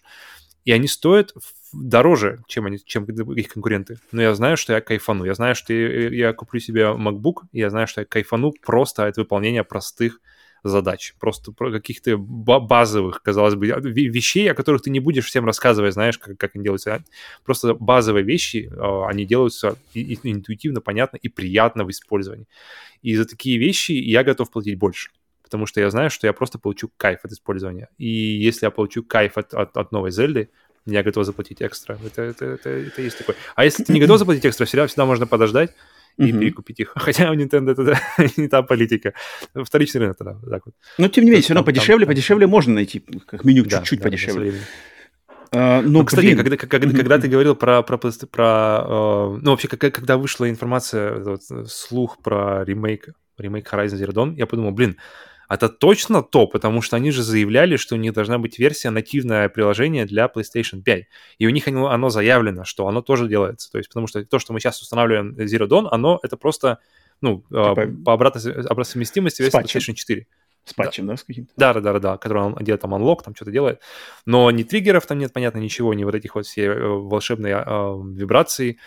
И они стоят дороже, чем, они, чем их конкуренты. Но я знаю, что я кайфану. Я знаю, что я, я куплю себе MacBook, и я знаю, что я кайфану просто от выполнения простых задач, просто про каких-то базовых, казалось бы, вещей, о которых ты не будешь всем рассказывать, знаешь, как, как они делаются. Просто базовые вещи, а, они делаются интуитивно, понятно и приятно в использовании. И за такие вещи я готов платить больше потому что я знаю, что я просто получу кайф от использования. И если я получу кайф от, от, от новой Зельды, я готов заплатить экстра. Это, это, это, это есть такое. А если ты не готов заплатить экстра, всегда, всегда можно подождать, и mm-hmm. перекупить их. Хотя у Nintendo это не та политика. Вторичный рынок тогда. Так вот. Но тем не менее, все равно подешевле, подешевле можно найти, как меню да, чуть-чуть да, подешевле. Uh, ну, ну, кстати, блин. когда, когда, когда ты говорил про, про, про uh, ну, вообще, когда, когда вышла информация, вот, слух про ремейк, ремейк Horizon Zero Dawn, я подумал, блин, это точно то, потому что они же заявляли, что у них должна быть версия нативное приложение для PlayStation 5. И у них оно, оно заявлено, что оно тоже делается. То есть, потому что то, что мы сейчас устанавливаем Zero Dawn, оно это просто, ну, типа... по обратной, обратной совместимости версии PlayStation 4. С патчем, да, да с каким-то? Да, да, да, да, который он делает там unlock, там что-то делает. Но ни триггеров там нет, понятно, ничего, ни вот этих вот все э, волшебные э, вибрации.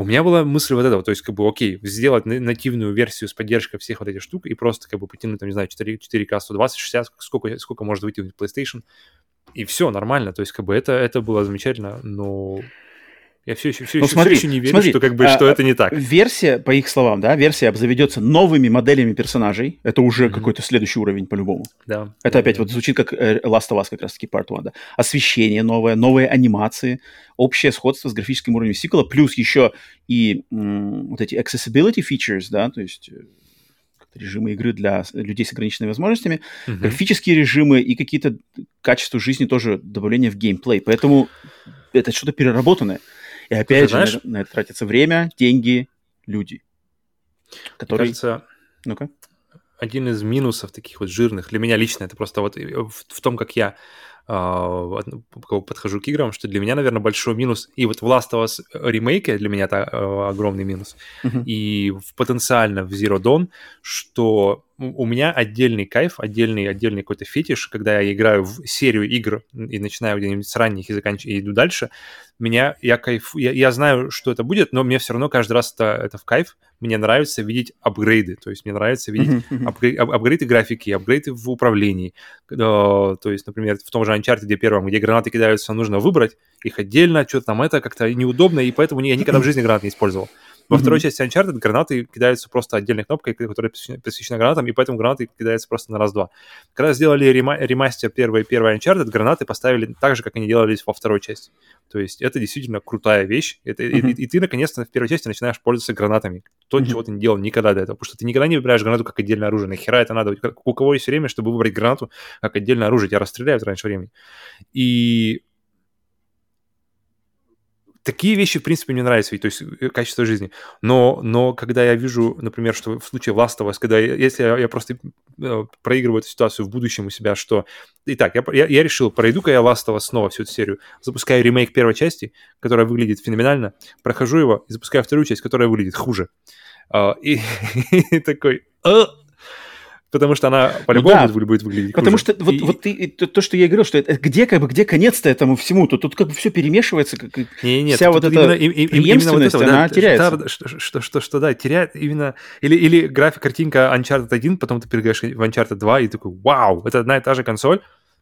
У меня была мысль вот этого, то есть, как бы, окей, сделать нативную версию с поддержкой всех вот этих штук и просто, как бы, потянуть, там, не знаю, 4, 4К 120, 60, сколько, сколько может выйти PlayStation, и все, нормально, то есть, как бы, это, это было замечательно, но я все еще, все, ну, еще, смотри, все еще не верю, смотри, что, как бы, а, что это не так. Версия, по их словам, да, версия обзаведется новыми моделями персонажей. Это уже mm-hmm. какой-то следующий уровень по-любому. Да. Это да, опять да. вот звучит как э, Last of Us как раз-таки Part 1, да. Освещение новое, новые анимации, общее сходство с графическим уровнем сиквела, плюс еще и м- вот эти accessibility features, да, то есть э, режимы игры для людей с ограниченными возможностями, mm-hmm. графические режимы и какие-то качества жизни тоже добавления в геймплей. Поэтому это что-то переработанное. И опять же, знаешь, на, на это тратится время, деньги, люди. Которые... Мне кажется, ну-ка. один из минусов таких вот жирных, для меня лично, это просто вот в, в том, как я а, подхожу к играм, что для меня, наверное, большой минус. И вот в Last of Us ремейке для меня это огромный минус. Uh-huh. И потенциально в Zero Dawn, что у меня отдельный кайф, отдельный, отдельный какой-то фетиш, когда я играю в серию игр и начинаю где-нибудь с ранних и заканчиваю, и иду дальше, меня, я кайф, я, я знаю, что это будет, но мне все равно каждый раз это, это в кайф. Мне нравится видеть апгрейды, то есть мне нравится видеть апгрей, апгрейды графики, апгрейды в управлении. То есть, например, в том же Uncharted, где первом, где гранаты кидаются, нужно выбрать их отдельно, что-то там это как-то неудобно, и поэтому я никогда в жизни гранат не использовал. Во mm-hmm. второй части Uncharted гранаты кидаются просто отдельной кнопкой, которая посвящена гранатам, и поэтому гранаты кидаются просто на раз-два. Когда сделали ремастер первой, первой Uncharted, гранаты поставили так же, как они делались во второй части. То есть это действительно крутая вещь. Это, mm-hmm. и, и ты, наконец-то, в первой части начинаешь пользоваться гранатами. То, mm-hmm. чего ты не делал никогда до этого. Потому что ты никогда не выбираешь гранату как отдельное оружие. Нахера это надо? У кого есть время, чтобы выбрать гранату как отдельное оружие? Тебя расстреляют раньше времени. И такие вещи, в принципе, мне нравятся, то есть э, качество жизни. Но, но когда я вижу, например, что в случае Last of Us, когда если я, я просто э, проигрываю эту ситуацию в будущем у себя, что... Итак, я, я, я решил, пройду-ка я Last of Us снова всю эту серию, запускаю ремейк первой части, которая выглядит феноменально, прохожу его и запускаю вторую часть, которая выглядит хуже. И, и такой, «А, потому что она по-любому ну, да, будет выглядеть Потому хуже. что вот, и, вот ты, то, то, что я говорил, что это, где как бы где конец-то этому всему, то тут как бы все перемешивается, как, не, нет, вся вот эта именно, именно вот этого, она да, теряется. Что, что, что, что, да, теряет именно... Или, или график, картинка Uncharted 1, потом ты перегаешь в Uncharted 2 и такой, вау, это одна и та же консоль,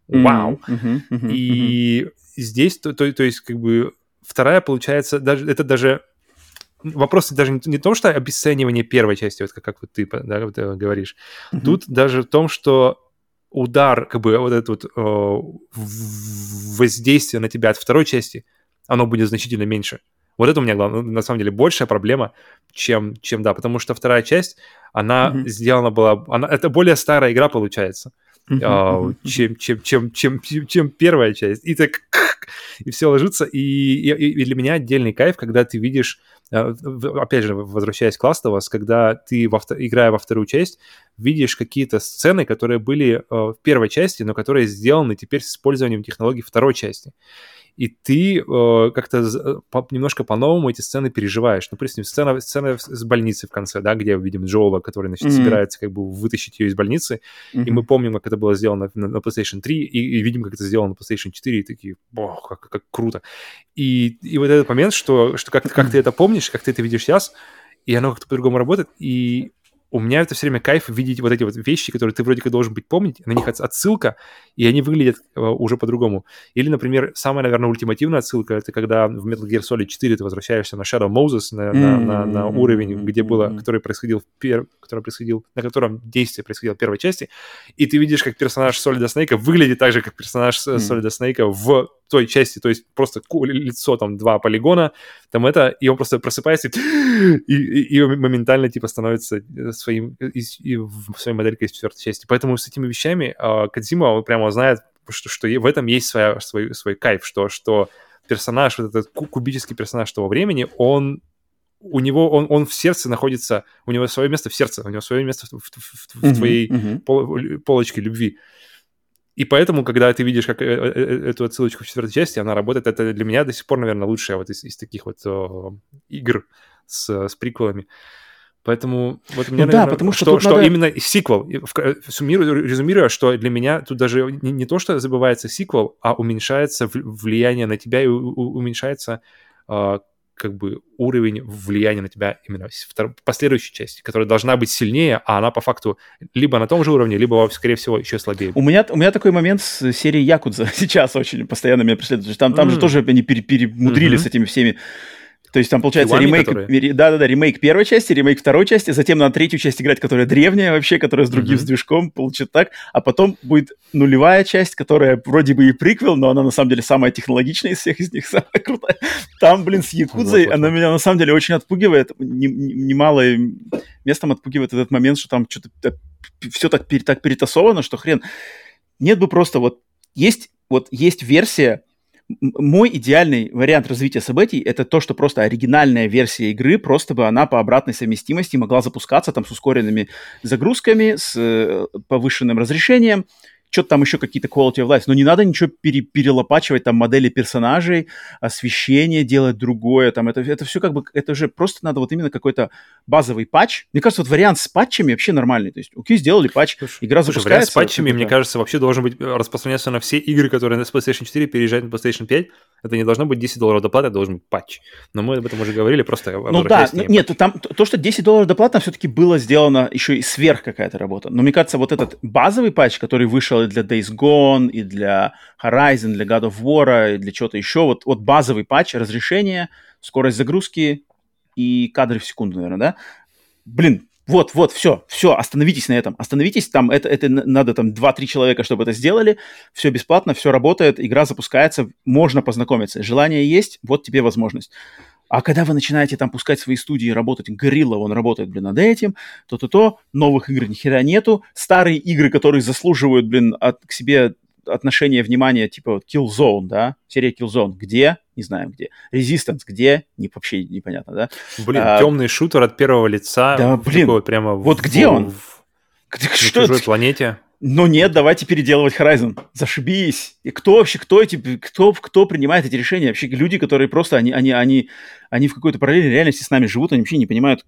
вау. Mm-hmm, mm-hmm, и mm-hmm. здесь, то, то, то есть как бы вторая получается, даже это даже вопрос даже не, не в том, что обесценивание первой части, вот как, как вот ты да, вот, э, говоришь. Mm-hmm. Тут даже в том, что удар, как бы вот это вот э, воздействие на тебя от второй части, оно будет значительно меньше. Вот это у меня, главное, на самом деле, большая проблема, чем, чем да, потому что вторая часть, она mm-hmm. сделана была, она, это более старая игра получается, mm-hmm. uh, чем, чем, чем, чем, чем, чем первая часть. И так, и все ложится, и, и, и для меня отдельный кайф, когда ты видишь Э, опять же, возвращаясь к Last of Us, когда ты, играя во вторую часть, видишь какие-то сцены, которые были э, в первой части, но которые сделаны теперь с использованием технологий второй части и ты э, как-то э, по, немножко по-новому эти сцены переживаешь. Ну, допустим, сцена, сцена с больницы в конце, да, где мы видим Джоула, который, значит, mm-hmm. собирается как бы вытащить ее из больницы, mm-hmm. и мы помним, как это было сделано на, на PlayStation 3, и, и видим, как это сделано на PlayStation 4, и такие, бог, как, как круто. И, и вот этот момент, что, что как, как ты это помнишь, как ты это видишь сейчас, и оно как-то по-другому работает, и у меня это все время кайф видеть вот эти вот вещи, которые ты вроде как должен быть помнить, на них отсылка, и они выглядят э, уже по-другому. Или, например, самая, наверное, ультимативная отсылка, это когда в Metal Gear Solid 4 ты возвращаешься на Shadow Moses, на, на, на, на уровень, где было, который происходил, в пер, который происходил, на котором действие происходило в первой части, и ты видишь, как персонаж Solid Snake выглядит так же, как персонаж Solid Snake в той части, то есть просто лицо, там, два полигона, там это, и он просто просыпается и, и, и моментально, типа, становится своим, и, и в своей моделькой из четвертой части. Поэтому с этими вещами э, Кадзима, он прямо знает, что, что в этом есть своя, свой, свой кайф, что, что персонаж, вот этот кубический персонаж того времени, он у него, он, он в сердце находится, у него свое место в сердце, у него свое место в, в, в, в твоей mm-hmm. пол, полочке любви. И поэтому, когда ты видишь как э, э, э, эту отсылочку в четвертой части, она работает, это для меня до сих пор, наверное, лучшая вот из, из таких вот о, игр с, с приквелами. Поэтому вот мне, ну, наверное, да, потому что, что, что надо... именно сиквел, суммирую, резюмируя, что для меня тут даже не, не то, что забывается сиквел, а уменьшается влияние на тебя и уменьшается а, как бы уровень влияния на тебя именно в последующей части, которая должна быть сильнее, а она по факту либо на том же уровне, либо, скорее всего, еще слабее. У меня, у меня такой момент с серией Якудза сейчас очень постоянно меня преследует. Там, там mm. же тоже они перемудрили mm-hmm. с этими всеми то есть там получается Иwami, ремейк, да-да-да, ремейк первой части, ремейк второй части, затем на третью часть играть, которая древняя вообще, которая с другим mm-hmm. движком, получит так, а потом будет нулевая часть, которая вроде бы и приквел, но она на самом деле самая технологичная из всех из них, самая крутая. Там, блин, с Якудзой, вот, вот, она меня на самом деле очень отпугивает, немалым местом отпугивает этот момент, что там что-то все так, так перетасовано, что хрен. Нет бы просто вот есть вот есть версия мой идеальный вариант развития событий это то, что просто оригинальная версия игры, просто бы она по обратной совместимости могла запускаться там с ускоренными загрузками, с э, повышенным разрешением, что-то там еще какие-то quality of life, но не надо ничего пере, перелопачивать, там, модели персонажей, освещение делать другое, там, это, это все как бы, это же просто надо вот именно какой-то базовый патч. Мне кажется, вот вариант с патчами вообще нормальный, то есть, окей, сделали патч, Слушай, игра запускается. Вариант с патчами, мне кажется, вообще должен быть распространяться на все игры, которые на PlayStation 4 переезжают на PlayStation 5, это не должно быть 10 долларов доплаты, это должен быть патч. Но мы об этом уже говорили, просто Ну да, нет, там то, что 10 долларов доплата, все-таки было сделано еще и сверх какая-то работа. Но мне кажется, вот этот базовый патч, который вышел и для Days Gone, и для Horizon, для God of War, и для чего-то еще, вот, вот базовый патч, разрешение, скорость загрузки, и кадры в секунду, наверное, да? Блин, вот, вот, все, все, остановитесь на этом, остановитесь, там, это, это надо там 2-3 человека, чтобы это сделали, все бесплатно, все работает, игра запускается, можно познакомиться, желание есть, вот тебе возможность. А когда вы начинаете там пускать свои студии работать, Горилла, он работает, блин, над этим, то-то-то, новых игр ни хера нету, старые игры, которые заслуживают, блин, от, к себе отношения, внимания, типа вот Killzone, да, серия Killzone, где? Не знаем где. Resistance, где? Не, вообще непонятно, да. Блин, а, темный шутер от первого лица. Да, блин, вот прямо вот в, где он? В, в, что на чужой это? планете. Но нет, давайте переделывать Horizon. Зашибись. И кто вообще, кто эти, кто, кто принимает эти решения? Вообще люди, которые просто, они, они, они, они в какой-то параллельной реальности с нами живут, они вообще не понимают,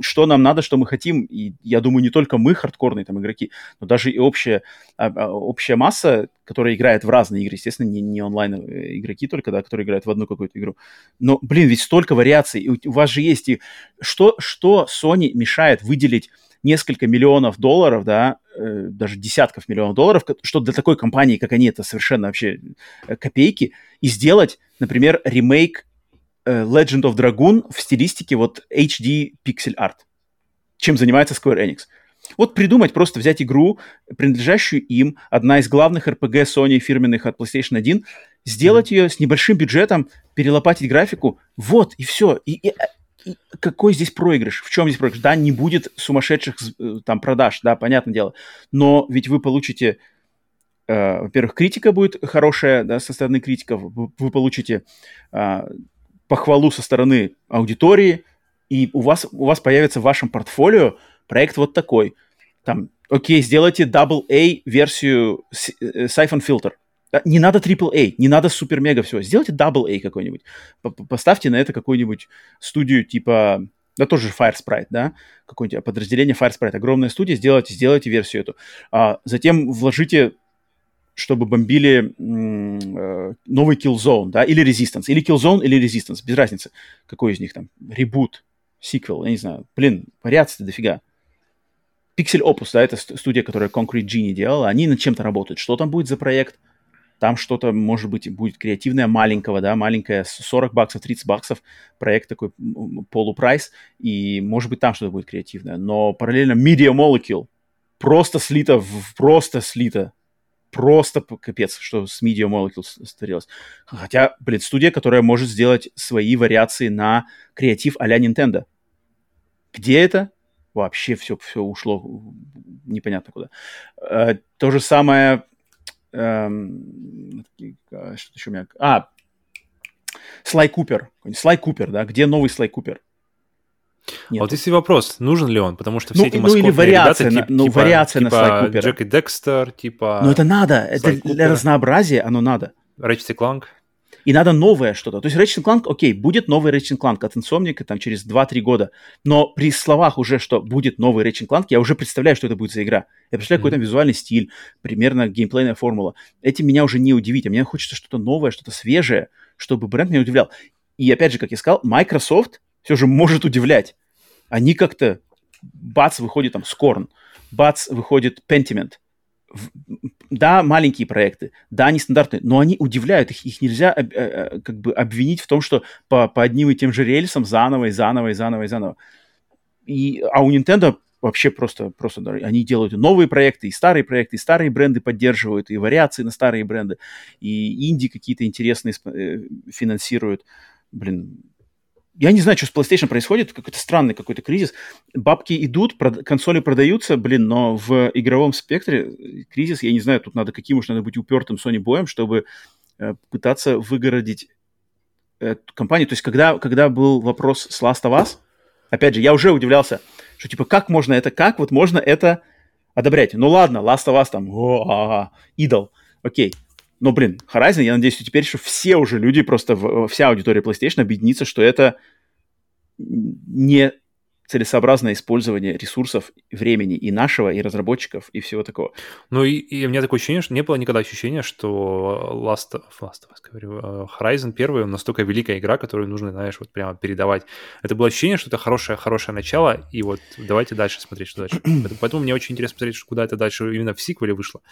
что нам надо, что мы хотим. И я думаю, не только мы, хардкорные там игроки, но даже и общая, а, а, общая масса, которая играет в разные игры, естественно, не, не онлайн э, игроки только, да, которые играют в одну какую-то игру. Но, блин, ведь столько вариаций. И у вас же есть и... Что, что Sony мешает выделить несколько миллионов долларов, да, э, даже десятков миллионов долларов, что для такой компании, как они, это совершенно вообще э, копейки, и сделать, например, ремейк э, Legend of Dragoon в стилистике вот HD pixel art, чем занимается Square Enix. Вот придумать, просто взять игру, принадлежащую им, одна из главных RPG Sony фирменных от PlayStation 1, сделать ее с небольшим бюджетом, перелопатить графику, вот, и все. И, и, какой здесь проигрыш? В чем здесь проигрыш? Да, не будет сумасшедших э, там продаж, да, понятное дело. Но ведь вы получите, э, во-первых, критика будет хорошая, да, со стороны критиков, вы, вы получите э, похвалу со стороны аудитории, и у вас, у вас появится в вашем портфолио проект вот такой. Там, окей, сделайте Double A версию Siphon Filter – не надо AAA, не надо супер-мега все. Сделайте Double A какой-нибудь. Поставьте на это какую-нибудь студию типа... Да тоже Fire Sprite, да? Какое-нибудь подразделение Fire Sprite. Огромная студия, сделайте, сделайте версию эту. А затем вложите чтобы бомбили э, новый Killzone, да, или Resistance, или Killzone, или Resistance, без разницы, какой из них там, ребут, сиквел, я не знаю, блин, вариаций дофига. Pixel Opus, да, это студия, которая Concrete Genie делала, они над чем-то работают. Что там будет за проект? Там что-то, может быть, будет креативное маленького, да, маленькое 40 баксов, 30 баксов, проект такой полупрайс, и, может быть, там что-то будет креативное. Но параллельно Media Molecule просто слито, в, просто слито, просто капец, что с Media Molecule створилось. Хотя, блин, студия, которая может сделать свои вариации на креатив а-ля Nintendo. Где это? Вообще все, все ушло непонятно куда. Э, то же самое эм, что еще у меня... А, Слай Купер. Слай Купер, да? Где новый Слай Купер? Нет. Вот если вопрос, нужен ли он, потому что все ну, эти ну, или вариация, ребята, на, ну, типа, вариация типа на Слай Купера. Джек и Декстер, типа... Ну это надо, это для разнообразия оно надо. Ratchet Clank и надо новое что-то. То есть Ratchet Clank, окей, будет новый Ratchet Clank от Insomniac там через 2-3 года, но при словах уже, что будет новый Ratchet Clank, я уже представляю, что это будет за игра. Я представляю mm-hmm. какой-то визуальный стиль, примерно геймплейная формула. Этим меня уже не удивить, а мне хочется что-то новое, что-то свежее, чтобы бренд меня удивлял. И опять же, как я сказал, Microsoft все же может удивлять. Они как-то, бац, выходит там Scorn, бац, выходит Pentiment – да, маленькие проекты, да, нестандартные, но они удивляют, их, их нельзя э, э, как бы обвинить в том, что по, по одним и тем же рельсам заново и заново и заново и заново. И, а у Nintendo вообще просто, просто они делают новые проекты, и старые проекты, и старые бренды поддерживают, и вариации на старые бренды, и инди какие-то интересные э, финансируют. Блин, я не знаю, что с PlayStation происходит, какой-то странный какой-то кризис. Бабки идут, прод... консоли продаются, блин, но в игровом спектре кризис, я не знаю, тут надо каким уж надо быть упертым Sony боем, чтобы э, пытаться выгородить эту компанию. То есть, когда, когда был вопрос с Last of Us, опять же, я уже удивлялся, что типа, как можно это, как вот можно это одобрять? Ну ладно, Last of Us там, о, идол, окей, но, блин, Horizon, я надеюсь, что теперь что все уже люди, просто вся аудитория PlayStation объединится, что это не целесообразное использование ресурсов, времени и нашего, и разработчиков, и всего такого. Ну и, и у меня такое ощущение, что не было никогда ощущения, что Last of, Last of Us, говорю, э, Horizon первый настолько великая игра, которую нужно, знаешь, вот прямо передавать. Это было ощущение, что это хорошее, хорошее начало, и вот давайте дальше смотреть, что дальше. Поэтому мне очень интересно посмотреть, куда это дальше именно в сиквеле вышло.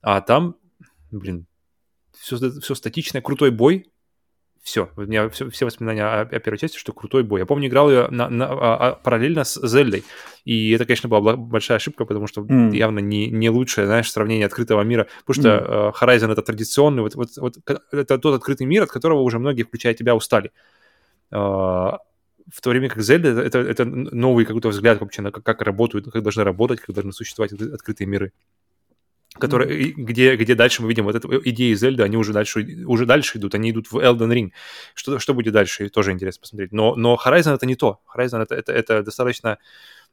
А там, блин, все, все статичное, крутой бой, Все, у меня все, все воспоминания о, о первой части, что крутой бой. Я помню, играл ее на, на, а, а, параллельно с Зельдой, и это, конечно, была большая ошибка, потому что mm. явно не, не лучшее, знаешь, сравнение открытого мира, потому что mm. Horizon — это традиционный, вот, вот, вот это тот открытый мир, от которого уже многие, включая тебя, устали. Uh, в то время как это, это, это новый какой-то взгляд вообще на как, как работают, как должны работать, как должны существовать открытые миры. Которые, где, где дальше мы видим вот эту идеи Зельды, они уже дальше, уже дальше идут, они идут в Elden Ring. Что, что будет дальше, тоже интересно посмотреть. Но, но Horizon это не то. Horizon это, это, это достаточно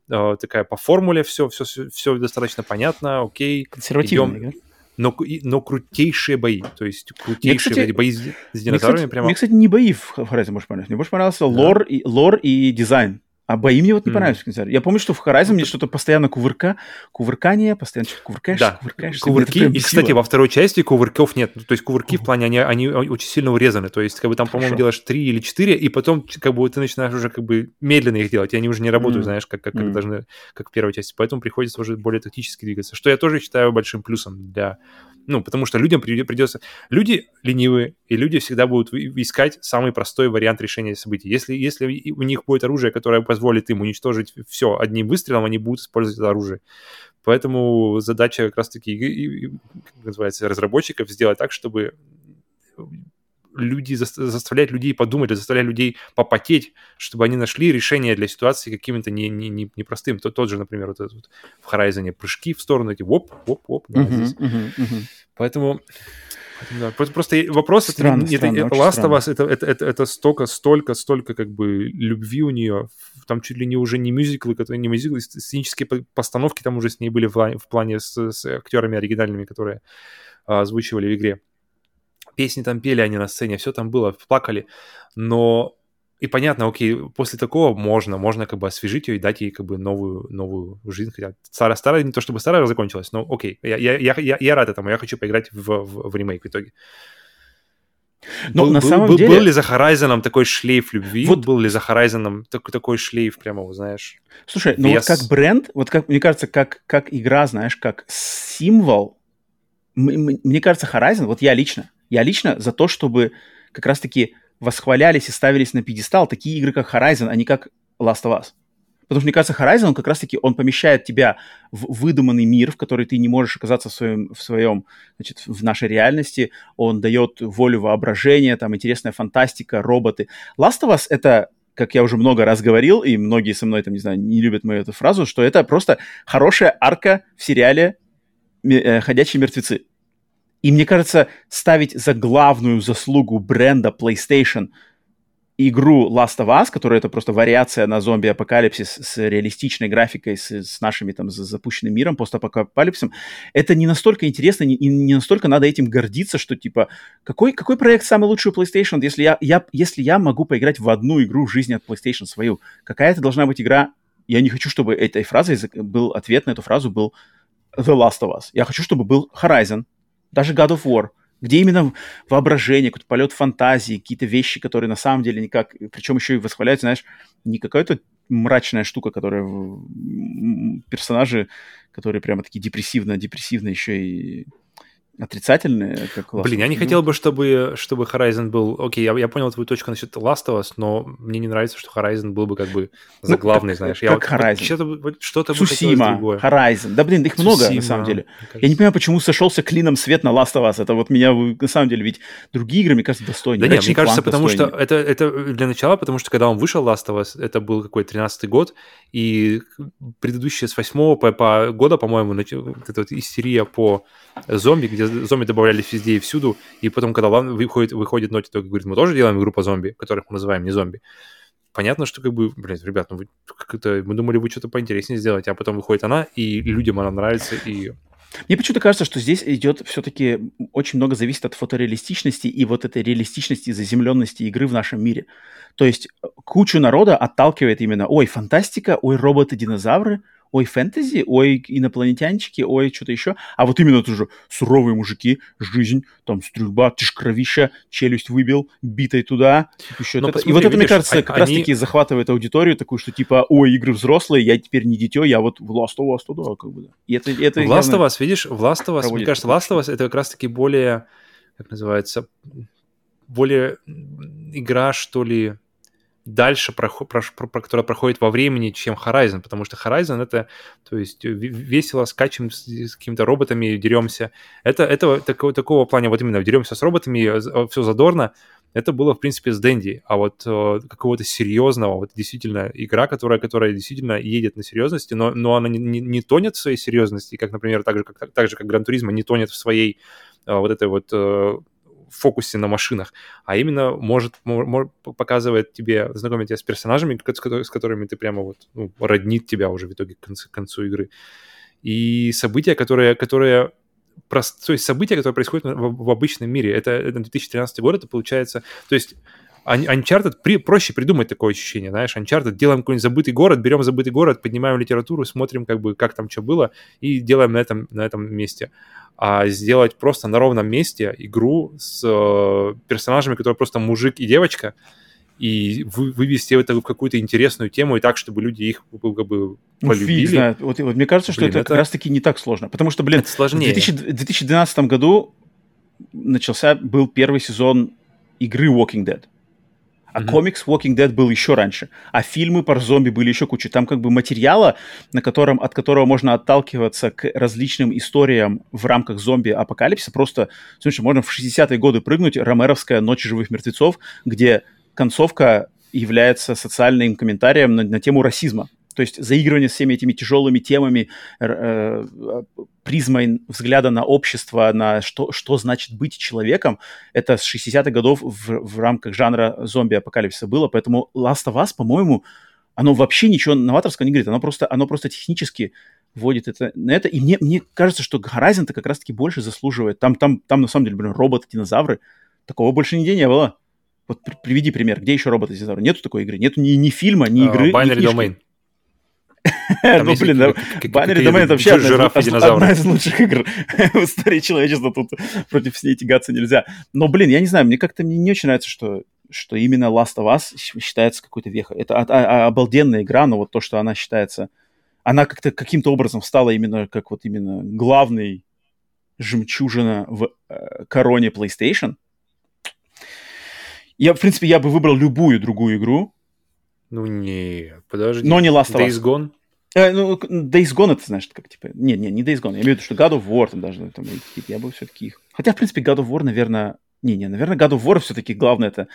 э, такая по формуле все, все, все, достаточно понятно, окей. Консервативно, идем, но, но крутейшие бои. То есть крутейшие мне, кстати, бои с, с динозаврами мне, прямо. Мне, кстати, не бои в Horizon больше понравились. Мне больше понравился да. лор, и, лор и дизайн. А бои мне вот не mm. понравились в. Я помню, что в Horizon мне что-то постоянно кувырка, кувыркание, постоянно что-то кувыркаешь, да. кувыркаешь. Кувырки, и, кстати, во второй части кувырков нет. То есть кувырки в плане, они, они очень сильно урезаны. То есть, как бы там, по-моему, делаешь три или четыре, и потом, как бы, ты начинаешь уже как бы медленно их делать, и они уже не работают, mm. знаешь, как, как, как mm. должны, как в первой части. Поэтому приходится уже более тактически двигаться, что я тоже считаю большим плюсом для ну, потому что людям придется... Люди ленивые, и люди всегда будут искать самый простой вариант решения событий. Если, если у них будет оружие, которое позволит им уничтожить все одним выстрелом, они будут использовать это оружие. Поэтому задача как раз-таки, как называется, разработчиков сделать так, чтобы люди, заставлять людей подумать, заставлять людей попотеть, чтобы они нашли решение для ситуации каким-то не, не, не, непростым. Тот, тот же, например, вот этот вот в Horizon прыжки в сторону, эти воп, воп, воп. Да, uh-huh, здесь. Uh-huh, uh-huh. Поэтому... Да, просто вопрос, странно, это, странно, это, Last of Us, это, это, это, это столько, столько, столько как бы любви у нее, там чуть ли не уже не мюзиклы, которые не мюзиклы, сценические постановки там уже с ней были в, в плане с, с актерами оригинальными, которые а, озвучивали в игре песни там пели они на сцене, все там было, плакали, но и понятно, окей, после такого можно, можно как бы освежить ее и дать ей как бы новую, новую жизнь, хотя старая, старая, не то чтобы старая закончилась, но окей, я, я, я, я рад этому, я хочу поиграть в, в, в ремейк в итоге. Но был, на самом был, деле... Был ли за Horizon такой шлейф любви? Вот... Был ли за Horizon такой, такой шлейф прямо, вот, знаешь? Слушай, ну вот как бренд, вот как, мне кажется, как, как игра, знаешь, как символ, мне кажется, Horizon, вот я лично, я лично за то, чтобы как раз-таки восхвалялись и ставились на пьедестал такие игры, как Horizon, а не как Last of Us. Потому что, мне кажется, Horizon, он как раз-таки, он помещает тебя в выдуманный мир, в который ты не можешь оказаться в своем, в своем, значит, в нашей реальности. Он дает волю воображения, там, интересная фантастика, роботы. Last of Us — это, как я уже много раз говорил, и многие со мной, там, не знаю, не любят мою эту фразу, что это просто хорошая арка в сериале э, «Ходячие мертвецы». И мне кажется, ставить за главную заслугу бренда PlayStation игру Last of Us, которая это просто вариация на зомби-апокалипсис с реалистичной графикой, с, с нашими там запущенным миром, постапокалипсисом, это не настолько интересно и не, не настолько надо этим гордиться, что типа, какой, какой проект самый лучший у PlayStation, если я, я, если я могу поиграть в одну игру в жизни от PlayStation свою? Какая это должна быть игра? Я не хочу, чтобы этой фразой был ответ на эту фразу был The Last of Us. Я хочу, чтобы был Horizon, даже God of War, где именно воображение, какой-то полет фантазии, какие-то вещи, которые на самом деле никак, причем еще и восхваляются, знаешь, не какая-то мрачная штука, которая персонажи, которые прямо такие депрессивно, депрессивно еще и отрицательные, как Last Блин, я не ну. хотел бы, чтобы, чтобы Horizon был... Окей, я, я понял твою точку насчет Last of Us, но мне не нравится, что Horizon был бы как бы заглавный, ну, знаешь. Как я Horizon. Что-то, что-то Сусима, Horizon. Да, блин, их много, на самом деле. Я не понимаю, почему сошелся клином свет на Last of Us. Это вот меня, на самом деле, ведь другие игры, мне кажется, достойнее. Да нет, мне кажется, потому что это, это для начала, потому что когда он вышел, Last of Us, это был какой 13-й год, и предыдущие с 8 по, по года, по-моему, вот эта вот истерия по зомби, где зомби добавлялись везде и всюду, и потом, когда выходит, выходит Naughty Dog и говорит, мы тоже делаем игру по зомби, которых мы называем не зомби, понятно, что как бы, блин, ребят, ну вы как-то, мы думали, вы что-то поинтереснее сделать, а потом выходит она, и людям она нравится, и мне почему-то кажется, что здесь идет все-таки очень много зависит от фотореалистичности и вот этой реалистичности заземленности игры в нашем мире. То есть э, кучу народа отталкивает именно, ой, фантастика, ой, роботы-динозавры, ой, фэнтези, ой, инопланетянчики, ой, что-то еще. А вот именно тоже суровые мужики, жизнь, там стрельба, ж кровища, челюсть выбил, битой туда. Еще это. И вот это, видишь, мне кажется, как они... раз-таки захватывает аудиторию такую, что типа, ой, игры взрослые, я теперь не дитё, я вот в Last of Us туда, как бы. И это, это Last of Us, видишь, в Last of Us, мне кажется, Last of Us это как раз-таки более, как называется, более игра, что ли, дальше, про, про, про, которая проходит во времени, чем Horizon, потому что Horizon это, то есть, весело скачем с, с какими-то роботами, деремся. Это, это такого, такого плана, вот именно деремся с роботами, все задорно, это было, в принципе, с Дэнди. А вот э, какого-то серьезного, вот действительно игра, которая, которая действительно едет на серьезности, но, но она не, не, не тонет в своей серьезности, как, например, так же, как, так же, как Гран Туризма не тонет в своей э, вот этой вот э, фокусе на машинах, а именно может, может показывает тебе, знакомит тебя с персонажами, с которыми ты прямо вот ну, роднит тебя уже в итоге к концу, к концу игры. И события, которые, которые прост... то есть события, которые происходят в, в обычном мире. Это, это 2013 год, это получается... То есть Uncharted при, проще придумать такое ощущение, знаешь, Uncharted, делаем какой-нибудь забытый город, берем забытый город, поднимаем литературу, смотрим, как бы, как там что было, и делаем на этом, на этом месте а сделать просто на ровном месте игру с э, персонажами, которые просто мужик и девочка, и вы, вывести это в какую-то интересную тему и так, чтобы люди их как бы ну, полюбили. Фиг знает. Вот, вот мне кажется, что блин, это, это как раз-таки не так сложно. Потому что, блин, это сложнее. в 2000, 2012 году начался, был первый сезон игры Walking Dead. А mm-hmm. комикс Walking Dead был еще раньше. А фильмы про зомби были еще куча. Там как бы материала, на котором, от которого можно отталкиваться к различным историям в рамках зомби-апокалипсиса. Просто, слушай, можно в 60-е годы прыгнуть, Ромеровская «Ночь живых мертвецов», где концовка является социальным комментарием на, на тему расизма. То есть заигрывание с всеми этими тяжелыми темами, э, призмой взгляда на общество, на что, что значит быть человеком, это с 60-х годов в, в рамках жанра зомби-апокалипсиса было. Поэтому Last of Us, по-моему, оно вообще ничего новаторского не говорит. Оно просто, оно просто технически вводит это на это. И мне, мне кажется, что Horizon-то как раз-таки больше заслуживает. Там, там, там на самом деле, блин, роботы-динозавры. Такого больше нигде не было. Вот приведи пример, где еще роботы-динозавры? Нету такой игры, нету ни, ни фильма, ни а, игры, uh, Binary Domain. Ну, блин, Domain это вообще одна из лучших игр в истории человечества. Тут против с ней тягаться нельзя. Но, блин, я не знаю, мне как-то не очень нравится, что что именно Last of Us считается какой-то вехой. Это а, а, обалденная игра, но вот то, что она считается... Она как-то каким-то образом стала именно как вот именно главный жемчужина в э, короне PlayStation – я, в принципе, я бы выбрал любую другую игру. Ну, не, подожди. Но не Last of Us. Days Gone? Э, ну, Days Gone, это, знаешь, как, типа... Не, не, не Days Gone. Я имею в виду, что God of War там даже там, я бы все-таки их... Хотя, в принципе, God of War, наверное... Не, не, наверное, God of War все-таки главное это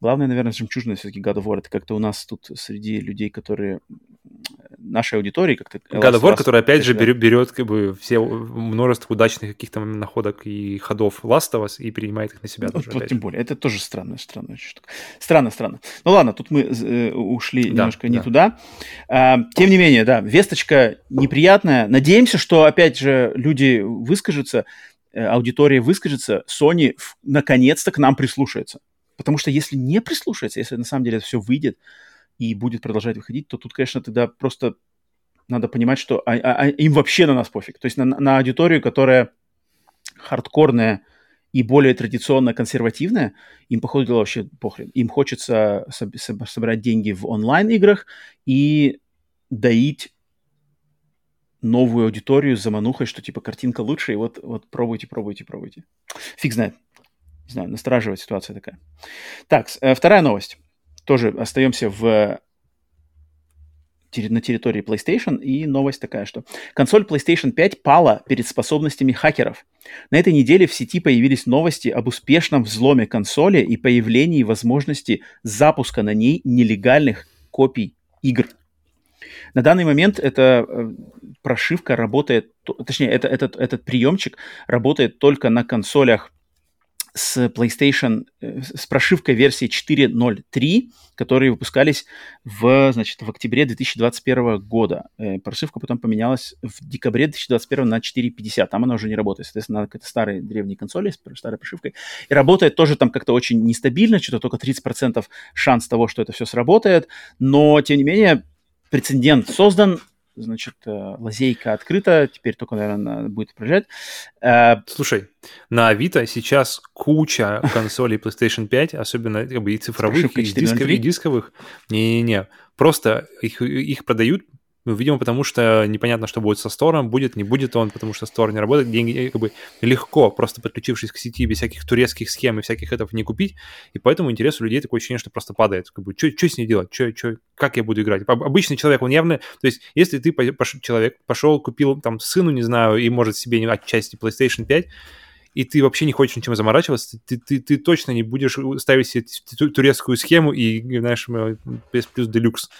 Главное, наверное, жемчужина все-таки God of War. Это как-то у нас тут среди людей, которые нашей аудитории как-то... God of War, который, опять же, берет, берет как бы все множество удачных каких-то находок и ходов Last of Us и принимает их на себя ну, тоже. Вот, тем более. Это тоже странная, странная штука. Странно, странно. Ну ладно, тут мы э, ушли да, немножко не да. туда. А, тем не менее, да, весточка неприятная. Надеемся, что, опять же, люди выскажутся, э, аудитория выскажется, Sony наконец-то к нам прислушается. Потому что если не прислушаться, если на самом деле это все выйдет и будет продолжать выходить, то тут, конечно, тогда просто надо понимать, что а, а, а им вообще на нас пофиг. То есть на, на аудиторию, которая хардкорная и более традиционно консервативная, им, по дела, вообще похрен. Им хочется соб- собрать деньги в онлайн-играх и доить новую аудиторию заманухой, что типа картинка лучше, и вот, вот пробуйте, пробуйте, пробуйте. Фиг знает не знаю, настораживает ситуация такая. Так, э, вторая новость. Тоже остаемся в на территории PlayStation, и новость такая, что консоль PlayStation 5 пала перед способностями хакеров. На этой неделе в сети появились новости об успешном взломе консоли и появлении возможности запуска на ней нелегальных копий игр. На данный момент эта э, прошивка работает, точнее, это, этот, этот приемчик работает только на консолях с PlayStation, э, с прошивкой версии 4.0.3, которые выпускались в, значит, в октябре 2021 года. Э, прошивка потом поменялась в декабре 2021 на 4.50. Там она уже не работает. Соответственно, это старые древние консоли с старой прошивкой. И работает тоже там как-то очень нестабильно, что-то только 30% шанс того, что это все сработает. Но, тем не менее, прецедент создан, значит, э, лазейка открыта, теперь только, наверное, будет проезжать. Э, Слушай, на Авито сейчас куча консолей PlayStation 5, особенно как бы и цифровых, и, дисков, и дисковых. Не-не-не, просто их, их продают Ну, видимо, потому что непонятно, что будет со стором, будет, не будет он, потому что стор не работает. Деньги э, как бы легко, просто подключившись к сети, без всяких турецких схем и всяких этого не купить. И поэтому интерес у людей такое ощущение, что просто падает. Как бы, что с ней делать? Чё, чё, как я буду играть? Обычный человек, он явно... То есть, если ты, пош... человек, пошел, купил там сыну, не знаю, и может себе отчасти PlayStation 5, и ты вообще не хочешь ничем заморачиваться, ты, ты, ты точно не будешь ставить себе турецкую схему и, знаешь, PS плюс делюкс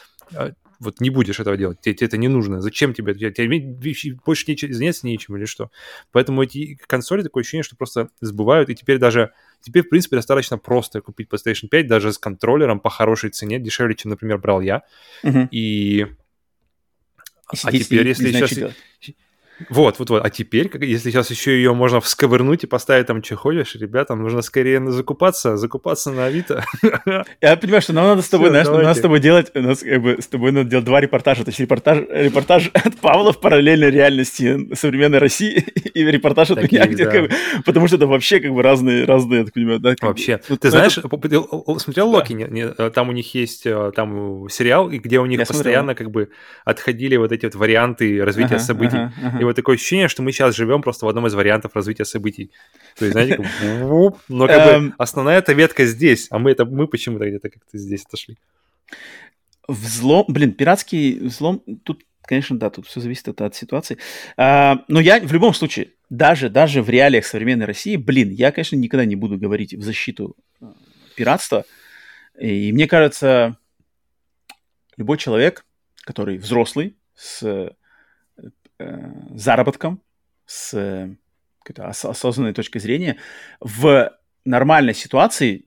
вот не будешь этого делать, тебе, тебе это не нужно, зачем тебе, тебе, тебе больше нечем, заняться нечем или что. Поэтому эти консоли такое ощущение, что просто сбывают, и теперь даже, теперь, в принципе, достаточно просто купить PlayStation 5 даже с контроллером по хорошей цене, дешевле, чем, например, брал я. Угу. И... А теперь, если сейчас... Вот, вот, вот. А теперь, если сейчас еще ее можно всковырнуть и поставить там, что хочешь, ребятам нужно скорее закупаться, закупаться на Авито. Я понимаю, что нам надо с тобой, Все, знаешь, надо с тобой делать, у нас как бы с тобой надо делать два репортажа. То есть репортаж, репортаж от Павла в параллельной реальности современной России и репортаж от Такие, меня, где, да. как бы, потому что это вообще как бы разные, разные, я так понимаю, да? Вообще. Ну, Ты знаешь, это... смотрел Локи? Да. Не, не, там у них есть э, там сериал, где у них я постоянно смотрел. как бы отходили вот эти вот варианты развития ага, событий. Ага, ага вот такое ощущение, что мы сейчас живем просто в одном из вариантов развития событий. То есть, знаете, но как бы эм. основная эта ветка здесь, а мы это мы почему-то где-то как-то здесь отошли. Взлом, блин, пиратский взлом, тут, конечно, да, тут все зависит от, от ситуации. А, но я в любом случае, даже, даже в реалиях современной России, блин, я, конечно, никогда не буду говорить в защиту э, пиратства. И мне кажется, любой человек, который взрослый, с э, заработком, с э, осознанной точки зрения, в нормальной ситуации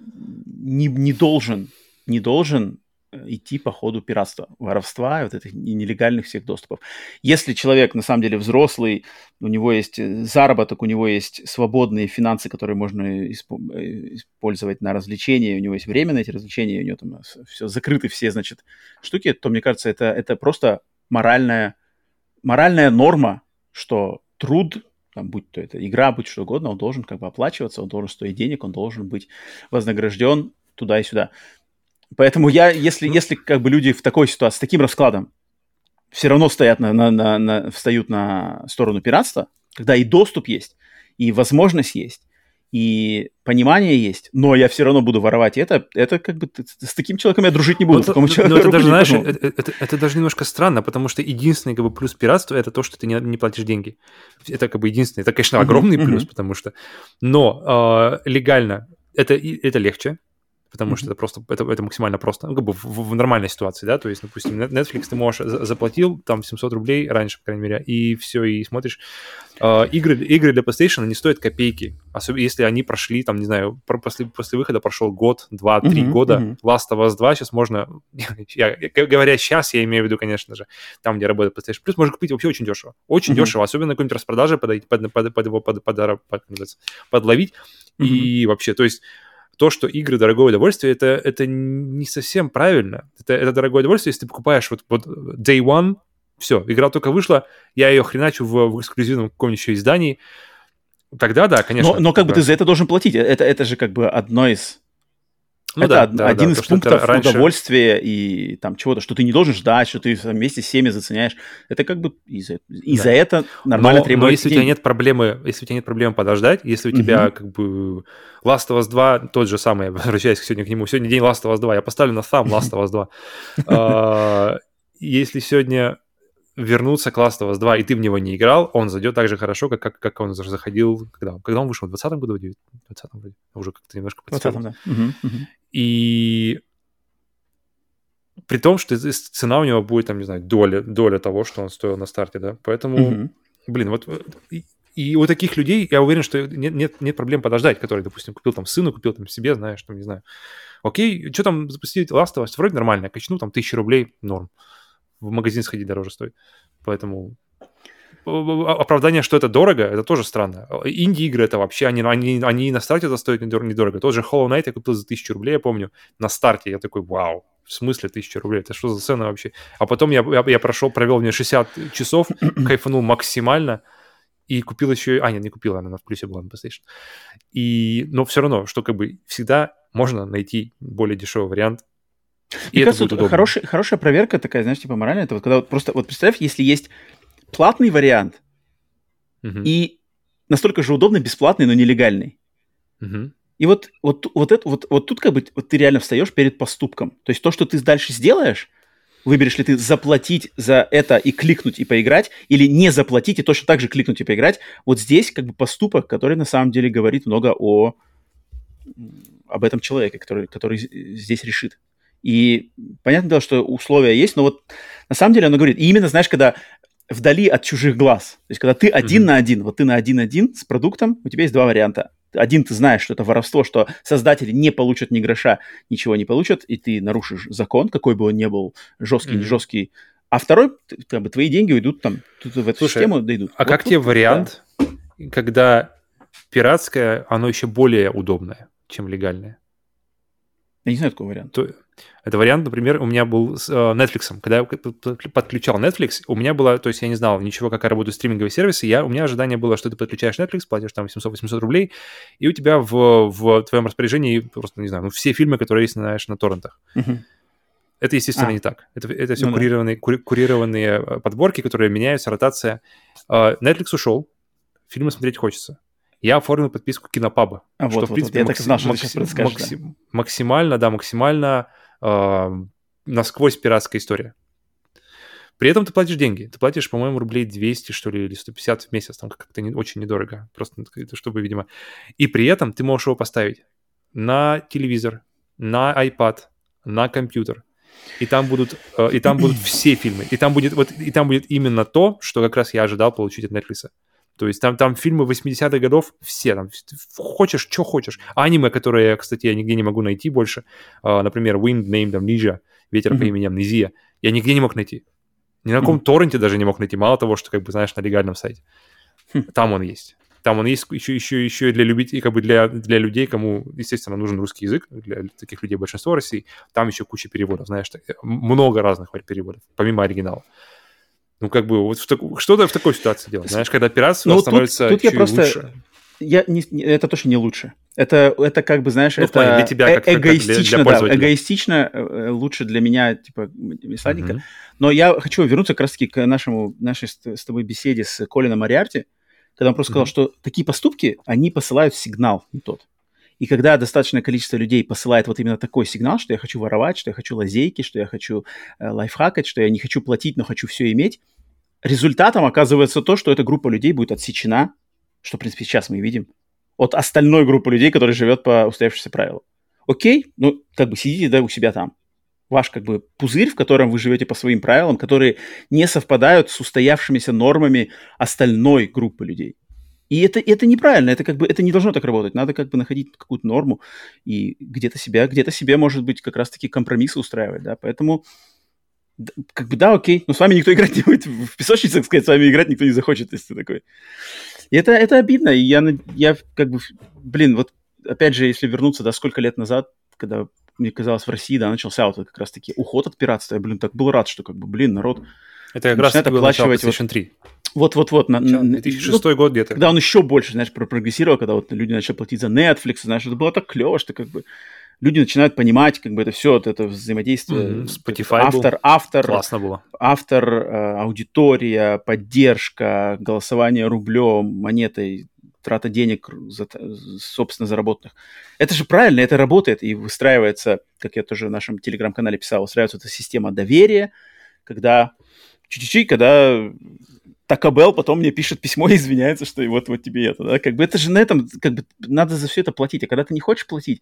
не, не должен, не должен э, идти по ходу пиратства, воровства, вот этих нелегальных всех доступов. Если человек на самом деле взрослый, у него есть э, заработок, у него есть свободные финансы, которые можно использовать на развлечения, у него есть время на эти развлечения, у него там все закрыты все, значит, штуки, то, мне кажется, это, это просто моральная моральная норма, что труд, там, будь то это игра, будь что угодно, он должен как бы оплачиваться, он должен стоить денег, он должен быть вознагражден туда и сюда. Поэтому я, если, ну если как бы люди в такой ситуации, с таким раскладом, все равно стоят на, на, на, на, встают на сторону пиратства, когда и доступ есть, и возможность есть, и понимание есть, но я все равно буду воровать. Это, это как бы с таким человеком я дружить не буду. Ну, такому но это даже, знаешь, это, это, это даже немножко странно, потому что единственный как бы плюс пиратства это то, что ты не, не платишь деньги. Это как бы единственный. Это, конечно, огромный uh-huh, плюс, uh-huh. потому что, но э, легально это это легче, потому mm-hmm. что это просто, это, это максимально просто, ну, как бы в, в нормальной ситуации, да, то есть, допустим, Netflix ты можешь, заплатил там 700 рублей раньше, по крайней мере, и все, и смотришь. Uh, игры, игры для PlayStation, они стоят копейки, особенно если они прошли, там, не знаю, после, после выхода прошел год, два, три mm-hmm, года, mm-hmm. Last of Us 2 сейчас можно, я, говоря сейчас, я имею в виду, конечно же, там, где работает PlayStation Plus, можно купить вообще очень дешево, очень mm-hmm. дешево, особенно на какой-нибудь распродаже под, под, под, под его под, под, под, под, подловить, mm-hmm. и вообще, то есть то, что игры дорогое удовольствие, это, это не совсем правильно. Это, это дорогое удовольствие, если ты покупаешь вот, вот Day One, все, игра только вышла, я ее хреначу в, в эксклюзивном каком-нибудь еще издании, тогда да, конечно. Но, но как бы ты за это должен платить. Это, это же как бы одно из ну, это да, один да, из пунктов раньше... удовольствия и там чего-то, что ты не должен ждать, что ты вместе с всеми заценяешь. Это как бы и за, и да. это нормально но, требуется. Но если у тебя нет проблемы, если у тебя нет проблемы подождать, если у тебя как бы Last of Us 2, тот же самый, я возвращаюсь сегодня к нему, сегодня день Last of Us 2, я поставлю на сам Last of Us 2. А, если сегодня вернуться к Last of Us 2, и ты в него не играл, он зайдет так же хорошо, как, как, как он заходил, когда, когда он вышел, в 2020 году, в 2020 году, уже как-то немножко подстегнул. да. Угу, угу. И при том, что цена у него будет, там, не знаю, доля, доля того, что он стоил на старте, да, поэтому, угу. блин, вот и, и у таких людей, я уверен, что нет, нет, нет проблем подождать, который, допустим, купил там сыну, купил там себе, знаешь, там, не знаю, окей, что там запустить Last of Us, вроде нормально, качну там тысячу рублей, норм, в магазин сходить дороже стоит, поэтому оправдание, что это дорого, это тоже странно. Инди-игры это вообще, они, они, они на старте это стоят недорого. Тот же Hollow Knight я купил за тысячу рублей, я помню, на старте. Я такой, вау, в смысле тысяча рублей? Это что за цена вообще? А потом я, я, я прошел, провел мне 60 часов, кайфанул максимально, и купил еще... А, нет, не купил, она в плюсе была на PlayStation. И... Но все равно, что как бы всегда можно найти более дешевый вариант И Мне кажется, вот хороший, хорошая проверка такая, знаешь, типа моральная, это вот когда вот просто, вот представь, если есть платный вариант угу. и настолько же удобный, бесплатный, но нелегальный. Угу. И вот, вот, вот, это, вот, вот тут как бы вот ты реально встаешь перед поступком. То есть то, что ты дальше сделаешь, выберешь ли ты заплатить за это и кликнуть и поиграть, или не заплатить и точно так же кликнуть и поиграть, вот здесь как бы поступок, который на самом деле говорит много о об этом человеке, который, который здесь решит. И понятное дело, что условия есть, но вот на самом деле оно говорит, и именно, знаешь, когда вдали от чужих глаз, то есть когда ты один mm-hmm. на один, вот ты на один-один с продуктом, у тебя есть два варианта. Один ты знаешь, что это воровство, что создатели не получат ни гроша, ничего не получат, и ты нарушишь закон, какой бы он ни был, жесткий, mm-hmm. не жесткий. А второй, как бы твои деньги уйдут там, тут в эту Слушай, систему дойдут. А вот, как вот, тебе вариант, да. когда пиратское, оно еще более удобное, чем легальное? Я не знаю такого варианта. Это вариант, например, у меня был с э, Netflix. Когда я подключал Netflix, у меня было, то есть я не знал ничего, как работают стриминговые сервисы, я, у меня ожидание было, что ты подключаешь Netflix, платишь там 800-800 рублей, и у тебя в, в твоем распоряжении просто, не знаю, ну, все фильмы, которые есть, знаешь, на торрентах. Uh-huh. Это, естественно, а. не так. Это, это все ну, курированные, да. кури, курированные э, подборки, которые меняются, ротация. Uh, Netflix ушел, фильмы смотреть хочется я оформил подписку Кинопаба. А что, вот, в принципе, вот, я максим, так знал, что максим, максим, максимально, да, максимально э, насквозь пиратская история. При этом ты платишь деньги. Ты платишь, по-моему, рублей 200, что ли, или 150 в месяц. Там как-то не, очень недорого. Просто чтобы, видимо... И при этом ты можешь его поставить на телевизор, на iPad, на компьютер. И там будут, э, и там будут все фильмы. И там будет, вот, и там будет именно то, что как раз я ожидал получить от Netflix. То есть там, там фильмы 80-х годов все, там хочешь, что хочешь. А аниме, которые, кстати, я нигде не могу найти больше, uh, например, Wind, Name Amnesia, Ветер mm-hmm. по имени Амнезия, я нигде не мог найти. Ни на каком mm-hmm. торренте даже не мог найти, мало того, что, как бы, знаешь, на легальном сайте. Mm-hmm. Там он есть. Там он есть еще, еще, еще и для любителей, как бы для, для людей, кому, естественно, нужен русский язык, для таких людей большинство России. Там еще куча переводов, знаешь, много разных переводов, помимо оригинала. Ну, как бы, вот так, что-то в такой ситуации делать, знаешь, когда пиратство ну, становится тут, тут я просто... лучше. Я не, это точно не лучше. Это, это как бы, знаешь, ну, это для тебя, как, э эгоистично, как для, для да, эгоистично э, лучше для меня, типа, садика. Uh-huh. Но я хочу вернуться как раз-таки к нашему, нашей с тобой беседе с Колином Мариарти, когда он просто uh-huh. сказал, что такие поступки, они посылают сигнал не тот. И когда достаточное количество людей посылает вот именно такой сигнал, что я хочу воровать, что я хочу лазейки, что я хочу э, лайфхакать, что я не хочу платить, но хочу все иметь, результатом оказывается то, что эта группа людей будет отсечена, что, в принципе, сейчас мы видим, от остальной группы людей, которая живет по устоявшимся правилам. Окей, ну, как бы сидите, да, у себя там. Ваш, как бы, пузырь, в котором вы живете по своим правилам, которые не совпадают с устоявшимися нормами остальной группы людей. И это, это неправильно, это как бы это не должно так работать. Надо как бы находить какую-то норму и где-то себя, где-то себе, может быть, как раз-таки компромиссы устраивать, да. Поэтому как бы да, окей, но с вами никто играть не будет. В песочнице, так сказать, с вами играть никто не захочет, если ты такой. И это, это обидно. И я, я как бы, блин, вот опять же, если вернуться, да, сколько лет назад, когда мне казалось, в России, да, начался вот как раз-таки уход от пиратства. Я, блин, так был рад, что как бы, блин, народ Это как раз оплачивать PlayStation 3. Вот-вот-вот. На, 2006 ну, год где-то. Когда он еще больше, знаешь, прогрессировал, когда вот люди начали платить за Netflix, знаешь, это было так клево, что как бы люди начинают понимать, как бы это все, вот это взаимодействие. Mm-hmm. Spotify автор, был. автор, классно было. Автор, э, аудитория, поддержка, голосование рублем, монетой, трата денег, за, собственно, заработанных. Это же правильно, это работает и выстраивается, как я тоже в нашем телеграм-канале писал, выстраивается эта система доверия, когда чуть-чуть, когда Такабел потом мне пишет письмо и извиняется, что вот, вот тебе это, да, как бы это же на этом, как бы надо за все это платить, а когда ты не хочешь платить,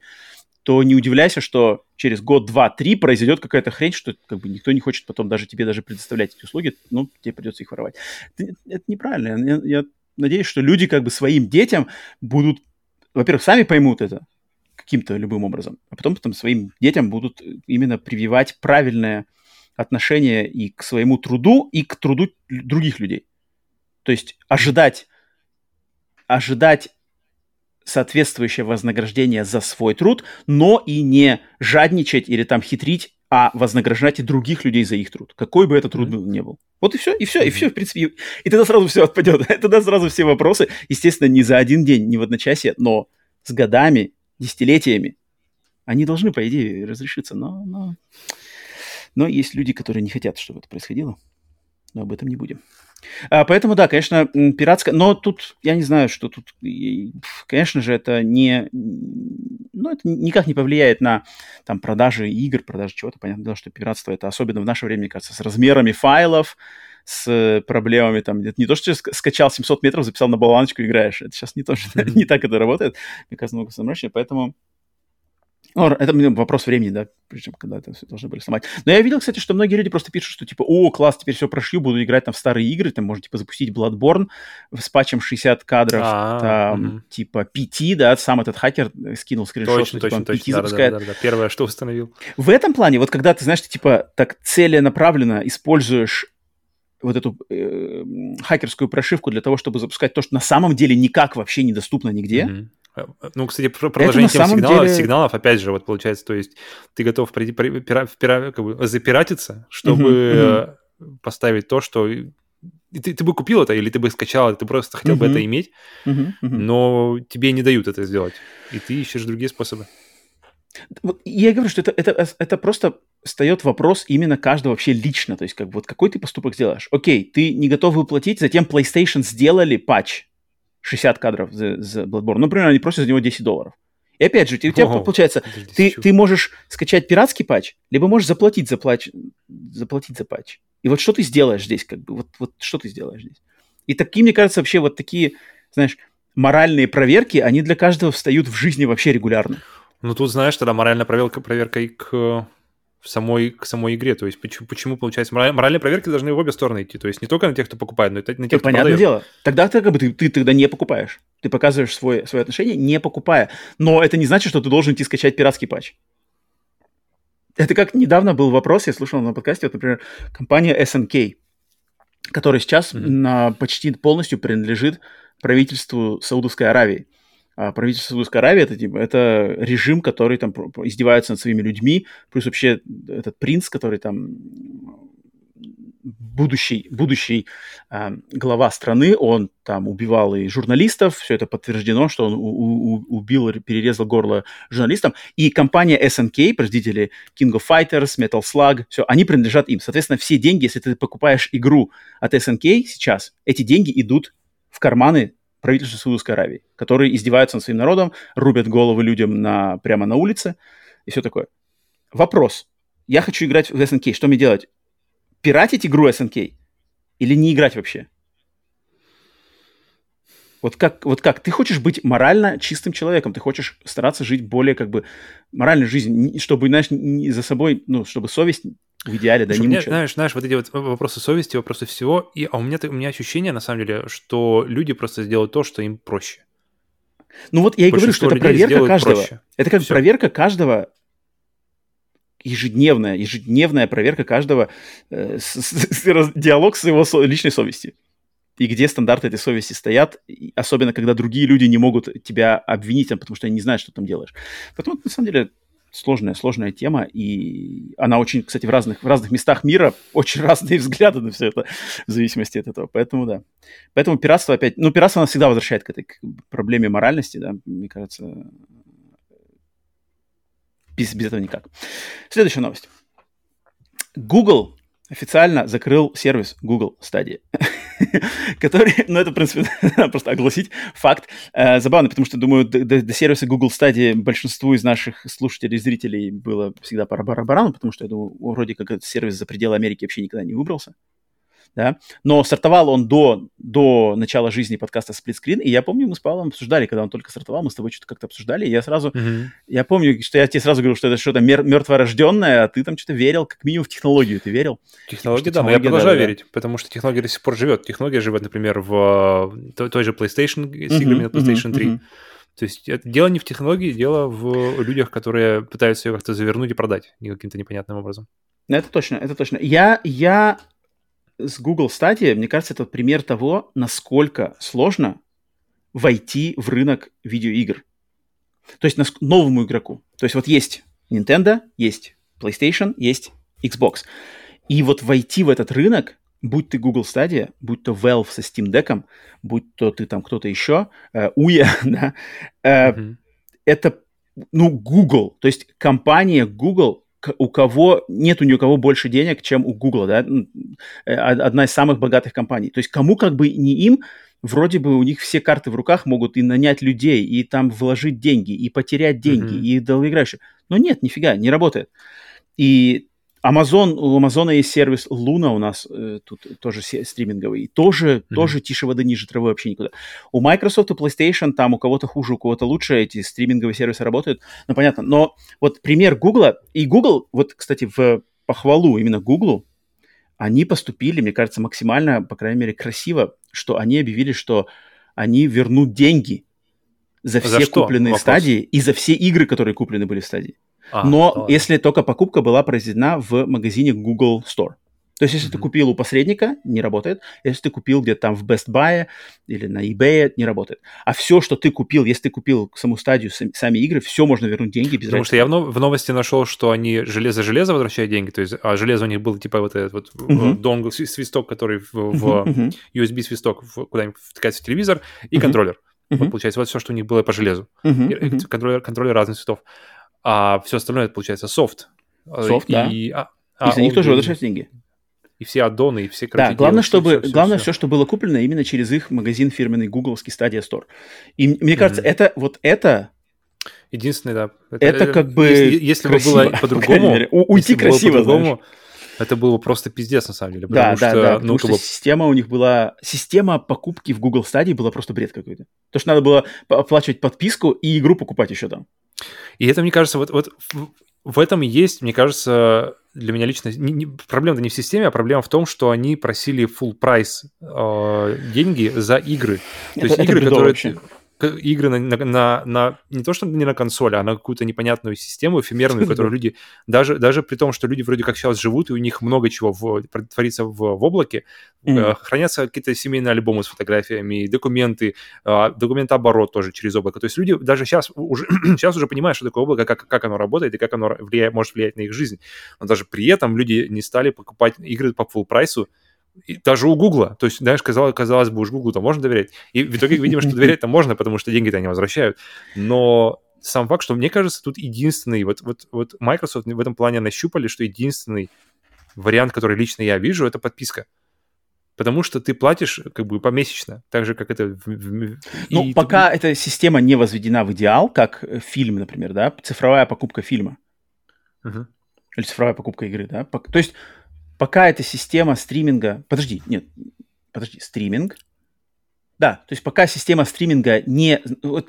то не удивляйся, что через год, два, три произойдет какая-то хрень, что как бы никто не хочет потом даже тебе даже предоставлять эти услуги, ну, тебе придется их воровать. Это, это неправильно. Я, я надеюсь, что люди как бы своим детям будут, во-первых, сами поймут это каким-то любым образом, а потом потом своим детям будут именно прививать правильное отношение и к своему труду, и к труду других людей. То есть ожидать, ожидать соответствующее вознаграждение за свой труд, но и не жадничать или там хитрить, а вознаграждать и других людей за их труд, какой бы этот труд был ни был. Вот и все, и все, и все, в принципе. И, тогда сразу все отпадет. Тогда сразу все вопросы, естественно, не за один день, не в одночасье, но с годами, десятилетиями, они должны, по идее, разрешиться. Но, но Но есть люди, которые не хотят, чтобы это происходило. Но об этом не будем. А, поэтому, да, конечно, пиратская... Но тут, я не знаю, что тут... Конечно же, это не... Ну, это никак не повлияет на там, продажи игр, продажи чего-то. Понятное дело, что пиратство это особенно в наше время, мне кажется, с размерами файлов, с проблемами там. Это не то, что скачал 700 метров, записал на болваночку, играешь. Это сейчас не то, что не так это работает. Мне кажется, много заморочнее. Поэтому это вопрос времени, да, причем когда это все должны были сломать. Но я видел, кстати, что многие люди просто пишут, что типа, о, класс, теперь все прошью, буду играть там в старые игры, там можно типа запустить Bloodborne с патчем 60 кадров, А-а-а, там, угу. типа 5, да, сам этот хакер скинул скриншот, точно, что, типа, точно, 5 точно, запускает. Да, да, да, да, первое, что установил. В этом плане, вот когда ты, знаешь, ты типа так целенаправленно используешь вот эту э, хакерскую прошивку для того, чтобы запускать то, что на самом деле никак вообще недоступно нигде, mm-hmm Э, ну, кстати, про продолжение тем сигналов, деле... сигналов, опять же, вот получается, то есть ты готов при, при, пира, пира, как бы запиратиться, чтобы uh-huh, uh-huh. поставить то, что ты, ты бы купил это, или ты бы скачал это, ты просто хотел uh-huh. бы это иметь, uh-huh, uh-huh. но тебе не дают это сделать, и ты ищешь другие способы. Я говорю, что это, это, это просто встает вопрос именно каждого вообще лично, то есть как вот какой ты поступок сделаешь. Окей, ты не готов выплатить, затем PlayStation сделали патч, 60 кадров за, за Bloodborne. Ну, например, они просят за него 10 долларов. И опять же, у тебя Ого, получается, ты, ты можешь скачать пиратский патч, либо можешь заплатить за, плач, заплатить за патч. И вот что ты сделаешь здесь, как бы, вот, вот что ты сделаешь здесь. И такие, мне кажется, вообще вот такие, знаешь, моральные проверки, они для каждого встают в жизни вообще регулярно. Ну, тут, знаешь, тогда моральная проверка, проверка и к в самой, к самой игре. То есть почему, почему получается, моральные проверки должны в обе стороны идти. То есть не только на тех, кто покупает, но и на тех, кто Понятное продает. дело. Тогда ты, как бы, ты, ты тогда не покупаешь. Ты показываешь свой, свое отношение, не покупая. Но это не значит, что ты должен идти скачать пиратский патч. Это как недавно был вопрос, я слушал на подкасте, вот, например, компания SNK, которая сейчас mm-hmm. на, почти полностью принадлежит правительству Саудовской Аравии. А правительство Саудовской Аравии это, типа, это режим, который там издевается над своими людьми, плюс вообще этот принц, который там будущий, будущий э, глава страны, он там убивал и журналистов, все это подтверждено, что он у, у, убил, перерезал горло журналистам, и компания SNK, производители King of Fighters, Metal Slug, все, они принадлежат им. Соответственно, все деньги, если ты покупаешь игру от SNK сейчас, эти деньги идут в карманы правительству Саудовской Аравии, которые издеваются над своим народом, рубят головы людям на, прямо на улице и все такое. Вопрос. Я хочу играть в SNK. Что мне делать? Пиратить игру SNK? Или не играть вообще? Вот как, вот как? Ты хочешь быть морально чистым человеком, ты хочешь стараться жить более как бы моральной жизнью, чтобы, знаешь, за собой, ну, чтобы совесть в идеале, да, не меня, знаешь, знаешь, вот эти вот вопросы совести, вопросы всего, и, а у меня, у меня ощущение, на самом деле, что люди просто сделают то, что им проще. Ну вот я и говорю, что это проверка каждого. Проще. Это как Все. проверка каждого ежедневная, ежедневная проверка каждого, э, с, с, с, диалог с его со, личной совестью. И где стандарты этой совести стоят, особенно когда другие люди не могут тебя обвинить, потому что они не знают, что ты там делаешь. Поэтому, на самом деле, сложная, сложная тема, и она очень, кстати, в разных, в разных местах мира очень разные взгляды на все это, в зависимости от этого. Поэтому, да. Поэтому пиратство опять... Ну, пиратство нас всегда возвращает к этой к проблеме моральности, да, мне кажется, без, без этого никак. Следующая новость. Google официально закрыл сервис Google Stadia, который, ну это, в принципе, просто огласить факт. Э, забавно, потому что, думаю, до, до сервиса Google Stadia большинству из наших слушателей и зрителей было всегда пара барабану, потому что, я думаю, вроде как этот сервис за пределы Америки вообще никогда не выбрался да, но стартовал он до, до начала жизни подкаста «Сплитскрин», и я помню, мы с Павлом обсуждали, когда он только стартовал, мы с тобой что-то как-то обсуждали, и я сразу, mm-hmm. я помню, что я тебе сразу говорил, что это что-то мер- мертворожденное, а ты там что-то верил, как минимум в технологию ты верил. Технологии, да, но я продолжаю да, верить, да. потому что технология до сих пор живет. Технология живет, например, в той, той же PlayStation, с играми на PlayStation 3. Mm-hmm. То есть это дело не в технологии, дело в людях, которые пытаются ее как-то завернуть и продать каким-то непонятным образом. Это точно, это точно. Я, я с Google Stadia, мне кажется, это пример того, насколько сложно войти в рынок видеоигр. То есть новому игроку. То есть вот есть Nintendo, есть PlayStation, есть Xbox. И вот войти в этот рынок, будь ты Google Stadia, будь то Valve со Steam Deck, будь то ты там кто-то еще, э, Uya, да, э, mm-hmm. это, ну, Google, то есть компания Google у кого нет у ни у кого больше денег, чем у Google, да, э, одна из самых богатых компаний. То есть кому как бы не им, вроде бы у них все карты в руках могут и нанять людей, и там вложить деньги, и потерять деньги, mm-hmm. и долгоиграющие. Но нет, нифига, не работает. И Amazon, у Амазона есть сервис Luna у нас э, тут тоже стриминговый, тоже, mm-hmm. тоже тише воды, ниже травы вообще никуда. У Microsoft и PlayStation там у кого-то хуже, у кого-то лучше эти стриминговые сервисы работают, ну понятно. Но вот пример Google, и Google, вот, кстати, в похвалу именно Google, они поступили, мне кажется, максимально, по крайней мере, красиво, что они объявили, что они вернут деньги за все за купленные Вопрос. стадии и за все игры, которые куплены были в стадии. А, Но да если только покупка была произведена в магазине Google Store. То есть, если mm-hmm. ты купил у посредника, не работает. Если ты купил где-то там в Best Buy или на eBay, не работает. А все, что ты купил, если ты купил саму стадию, сами, сами игры, все можно вернуть деньги без Потому разницы. что я в, в новости нашел, что они железо-железо возвращают деньги, то есть, а железо у них было типа вот этот вот mm-hmm. донгл, свисток, который в, в mm-hmm. USB-свисток куда-нибудь втыкается в телевизор, и mm-hmm. контроллер. Mm-hmm. Вот, получается, вот все, что у них было по железу. Mm-hmm. Контроллер, контроллер разных цветов а все остальное это получается софт. Софт, и, да. И, а, а, и за них тоже возвращать деньги. И все аддоны, и все Да, главное, чтобы, все, главное все. все, что было куплено именно через их магазин фирменный гугловский Stadia Store. И мне кажется, mm-hmm. это вот это Единственное, да. Это, это как бы Если, если бы было по-другому... Уйти красиво, по-другому, это было бы просто пиздец, на самом деле. Да, да, что, да, ну, потому что бы... система у них была... Система покупки в Google Stadia была просто бред какой-то. То, что надо было оплачивать подписку и игру покупать еще там. И это, мне кажется, вот, вот в этом и есть, мне кажется, для меня лично не, не, проблема не в системе, а проблема в том, что они просили full прайс э, деньги за игры. То это, есть это игры, которые вообще игры на, на, на, на не то что не на консоли, а на какую-то непонятную систему эфемерную, которую люди даже даже при том, что люди вроде как сейчас живут и у них много чего в, творится в, в облаке, mm-hmm. хранятся какие-то семейные альбомы с фотографиями, документы, э, документооборот тоже через облако. То есть люди даже сейчас уже сейчас уже понимают, что такое облако, как как оно работает и как оно влияет, может влиять на их жизнь. Но даже при этом люди не стали покупать игры по full прайсу, и даже у Гугла. То есть, знаешь, казалось, казалось бы, уж Гуглу-то можно доверять. И в итоге видимо, что доверять-то можно, потому что деньги-то они возвращают. Но сам факт, что мне кажется, тут единственный, вот, вот, вот Microsoft в этом плане нащупали, что единственный вариант, который лично я вижу, это подписка. Потому что ты платишь как бы помесячно, так же, как это... В, в, ну, и пока ты... эта система не возведена в идеал, как фильм, например, да, цифровая покупка фильма. Uh-huh. Или цифровая покупка игры, да. То есть пока эта система стриминга... Подожди, нет, подожди, стриминг? Да, то есть пока система стриминга не... Вот,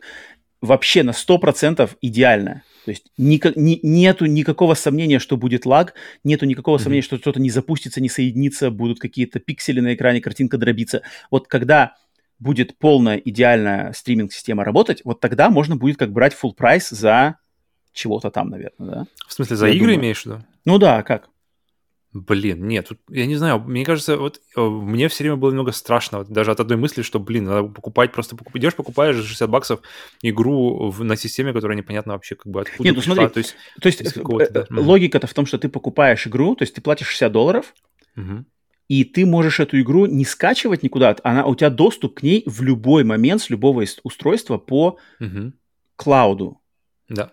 вообще на 100% идеальная. То есть ни, ни, нету никакого сомнения, что будет лаг, нету никакого mm-hmm. сомнения, что что-то не запустится, не соединится, будут какие-то пиксели на экране, картинка дробится. Вот когда будет полная идеальная стриминг-система работать, вот тогда можно будет как брать full прайс за чего-то там, наверное, да? В смысле, за Я игры думаю. имеешь в виду? Ну да, как? Блин, нет, тут, я не знаю, мне кажется, вот э, мне все время было немного страшно, вот, даже от одной мысли, что, блин, надо покупать, просто покуп... идешь, покупаешь за 60 баксов игру в, на системе, которая непонятно вообще как бы откуда Нет, ну смотри, то есть, то есть э, да. логика-то в том, что ты покупаешь игру, то есть ты платишь 60 долларов, угу. и ты можешь эту игру не скачивать никуда, она, у тебя доступ к ней в любой момент с любого устройства по угу. клауду. Да.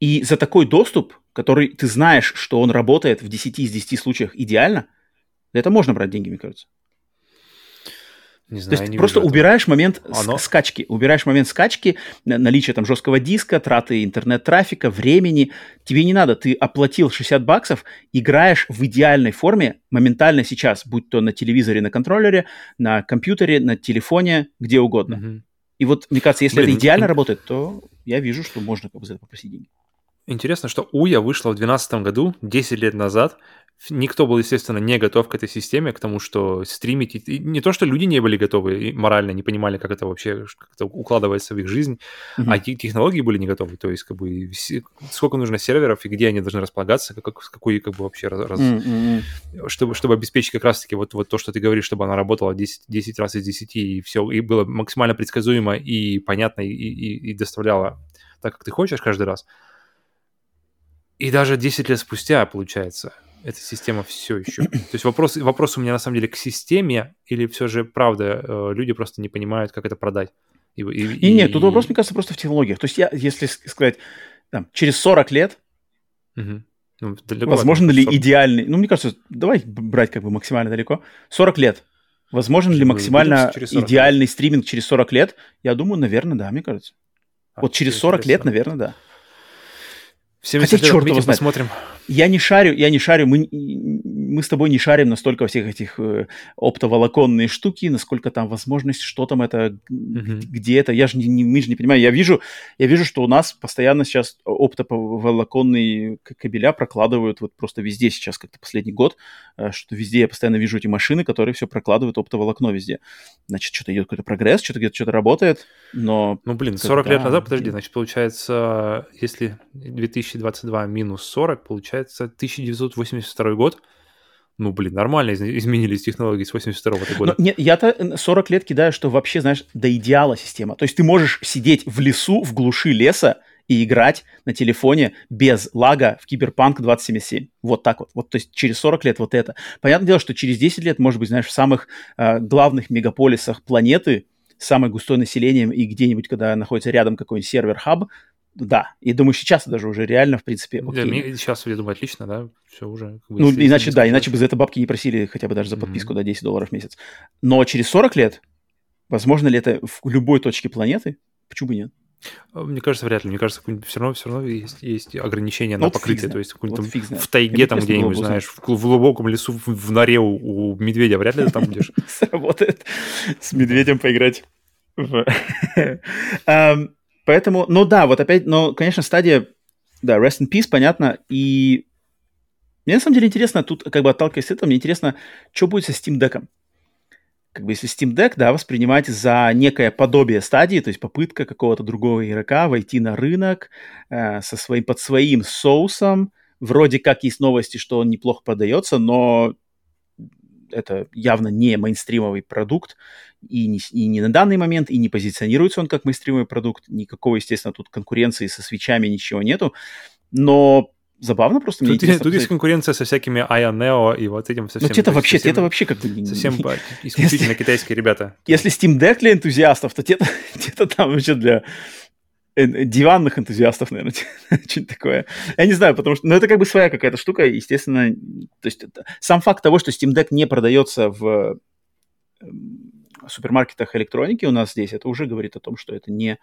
И за такой доступ который ты знаешь, что он работает в 10 из 10 случаях идеально, это можно брать деньги, мне кажется. Не знаю, То есть просто убираешь момент Оно... скачки, убираешь момент скачки, наличие там жесткого диска, траты интернет-трафика, времени. Тебе не надо, ты оплатил 60 баксов, играешь в идеальной форме моментально сейчас, будь то на телевизоре, на контроллере, на компьютере, на телефоне, где угодно. Угу. И вот, мне кажется, если Блин, это идеально работает, то я вижу, что можно как бы за это попросить деньги. Интересно, что Уя вышла в 2012 году, 10 лет назад. Никто был, естественно, не готов к этой системе, к тому, что стримить... И не то, что люди не были готовы, морально не понимали, как это вообще как это укладывается в их жизнь, mm-hmm. а технологии были не готовы. То есть, как бы, сколько нужно серверов и где они должны располагаться, как, какой, как бы, вообще... Раз, mm-hmm. чтобы, чтобы обеспечить как раз-таки вот, вот то, что ты говоришь, чтобы она работала 10, 10 раз из 10, и все, и было максимально предсказуемо и понятно, и, и, и доставляло так, как ты хочешь каждый раз. И даже 10 лет спустя, получается, эта система все еще. То есть вопрос, вопрос у меня на самом деле к системе, или все же, правда, э, люди просто не понимают, как это продать? И, и, и нет, тут вопрос, мне кажется, просто в технологиях. То есть я, если сказать, там, через 40 лет угу. Ну, Возможно ли идеальный... Ну, мне кажется, давай брать как бы максимально далеко. 40 лет. Возможен ли максимально идеальный лет. стриминг через 40 лет? Я думаю, наверное, да, мне кажется. А, вот через 40 лет, наверное, да. Хотя, черт его знает. Посмотрим. Я не шарю, я не шарю. Мы, мы с тобой не шарим настолько всех этих э, оптоволоконные штуки, насколько там возможность, что там это, mm-hmm. где это. Я же не, не, мы же не понимаю. Я вижу, я вижу, что у нас постоянно сейчас оптоволоконные кабеля прокладывают вот просто везде сейчас, как-то последний год, э, что везде я постоянно вижу эти машины, которые все прокладывают оптоволокно везде. Значит, что-то идет какой-то прогресс, что-то где-то что-то работает, но... Ну, блин, 40 когда... лет назад, подожди, значит, получается, если 2022 минус 40, получается 1982 год, ну, блин, нормально изменились технологии с 82 -го года. Но, нет, я-то 40 лет кидаю, что вообще, знаешь, до идеала система. То есть ты можешь сидеть в лесу, в глуши леса и играть на телефоне без лага в Киберпанк 2077. Вот так вот. Вот, то есть через 40 лет вот это. Понятное дело, что через 10 лет, может быть, знаешь, в самых э, главных мегаполисах планеты, с самой густой населением и где-нибудь, когда находится рядом какой-нибудь сервер-хаб, да. И думаю, сейчас даже уже реально, в принципе, окей. Да, сейчас, я думаю, отлично, да, все уже. Как бы, ну, иначе, да, иначе бы за это бабки не просили хотя бы даже за подписку, mm-hmm. да, 10 долларов в месяц. Но через 40 лет, возможно ли это в любой точке планеты? Почему бы нет? А, мне кажется, вряд ли. Мне кажется, все равно, все равно есть, есть ограничения вот на покрытие. То есть вот в тайге там где-нибудь, знаешь, в, в глубоком лесу, в, в норе у, у медведя, вряд ли ты там будешь. Сработает с медведем поиграть. Поэтому, ну да, вот опять, но, конечно, стадия, да, rest in peace, понятно, и мне на самом деле интересно, тут как бы отталкиваясь от этого, мне интересно, что будет со Steam Deck. Как бы если Steam Deck, да, воспринимать за некое подобие стадии, то есть попытка какого-то другого игрока войти на рынок э, со своим, под своим соусом, вроде как есть новости, что он неплохо продается, но это явно не мейнстримовый продукт, и не, и не на данный момент, и не позиционируется он как мейнстримовый продукт. Никакого, естественно, тут конкуренции со свечами ничего нету. Но забавно просто. Тут, мне тут есть конкуренция со всякими Aya Neo и вот этим совсем... Ну, это вообще, совсем, это вообще как-то... Совсем исключительно китайские ребята. Если Steam Deck для энтузиастов, то где-то, где-то там вообще для диванных энтузиастов, наверное, что-нибудь такое. Я не знаю, потому что, ну, это как бы своя какая-то штука, естественно, то есть это, сам факт того, что Steam Deck не продается в эм, супермаркетах электроники у нас здесь, это уже говорит о том, что это не,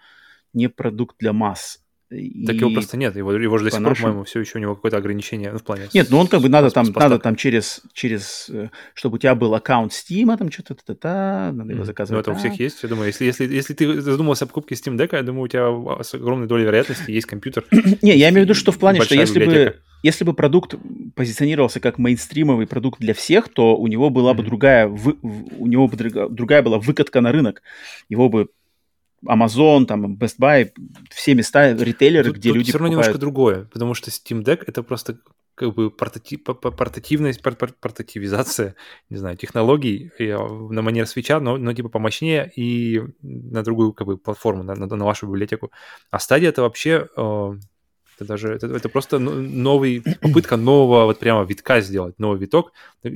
не продукт для масс. И так его просто нет, его, его же до сих пор, по-моему, все еще у него какое-то ограничение ну, в плане. Нет, ну он как бы надо там, надо там через, через, э, чтобы у тебя был аккаунт Steam, там что-то та та надо его заказывать. Ну это у всех есть, я думаю, если, если, если ты задумался о покупке Steam Deck, я думаю, у тебя с огромной долей вероятности есть компьютер. Не, я имею в виду, что в плане, что если бы, если бы продукт позиционировался как мейнстримовый продукт для всех, то у него была бы другая, у него бы другая была выкатка на рынок. Его бы Amazon, там, Best Buy, все места, ритейлеры, тут, где тут люди все равно покупают... немножко другое, потому что Steam Deck — это просто как бы портати... портативность, портативизация, не знаю, технологий а, на манер свеча, но, но типа помощнее и на другую как бы платформу, на, на, на вашу библиотеку. А стадия — это вообще... Э, это даже это, это просто новый попытка нового вот прямо витка сделать, новый виток, э,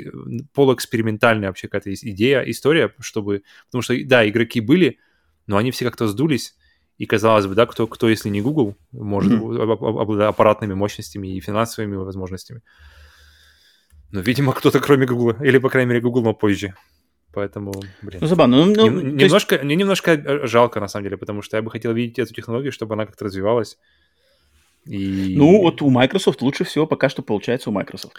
полуэкспериментальная вообще какая-то идея, история, чтобы... Потому что, да, игроки были, но они все как-то сдулись, и казалось бы, да, кто, кто если не Google, может mm-hmm. обладать аппаратными мощностями и финансовыми возможностями. Но, видимо, кто-то кроме Google, или, по крайней мере, Google, но позже. Поэтому, блин. Ну, забавно. Ну, ну, Нем, немножко, есть... Мне немножко э, жалко, на самом деле, потому что я бы хотел видеть эту технологию, чтобы она как-то развивалась. И... Ну, вот у Microsoft лучше всего пока что получается у Microsoft.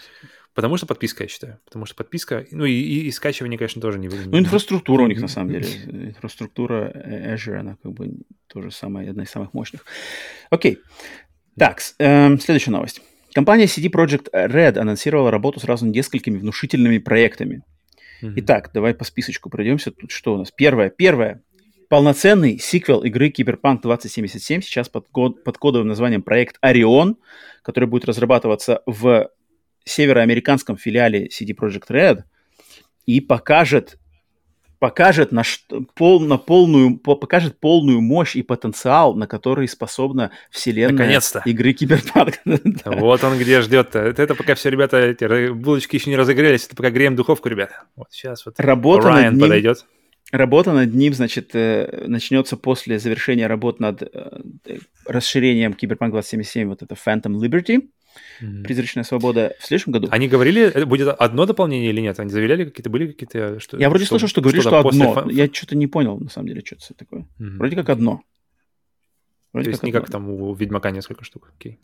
Потому что подписка, я считаю. Потому что подписка, ну и, и, и скачивание, конечно, тоже не Ну, инфраструктура у них, на самом деле. Инфраструктура Azure, она как бы тоже самая, одна из самых мощных. Окей. Так, эм, следующая новость. Компания CD Projekt Red анонсировала работу сразу несколькими внушительными проектами. Итак, давай по списочку пройдемся. Тут что у нас? Первое. Первое. Полноценный сиквел игры Cyberpunk 2077 сейчас под, код, под кодовым названием проект Orion, который будет разрабатываться в североамериканском филиале CD Projekt Red и покажет покажет на, пол, на полную, покажет полную мощь и потенциал, на который способна вселенная игры Киберпанк. Вот он где ждет-то. Это пока все, ребята, эти булочки еще не разогрелись, это пока греем духовку, ребята. Вот сейчас вот Работа Orion подойдет. Работа над ним, значит, э, начнется после завершения работ над э, расширением Киберпанк 2077, вот это Phantom Liberty, mm-hmm. Призрачная свобода в следующем году. Они говорили, будет одно дополнение или нет? Они заявляли какие-то, были какие-то... Что, Я вроде что, слышал, что говорили, что, что одно. Фан... Я что-то не понял, на самом деле, что это такое. Mm-hmm. Вроде как одно. Вроде То есть не как там у Ведьмака несколько штук, окей.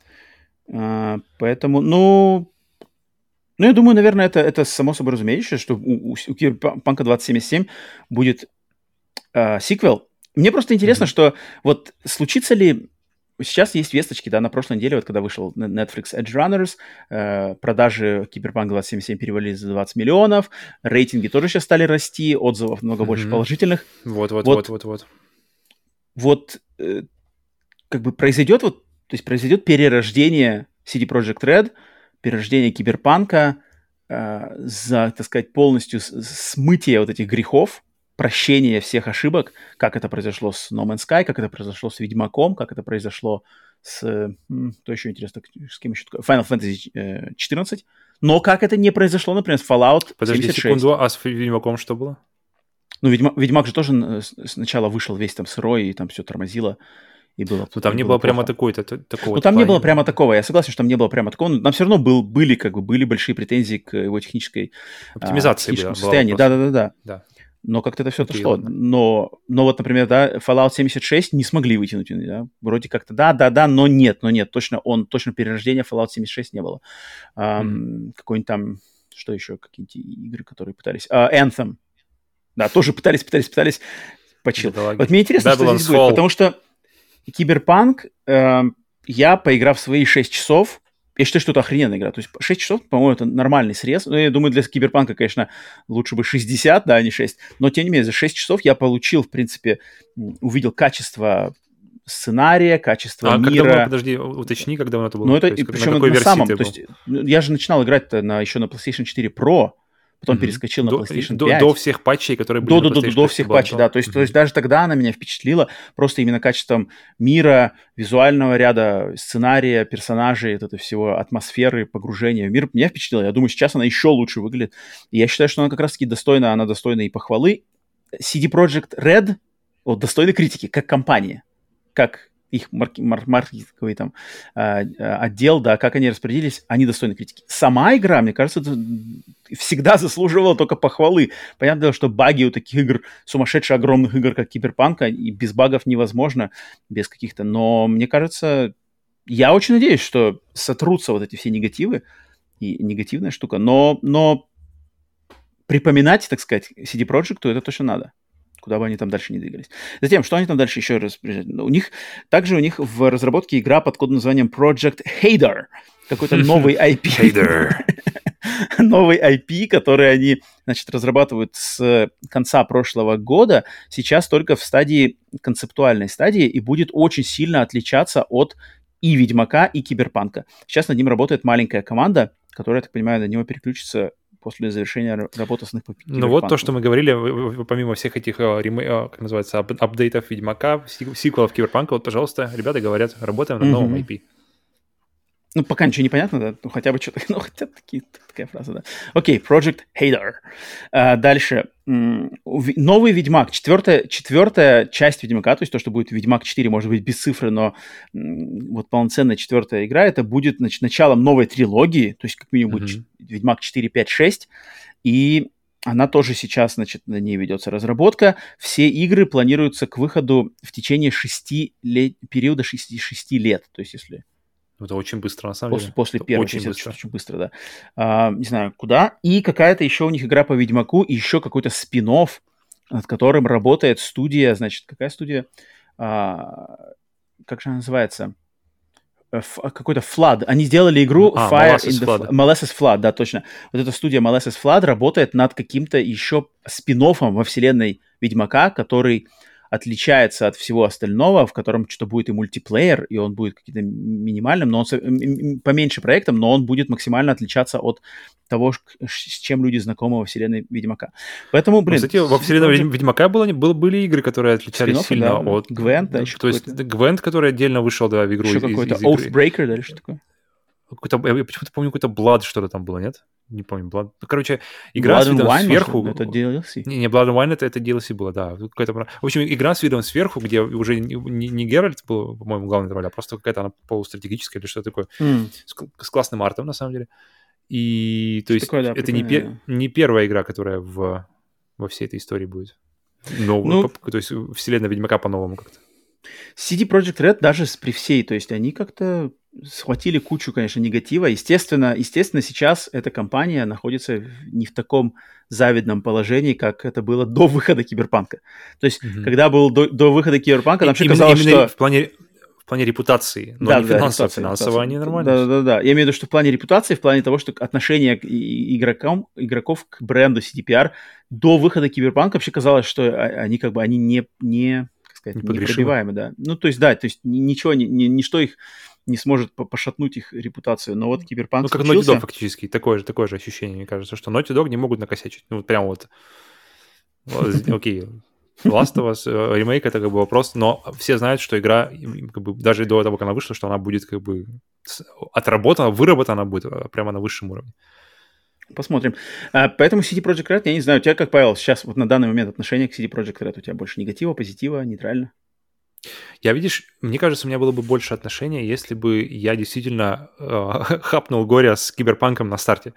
А, поэтому, ну, ну, я думаю, наверное, это, это само собой разумеющее, что у, у, у Киберпанка 2077 будет э, сиквел. Мне просто интересно, mm-hmm. что вот случится ли... Сейчас есть весточки, да, на прошлой неделе, вот когда вышел Netflix Edge Runners, э, продажи Киберпанка 2077 перевалили за 20 миллионов, рейтинги тоже сейчас стали расти, отзывов много mm-hmm. больше положительных. Вот-вот-вот-вот-вот. Вот, э, как бы произойдет вот, то есть произойдет перерождение CD Projekt Red, перерождение киберпанка, э, за, так сказать, полностью смытие вот этих грехов, прощение всех ошибок, как это произошло с No Man's Sky, как это произошло с Ведьмаком, как это произошло с... Что еще интересно? С кем еще? Final Fantasy 14. Э, Но как это не произошло, например, с Fallout Подожди 76. секунду, а с Ведьмаком что было? Ну, Ведьмак, Ведьмак же тоже э, сначала вышел весь там сырой, и там все тормозило и было. Ну там не было, было прямо такой-то такого. Ну там не было прямо такого. Я согласен, что там не было прямо такого. Но там все равно был, были как бы были большие претензии к его технической оптимизации а, состоянии. Да, да, да, да. Да. Но как-то это все okay, отошло. Но, но вот, например, да, Fallout 76 не смогли вытянуть. Да? Вроде как-то да, да, да, но нет, но нет. Точно он, точно перерождения Fallout 76 не было. Um, mm. Какой-нибудь там, что еще, какие-нибудь игры, которые пытались. Uh, Anthem. Да, тоже пытались, пытались, пытались. Почил. Вот мне интересно, что здесь будет, потому что Киберпанк, э, я, поиграв свои 6 часов, я считаю, что это охрененная игра. То есть 6 часов, по-моему, это нормальный срез. Ну, я думаю, для Киберпанка, конечно, лучше бы 60, да, а не 6. Но, тем не менее, за 6 часов я получил, в принципе, увидел качество сценария, качество а мира. Когда подожди, уточни, когда это было. Ну, это, есть, причем на, на самом, то есть, я же начинал играть на, еще на PlayStation 4 Pro, потом mm-hmm. перескочил на PlayStation до, 5. До, до всех патчей, которые были до, на до, до, до всех патчей, да. То есть, mm-hmm. то есть даже тогда она меня впечатлила просто именно качеством мира, визуального ряда, сценария, персонажей, вот это всего, атмосферы, погружения в мир. Меня впечатлило. Я думаю, сейчас она еще лучше выглядит. И я считаю, что она как раз-таки достойна, она достойна и похвалы. CD Projekt Red вот, достойна критики, как компания, как их марк- мар- маркетинговый там э, отдел, да, как они распределились, они достойны критики. Сама игра, мне кажется, всегда заслуживала только похвалы. Понятно, что баги у таких игр, сумасшедших огромных игр, как Киберпанка, и без багов невозможно, без каких-то, но мне кажется, я очень надеюсь, что сотрутся вот эти все негативы, и негативная штука, но, но припоминать, так сказать, CD Projekt, то это точно надо куда бы они там дальше не двигались. Затем, что они там дальше еще раз... У них, также у них в разработке игра под кодовым названием Project Hader. Какой-то новый IP. Новый IP, который они, значит, разрабатывают с конца прошлого года, сейчас только в стадии, концептуальной стадии, и будет очень сильно отличаться от и Ведьмака, и Киберпанка. Сейчас над ним работает маленькая команда, которая, я так понимаю, на него переключится после завершения работы с них Ну вот то, что мы говорили, помимо всех этих, э, э, как называется, апдейтов Ведьмака, сиквелов Киберпанка, вот, пожалуйста, ребята говорят, работаем над новым IP. Ну, пока ничего не понятно, да? Ну, хотя бы что-то, ну, хотя бы такие, такая фраза, да. Окей, okay, Project Hater. Uh, дальше. Новый Ведьмак, четвертая, четвертая часть Ведьмака, то есть то, что будет Ведьмак 4, может быть, без цифры, но вот полноценная четвертая игра, это будет, значит, началом новой трилогии, то есть как минимум mm-hmm. будет Ведьмак 4, 5, 6, и она тоже сейчас, значит, на ней ведется разработка. Все игры планируются к выходу в течение шести лет, периода 6, 6 лет, то есть если это очень быстро, на самом после, деле. После первого. Очень быстро. Очень быстро, да. А, не знаю, куда. И какая-то еще у них игра по Ведьмаку, и еще какой-то спин над которым работает студия, значит, какая студия? А, как же она называется? Ф, какой-то Flood. Они сделали игру а, Fire Molasses in the Flood. Molasses Flood, да, точно. Вот эта студия Molasses Flood работает над каким-то еще спин во вселенной Ведьмака, который отличается от всего остального, в котором что-то будет и мультиплеер, и он будет каким-то минимальным, но он поменьше проектом, но он будет максимально отличаться от того, с чем люди знакомы во вселенной Ведьмака. Поэтому, блин... Ну, кстати, во вселенной уже... Ведьмака было, было, были игры, которые отличались сильно да, от... Гвент, да, еще То есть Гвент, который отдельно вышел, да, в игру. Еще какой-то Oathbreaker, да, или что такое? Какой-то, я почему-то помню, какой-то Blood что-то там было, нет? Не помню, Blood. Ну, короче, игра Blood с видом Wine, сверху. Может, это DLC? Не, не, Blood and Wine это, это DLC было, да. Какая-то... В общем, игра с видом сверху, где уже не, не, не Геральт был, по-моему, главной роль, а просто какая-то она полустратегическая или что-то такое. Mm. С, с классным артом, на самом деле. И то есть такое, да, это не, пер, не первая игра, которая в, во всей этой истории будет. Но, ну, по, то есть вселенная Ведьмака по-новому как-то. CD Projekt Red даже при всей, то есть они как-то схватили кучу, конечно, негатива. Естественно, естественно, сейчас эта компания находится не в таком завидном положении, как это было до выхода Киберпанка. То есть, mm-hmm. когда был до, до выхода Киберпанка, нам вообще казалось, именно что... в плане в плане репутации, но да, не да, финансово. Финансово они нормально. Да, да, да. Я имею в виду, что в плане репутации, в плане того, что отношение игрокам, игроков к бренду CDPR до выхода Киберпанка вообще казалось, что они как бы они не, не сказать, непробиваемы, да. Ну, то есть, да, то есть ничего, ни, ни, ничто их не сможет пошатнуть их репутацию. Но вот Киберпанк Ну, как случился... Naughty Dog фактически, такое же, такое же ощущение, мне кажется, что Naughty Dog не могут накосячить. Ну, вот прям вот. Окей, Last of Us э, ремейк это как бы вопрос, но все знают, что игра как бы, даже до того, как она вышла, что она будет как бы отработана, выработана будет э, прямо на высшем уровне. Посмотрим. А, поэтому CD Projekt Red, я не знаю, у тебя как, Павел, сейчас вот на данный момент отношение к CD Projekt Red, у тебя больше негатива, позитива, нейтрально? Я, видишь, мне кажется, у меня было бы больше отношения, если бы я действительно э, хапнул горе с киберпанком на старте.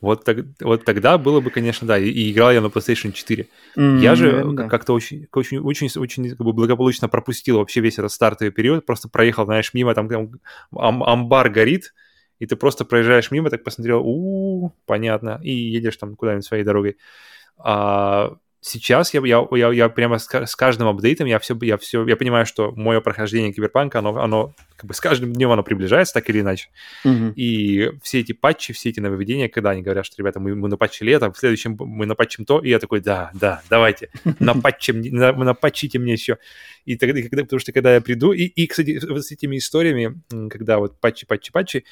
Вот, так, вот тогда было бы, конечно, да, и, и играл я на PlayStation 4. Mm-hmm, я же да. как-то очень, очень, очень, очень как бы благополучно пропустил вообще весь этот стартовый период, просто проехал, знаешь, мимо, там, там ам- амбар горит, и ты просто проезжаешь мимо, так посмотрел, у понятно, и едешь там куда-нибудь своей дорогой. А, сейчас я, я, я, я прямо с, с каждым апдейтом, я все, я все, я понимаю, что мое прохождение киберпанка, оно, оно как бы с каждым днем оно приближается, так или иначе. Mm-hmm. И все эти патчи, все эти нововведения, когда они говорят, что, ребята, мы, мы напатчили это, в следующем мы напатчим то, и я такой, да, да, давайте, напатчим, напатчите мне еще. И тогда, когда, потому что когда я приду, и, и, кстати, с этими историями, когда вот патчи, патчи, патчи,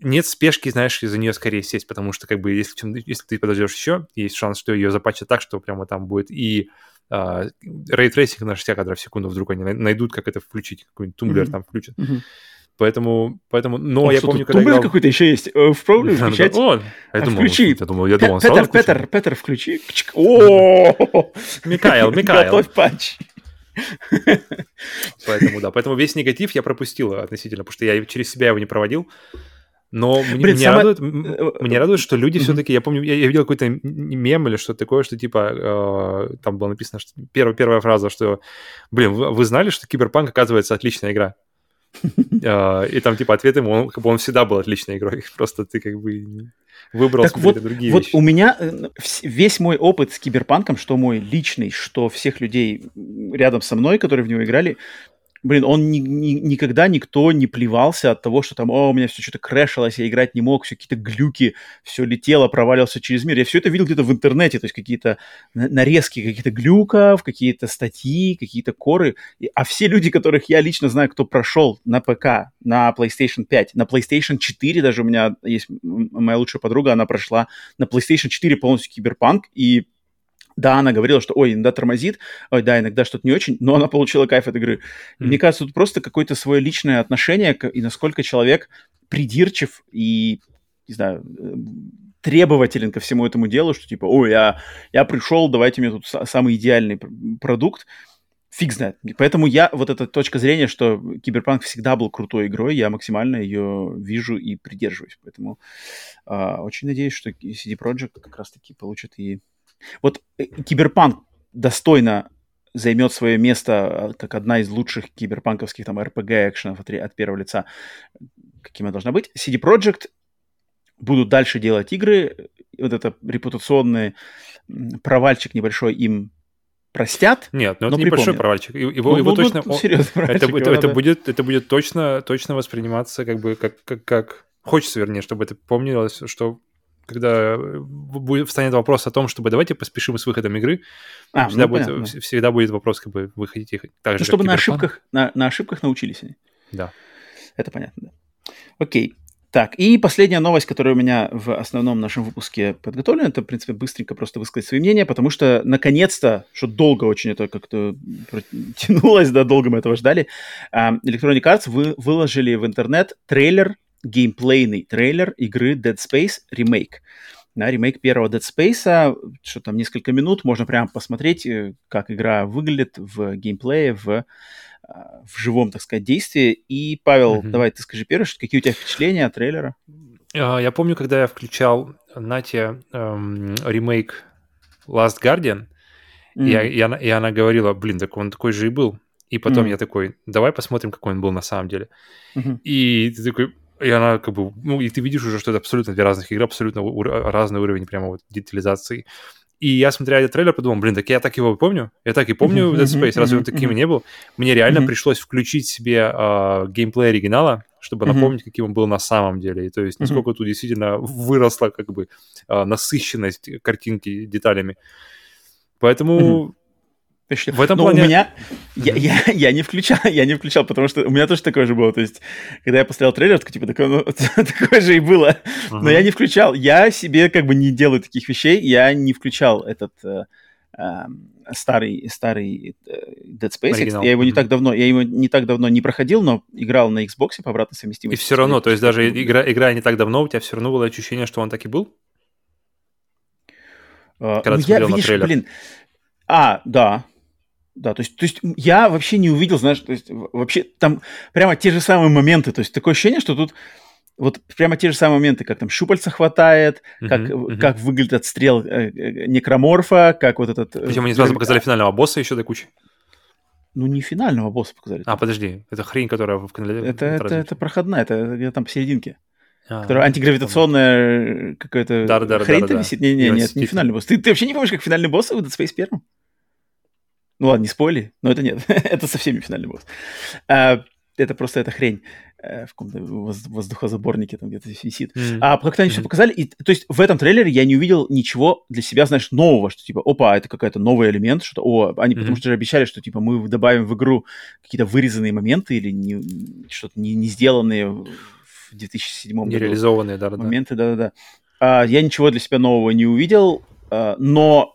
нет спешки, знаешь, из-за нее скорее сесть, потому что, как бы, если, если ты подождешь еще, есть шанс, что ее запачат так, что прямо там будет и а, рейтрейсинг на 60 кадров в секунду вдруг они найдут, как это включить, какой-нибудь тумблер mm-hmm. там включат. Mm-hmm. Поэтому, поэтому, но О, я помню, когда тумблер играл... какой-то еще есть. Э, в проблеме включать. О, я думал, включи. Я думал, я думал, Петер, Петер, Петер, включи. О, Микаэл, Микаэл. Готовь патч. Поэтому, да, поэтому весь негатив я пропустил относительно, потому что я через себя его не проводил. Но Блин, меня, самое... радует, э, меня радует, что люди mm-hmm. все-таки, я помню, я, я видел какой-то мем или что-то такое, что типа э, там было написано, что первая, первая фраза, что, блин, вы, вы знали, что Киберпанк оказывается отличная игра? Э, и там типа ответ ему, он, как бы он всегда был отличной игрой, просто ты как бы выбрал так вот, другие вот вещи. у меня э, весь мой опыт с Киберпанком, что мой личный, что всех людей рядом со мной, которые в него играли, блин, он ни, ни, никогда никто не плевался от того, что там, о, у меня все что-то крэшилось, я играть не мог, все какие-то глюки, все летело, провалился через мир. Я все это видел где-то в интернете, то есть какие-то нарезки каких-то глюков, какие-то статьи, какие-то коры. А все люди, которых я лично знаю, кто прошел на ПК, на PlayStation 5, на PlayStation 4 даже у меня есть моя лучшая подруга, она прошла на PlayStation 4 полностью киберпанк, и да, она говорила, что, ой, иногда тормозит, ой, да, иногда что-то не очень, но она получила кайф от игры. Mm. Мне кажется, тут просто какое-то свое личное отношение, к, и насколько человек придирчив и, не знаю, э, требователен ко всему этому делу, что типа, ой, я, я пришел, давайте мне тут самый идеальный продукт. Фиг знает. Поэтому я, вот эта точка зрения, что Киберпанк всегда был крутой игрой, я максимально ее вижу и придерживаюсь. Поэтому э, очень надеюсь, что CD Projekt как раз-таки получит и вот э, Киберпанк достойно займет свое место э, как одна из лучших киберпанковских там RPG экшенов от, от первого лица, каким она должна быть. CD Projekt будут дальше делать игры, вот это репутационный провальчик небольшой им простят. Нет, ну это небольшой провальчик. Его, ну, его ну, точно. Ну, серьезно, это, это, это, будет, это будет точно, точно восприниматься как бы как, как, как хочется, вернее, чтобы это помнилось, что когда э, будет, встанет вопрос о том, чтобы давайте поспешим с выходом игры, а, всегда, ну, будет, понятно. всегда будет вопрос, как бы выходить их так ну, же, чтобы на ошибках, на, на ошибках научились они. Да. Это понятно, да. Окей. Так, и последняя новость, которая у меня в основном нашем выпуске подготовлена, это, в принципе, быстренько просто высказать свои мнения, потому что, наконец-то, что долго очень это как-то тянулось, да, долго мы этого ждали, Electronic Arts вы, выложили в интернет трейлер геймплейный трейлер игры Dead Space Remake. Да, ремейк первого Dead Space, что там несколько минут, можно прямо посмотреть, э, как игра выглядит в геймплее, в, а, в живом, так сказать, действии. И, Павел, mm-hmm. давай ты скажи первое, какие у тебя впечатления от трейлера? А, я помню, когда я включал Нате эм, ремейк Last Guardian, mm-hmm. и, и, она, и она говорила, блин, так он такой же и был. И потом mm-hmm. я такой, давай посмотрим, какой он был на самом деле. Mm-hmm. И ты такой, и она как бы, ну, и ты видишь уже, что это абсолютно две разных игры, абсолютно ур- разный уровень прямо вот детализации. И я, смотря этот трейлер, подумал, блин, так я так его помню, я так и помню Dead Space, разве он таким не был? Мне реально пришлось включить себе э, геймплей оригинала, чтобы напомнить, каким он был на самом деле. И то есть, насколько тут действительно выросла как бы э, насыщенность картинки деталями. Поэтому в этом Но плане... у меня... Я, я, я не включал, я не включал, потому что у меня тоже такое же было. То есть, когда я посмотрел трейлер, то, типа, такое, ну, такое же и было. Uh-huh. Но я не включал. Я себе как бы не делаю таких вещей. Я не включал этот э, э, старый, старый э, Dead Space. Оригинал. Я его не так давно, я его не так давно не проходил, но играл на Xbox по обратной совместимости. И все равно, то есть даже игра, игра не так давно, у тебя все равно было ощущение, что он так и был? Uh, когда ну, ты я, видишь, трейлер. блин, а, да, да, то есть, то есть я вообще не увидел, знаешь, то есть вообще там прямо те же самые моменты, то есть такое ощущение, что тут вот прямо те же самые моменты, как там щупальца хватает, uh-huh, как, uh-huh. как выглядит отстрел э, э, некроморфа, как вот этот... Причем они сразу показали финального босса еще до кучи. Ну, не финального босса показали. А, подожди, это хрень, которая в канале... Это, это, это проходная, это где-то там посерединке. А, которая антигравитационная какая-то да, да, хрень да, да, висит. Не, не, нет, не финальный босс. Ты, ты вообще не помнишь, как финальный босс в Dead Space первом? Ну ладно, не спойли, но это нет. это совсем не финальный босс. А, это просто эта хрень э, в каком-то воздухозаборнике там где-то висит. Mm-hmm. А как-то они mm-hmm. все показали. И, то есть в этом трейлере я не увидел ничего для себя, знаешь, нового, что типа, опа, это какой-то новый элемент, что о, они mm-hmm. потому что же обещали, что типа мы добавим в игру какие-то вырезанные моменты или не, что-то не, не сделанные в 2007 году. Нереализованные, да, да. Моменты, да-да-да. А, я ничего для себя нового не увидел, а, но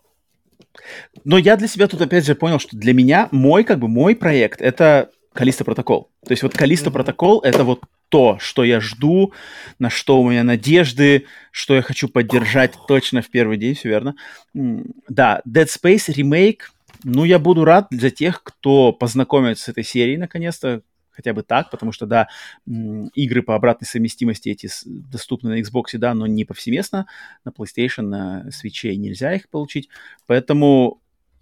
но я для себя тут опять же понял, что для меня мой, как бы, мой проект — это Калиста Протокол. То есть вот Калиста Протокол — это вот то, что я жду, на что у меня надежды, что я хочу поддержать точно в первый день, все верно. Да, Dead Space ремейк, ну, я буду рад для тех, кто познакомится с этой серией наконец-то, хотя бы так, потому что, да, игры по обратной совместимости эти доступны на Xbox, да, но не повсеместно. На PlayStation, на Switch нельзя их получить. Поэтому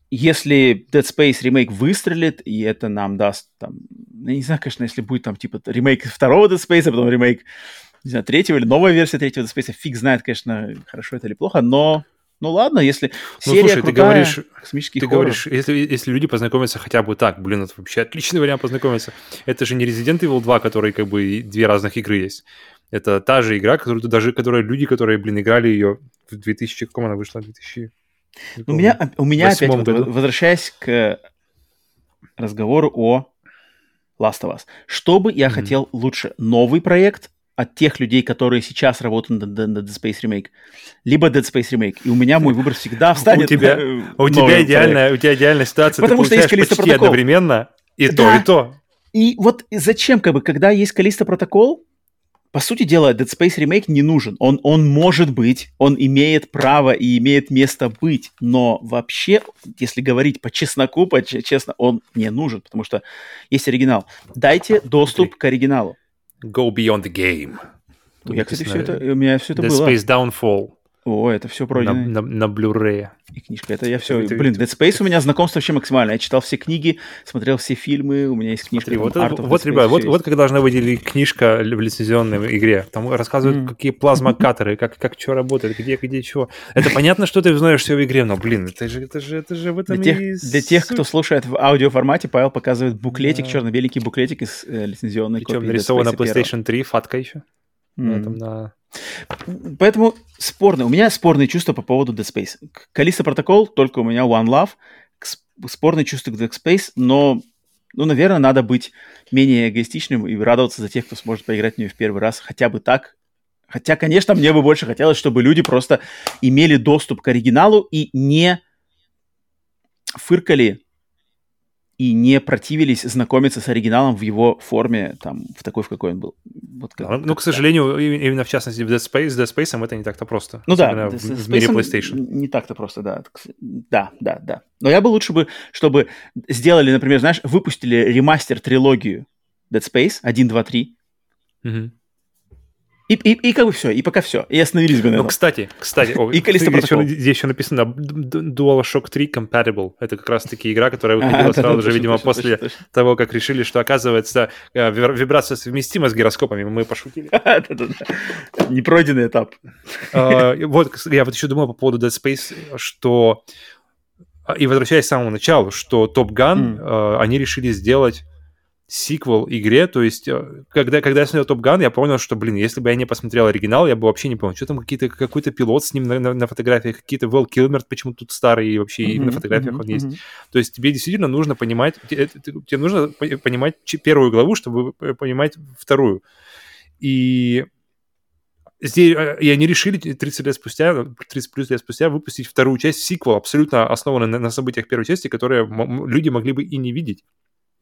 если Dead Space ремейк выстрелит, и это нам даст, там, я не знаю, конечно, если будет там, типа, ремейк второго Dead Space, а потом ремейк, не знаю, третьего или новая версия третьего Dead Space, фиг знает, конечно, хорошо это или плохо, но ну ладно, если ну, серия слушай, крутая, ты говоришь, космический ты хоррор. говоришь, если, если люди познакомятся хотя бы так, блин, это вообще отличный вариант познакомиться. Это же не Resident Evil 2, который как бы две разных игры есть. Это та же игра, которую даже, которая люди, которые, блин, играли ее в 2000, каком она вышла, 2000... У меня, у меня опять, вот, возвращаясь к разговору о Last of Us. Что бы я mm-hmm. хотел лучше? Новый проект от тех людей, которые сейчас работают над, над Dead Space Remake, либо Dead Space Remake. И у меня мой выбор всегда встанет. У тебя, у тебя, идеальная, у тебя идеальная ситуация. Потому Ты что есть Калиста почти протокол. одновременно и да. то, и то. И вот зачем, как бы, когда есть Калиста протокол, по сути дела, Dead Space Remake не нужен. Он, он может быть, он имеет право и имеет место быть, но вообще, если говорить по чесноку, по честно, он не нужен, потому что есть оригинал. Дайте доступ okay. к оригиналу. Go Beyond the Game. Я, кстати, все это, у меня все это The было. Space Downfall. О, это все пройдено. На, на, на Blu-ray. И книжка. Это я все... Это, Блин, Dead Space у меня знакомство вообще максимально. Я читал все книги, смотрел все фильмы, у меня есть книжка. Смотри, там, вот, вот, ребят, вот, вот как должна выделить книжка в лицензионной игре. Там рассказывают, mm. какие плазмокаторы, как, как что работает, где, где, чего. Это понятно, что ты знаешь все в игре, но, блин, это же, это же, это же в этом для тех, и... Для тех, кто слушает в аудиоформате, Павел показывает буклетик, да. черно-беленький буклетик из э, лицензионной Причем копии. Причем нарисовано PlayStation 3, фатка еще. Mm. Этом, на Поэтому спорно. У меня спорные чувства по поводу Dead Space. Калиста протокол, только у меня One Love. Спорные чувства к Dead Space, но, ну, наверное, надо быть менее эгоистичным и радоваться за тех, кто сможет поиграть в нее в первый раз, хотя бы так. Хотя, конечно, мне бы больше хотелось, чтобы люди просто имели доступ к оригиналу и не фыркали и не противились знакомиться с оригиналом в его форме, там, в такой, в какой он был. Вот как, ну, как, к сожалению, именно в частности в Dead Space, Dead Space это не так-то просто. Ну да, в, в мире PlayStation. Не так-то просто, да. Да, да, да. Но я бы лучше бы, чтобы сделали, например, знаешь, выпустили ремастер-трилогию Dead Space 1, 2, 3. Угу. И, и, и как бы все, и пока все. И остановились бы на ну, этом. Ну, кстати, кстати, о, и здесь, еще, здесь еще написано DualShock 3 Compatible. Это как раз-таки игра, которая выходила а, сразу да, же, точно, видимо, точно, после точно, того, как решили, что, оказывается, э, вибрация совместима с гироскопами. Мы пошутили. Непройденный этап. А, вот, я вот еще думал по поводу Dead Space, что... И возвращаясь к самому началу, что Top Gun, э, они решили сделать сиквел игре, то есть э, когда, когда я смотрел Топ Ган, я понял, что, блин, если бы я не посмотрел оригинал, я бы вообще не понял, что там какие-то, какой-то пилот с ним на, на, на фотографиях, какие-то Вэл Килмер почему тут старый, и вообще mm-hmm, на фотографиях mm-hmm, он есть. Mm-hmm. То есть тебе действительно нужно понимать, тебе, тебе нужно понимать первую главу, чтобы понимать вторую. И Здесь, э, и они решили 30 лет спустя, 30 плюс лет спустя выпустить вторую часть, сиквел, абсолютно основанный на, на событиях первой части, которые люди могли бы и не видеть.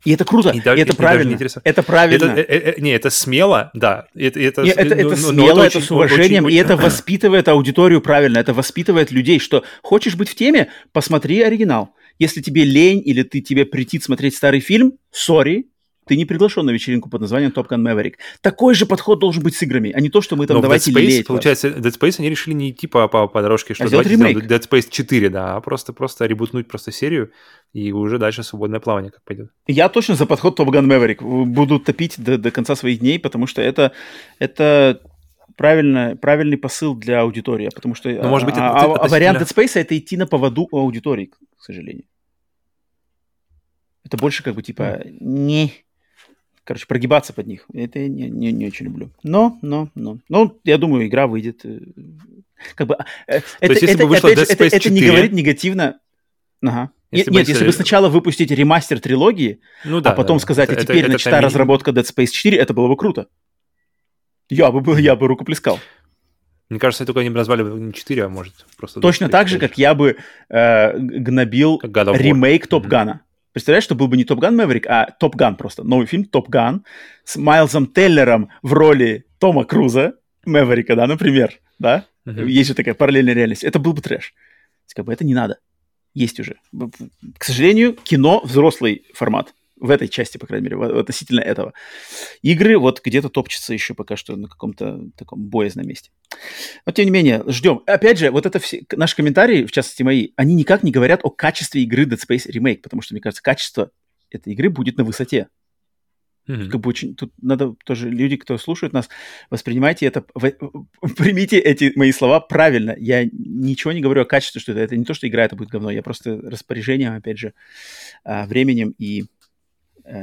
И это круто, и, и это и правильно. Это правильно. Это, э, э, не, это смело, да. Это, это, не, это, это смело, это, это с уважением, очень, и это воспитывает аудиторию правильно, это воспитывает людей, что хочешь быть в теме, посмотри оригинал. Если тебе лень или ты тебе претит смотреть старый фильм, сори, ты не приглашен на вечеринку под названием Top Gun Maverick. Такой же подход должен быть с играми, а не то, что мы там Но давайте Dead Space, лелеять получается. Dead Space они решили не идти по, по, по дорожке, что а давайте ремейк. Dead Space 4, да, а просто, просто ребутнуть просто серию, и уже дальше свободное плавание как пойдет. Я точно за подход Top Gun Maverick. Буду топить до, до конца своих дней, потому что это, это правильно, правильный посыл для аудитории, потому что ну, может быть, а, это, а, а вариант Dead Space это идти на поводу у аудитории, к сожалению. Это больше как бы типа не короче, прогибаться под них. Это я не, не, не очень люблю. Но, но, но. Ну, я думаю, игра выйдет. Э, как бы, э, это, есть, это, бы опять же, это, это не говорит негативно. Ага. Если нет, если бы сначала выпустить ремастер трилогии, ну, да, а потом да, сказать, это, а теперь это, начата это разработка Dead Space 4, это было бы круто. Я бы, я бы рукоплескал. Мне кажется, только они бы назвали не 4, а может просто... Точно так же, как я бы э, гнобил ремейк Top Gun а. Mm-hmm. Представляешь, что был бы не Top Gun Maverick, а Top Gun просто. Новый фильм Top Gun с Майлзом Теллером в роли Тома Круза, Мэверика, да, например, да? Uh-huh. Есть же такая параллельная реальность. Это был бы трэш. Как бы это не надо. Есть уже. К сожалению, кино взрослый формат в этой части, по крайней мере, относительно этого. Игры вот где-то топчутся еще пока что на каком-то таком боязном месте. Но, тем не менее, ждем. Опять же, вот это все, наши комментарии, в частности мои, они никак не говорят о качестве игры Dead Space Remake, потому что, мне кажется, качество этой игры будет на высоте. Mm-hmm. Как бы очень, тут надо тоже люди, кто слушают нас, воспринимайте это, примите эти мои слова правильно. Я ничего не говорю о качестве, что это, это не то, что игра это будет говно, я просто распоряжением, опять же, а, временем и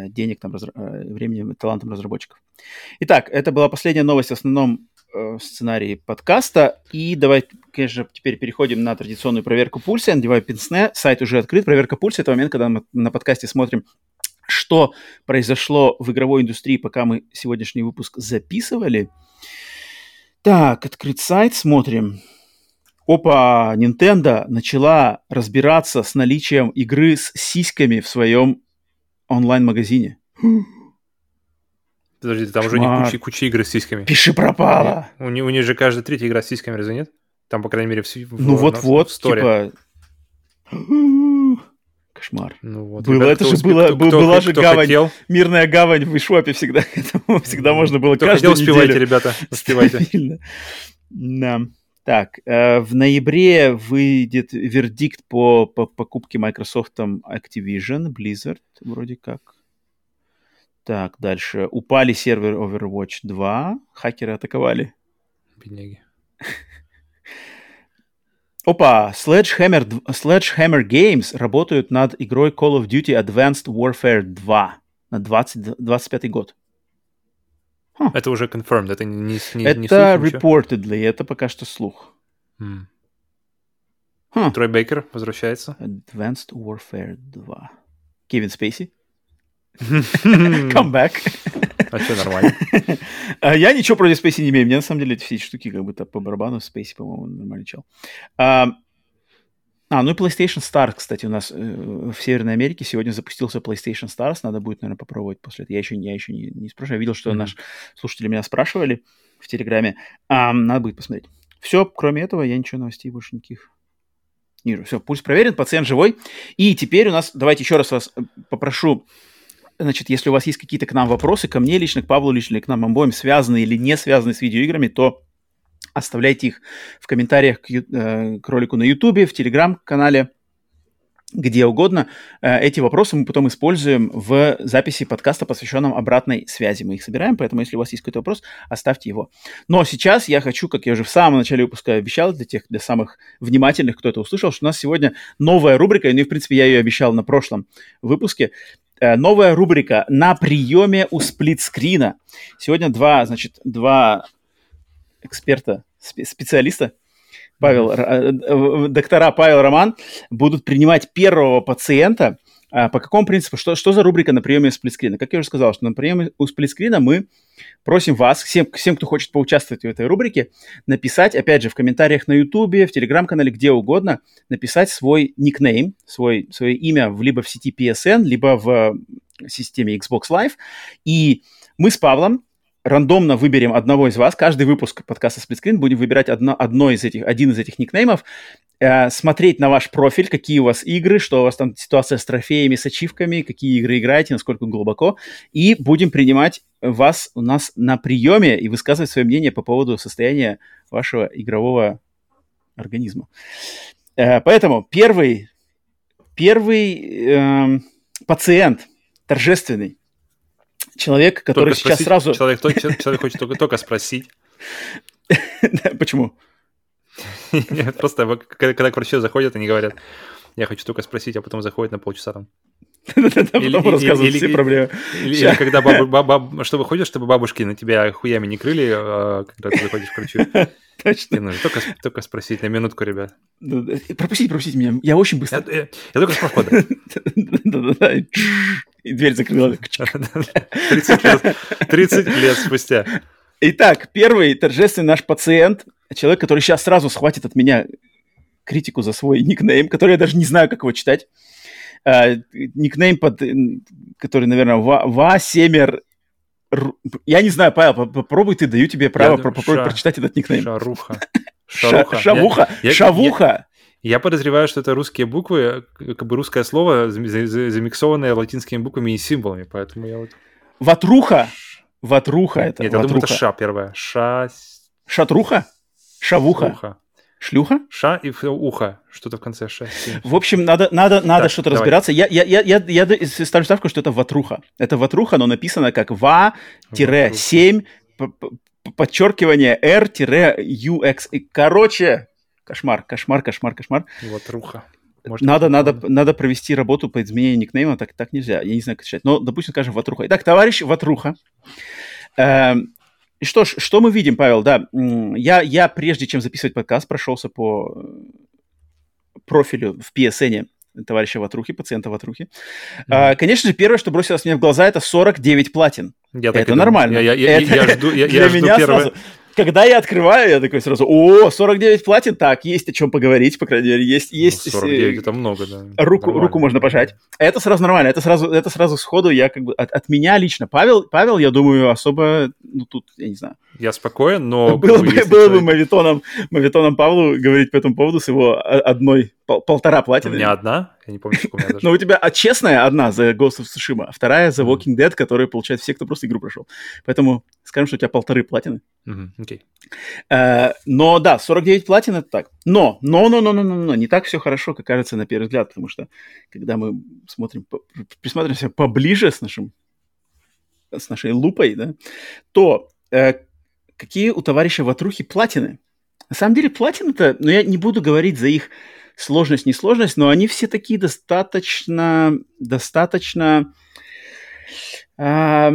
денег, там, разра... Э, временем, талантом разработчиков. Итак, это была последняя новость в основном э, сценарии подкаста. И давай, конечно, теперь переходим на традиционную проверку пульса. Я надеваю пенсне, сайт уже открыт. Проверка пульса – это момент, когда мы на подкасте смотрим, что произошло в игровой индустрии, пока мы сегодняшний выпуск записывали. Так, открыт сайт, смотрим. Опа, Nintendo начала разбираться с наличием игры с сиськами в своем онлайн-магазине. Подожди, там Шмар. уже не куча, куча игр с сиськами. Пиши пропало. У, них, у них же каждая третья игра с сиськами, разве нет? Там, по крайней мере, в, в Ну вот-вот, типа... Кошмар. Ну, вот. Было, Ребят, это же успе... было, кто, была кто, же кто гавань, хотел. мирная гавань в шопе всегда, всегда можно было кто каждую хотел, успевайте, ребята, успевайте. Да. Так, э, в ноябре выйдет вердикт по, по покупке Microsoft Activision, Blizzard, вроде как. Так, дальше. Упали серверы Overwatch 2. Хакеры атаковали. Бедняги. Опа, Sledgehammer, Sledgehammer Games работают над игрой Call of Duty Advanced Warfare 2 на 20, 25 год. Huh. Это уже confirmed, это не, не, это не слух reportedly, ничего? это пока что слух. Hmm. Huh. Трой Бейкер возвращается. Advanced Warfare 2. Кевин Спейси. Come back. А что, нормально? А, я ничего против Спейси не имею. Мне на самом деле все эти штуки как бы по барабану Спейси, по-моему, нормально чел. А, ну и PlayStation Stars, кстати, у нас э, в Северной Америке сегодня запустился PlayStation Stars. Надо будет, наверное, попробовать после этого. Я еще, я еще не, не спрашиваю. Я видел, что mm-hmm. наши слушатели меня спрашивали в Телеграме. А, надо будет посмотреть. Все, кроме этого, я ничего новостей больше никаких не вижу. Все, пульс проверен, пациент живой. И теперь у нас, давайте еще раз вас э, попрошу Значит, если у вас есть какие-то к нам вопросы, ко мне лично, к Павлу лично, или к нам обоим, связанные или не связанные с видеоиграми, то Оставляйте их в комментариях к, э, к ролику на YouTube, в Телеграм-канале, где угодно. Э, эти вопросы мы потом используем в записи подкаста, посвященном обратной связи. Мы их собираем, поэтому если у вас есть какой-то вопрос, оставьте его. Но сейчас я хочу, как я уже в самом начале выпуска обещал, для тех, для самых внимательных, кто это услышал, что у нас сегодня новая рубрика, ну и, в принципе, я ее обещал на прошлом выпуске, э, новая рубрика «На приеме у сплитскрина». Сегодня два, значит, два эксперта, специалиста, Павел, mm-hmm. доктора Павел Роман будут принимать первого пациента. А, по какому принципу? Что, что за рубрика на приеме сплитскрина? Как я уже сказал, что на приеме у сплитскрина мы просим вас, всем, всем, кто хочет поучаствовать в этой рубрике, написать, опять же, в комментариях на YouTube, в Телеграм-канале, где угодно, написать свой никнейм, свой, свое имя в, либо в сети PSN, либо в системе Xbox Live. И мы с Павлом рандомно выберем одного из вас. Каждый выпуск подкаста Сплитскрин будем выбирать одно, одно из этих, один из этих никнеймов, э, смотреть на ваш профиль, какие у вас игры, что у вас там ситуация с трофеями, с ачивками, какие игры играете, насколько глубоко, и будем принимать вас у нас на приеме и высказывать свое мнение по поводу состояния вашего игрового организма. Э, поэтому первый, первый э, пациент торжественный человек, который только сейчас сразу... Человек, человек хочет только, только спросить. Почему? Нет, просто когда к врачу заходят, они говорят, я хочу только спросить, а потом заходят на полчаса там. Потом рассказывают все проблемы. Или когда бабу, чтобы ходишь, чтобы бабушки на тебя хуями не крыли, а, когда ты заходишь к врачу. Точно. Только, только спросить на минутку, ребят. Пропустите, пропустите меня. Я очень быстро. Я, только с прохода. Да-да-да. И дверь закрыла. 30 лет, 30 лет спустя. Итак, первый торжественный наш пациент, человек, который сейчас сразу схватит от меня критику за свой никнейм, который я даже не знаю, как его читать. Uh, никнейм, под, который, наверное, Ва-Семер я не знаю, Павел, попробуй ты, даю тебе право я, попробовать ша, прочитать этот никнейм. Шаруха. Шаруха. Шавуха. Я, Шавуха. Я, подозреваю, что это русские буквы, как бы русское слово, замиксованное латинскими буквами и символами, поэтому я вот... Ватруха. Ватруха это. Нет, я думаю, это ша первая. Ша... Шатруха? Шавуха? Шавуха. Шлюха? Ша и ухо. Что-то в конце ша. В общем, надо, надо, надо что-то разбираться. Я, я, я, я, я ставлю ставку, что это ватруха. Это ватруха, но написано как ва-7 подчеркивание r-ux. Короче, кошмар, кошмар, кошмар, кошмар. Ватруха. Может, надо, надо, надо провести работу по изменению никнейма, так, так нельзя. Я не знаю, как читать. Но, допустим, скажем, Ватруха. Итак, товарищ Ватруха. Эм, и что ж, что мы видим, Павел, да, я, я прежде чем записывать подкаст, прошелся по э, профилю в PSN товарища Ватрухи, пациента Ватрухи. Mm-hmm. А, конечно же, первое, что бросилось мне в глаза, это 49 платин. Я это нормально. Я, я, это я, жду, я, для я жду меня первое... сразу когда я открываю, я такой сразу, о, 49 платин, так, есть о чем поговорить, по крайней мере, есть... есть 49 это много, да. Руку, руку можно пожать. Это сразу нормально, это сразу, это сразу сходу я как бы, от, от меня лично. Павел, Павел, я думаю, особо, ну тут, я не знаю. Я спокоен, но... Было бы, было бы мавитоном, мавитоном Павлу говорить по этому поводу с его одной, пол, полтора платины. У меня одна? Я не помню, сколько у меня даже. Но у тебя а, честная одна за Ghost of Tsushima, а вторая за Walking Dead, которую получают все, кто просто игру прошел. Поэтому скажем, что у тебя полторы платины. Окей. Э, но да, 49 платин это так. Но, но, но, но, но, но, но, не так все хорошо, как кажется на первый взгляд, потому что когда мы смотрим, присматриваемся поближе с нашим с нашей лупой, да, то э, какие у товарища Ватрухи платины? На самом деле платины-то, ну я не буду говорить за их сложность, не сложность, но они все такие достаточно, достаточно, э,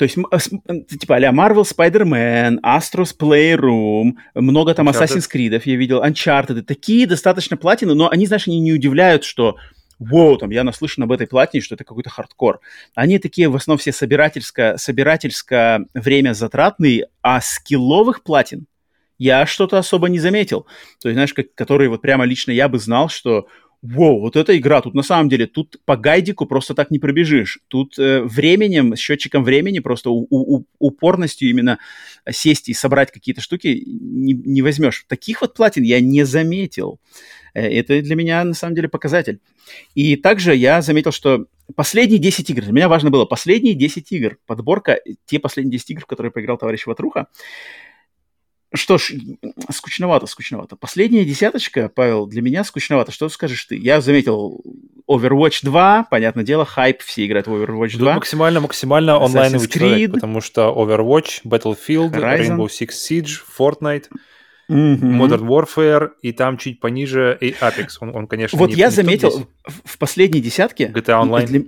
то есть, типа а Marvel Spider-Man, Astros Playroom, много там Uncharted. Assassin's Creed я видел, Uncharted, такие достаточно платины, но они, знаешь, они не удивляют, что Воу, там я наслышан об этой платине, что это какой-то хардкор. Они такие в основном все собирательско, собирательско время затратные, а скилловых платин я что-то особо не заметил. То есть, знаешь, как, которые вот прямо лично я бы знал, что Воу, вот эта игра, тут на самом деле, тут по гайдику просто так не пробежишь. Тут э, временем, счетчиком времени, просто у, у, упорностью именно сесть и собрать какие-то штуки не, не возьмешь. Таких вот платин я не заметил. Э, это для меня на самом деле показатель. И также я заметил, что последние 10 игр, для меня важно было последние 10 игр, подборка, те последние 10 игр, в которые поиграл товарищ Ватруха, что ж, скучновато, скучновато. Последняя десяточка, Павел, для меня скучновато. Что скажешь ты? Я заметил Overwatch 2, понятное дело, хайп, все играют в Overwatch 2. максимально, максимально онлайновый человек, потому что Overwatch, Battlefield, Horizon. Rainbow Six Siege, Fortnite, mm-hmm. Modern Warfare, и там чуть пониже и Apex. Он, он конечно, Вот не, я не заметил, в последней десятке... GTA Online. Для,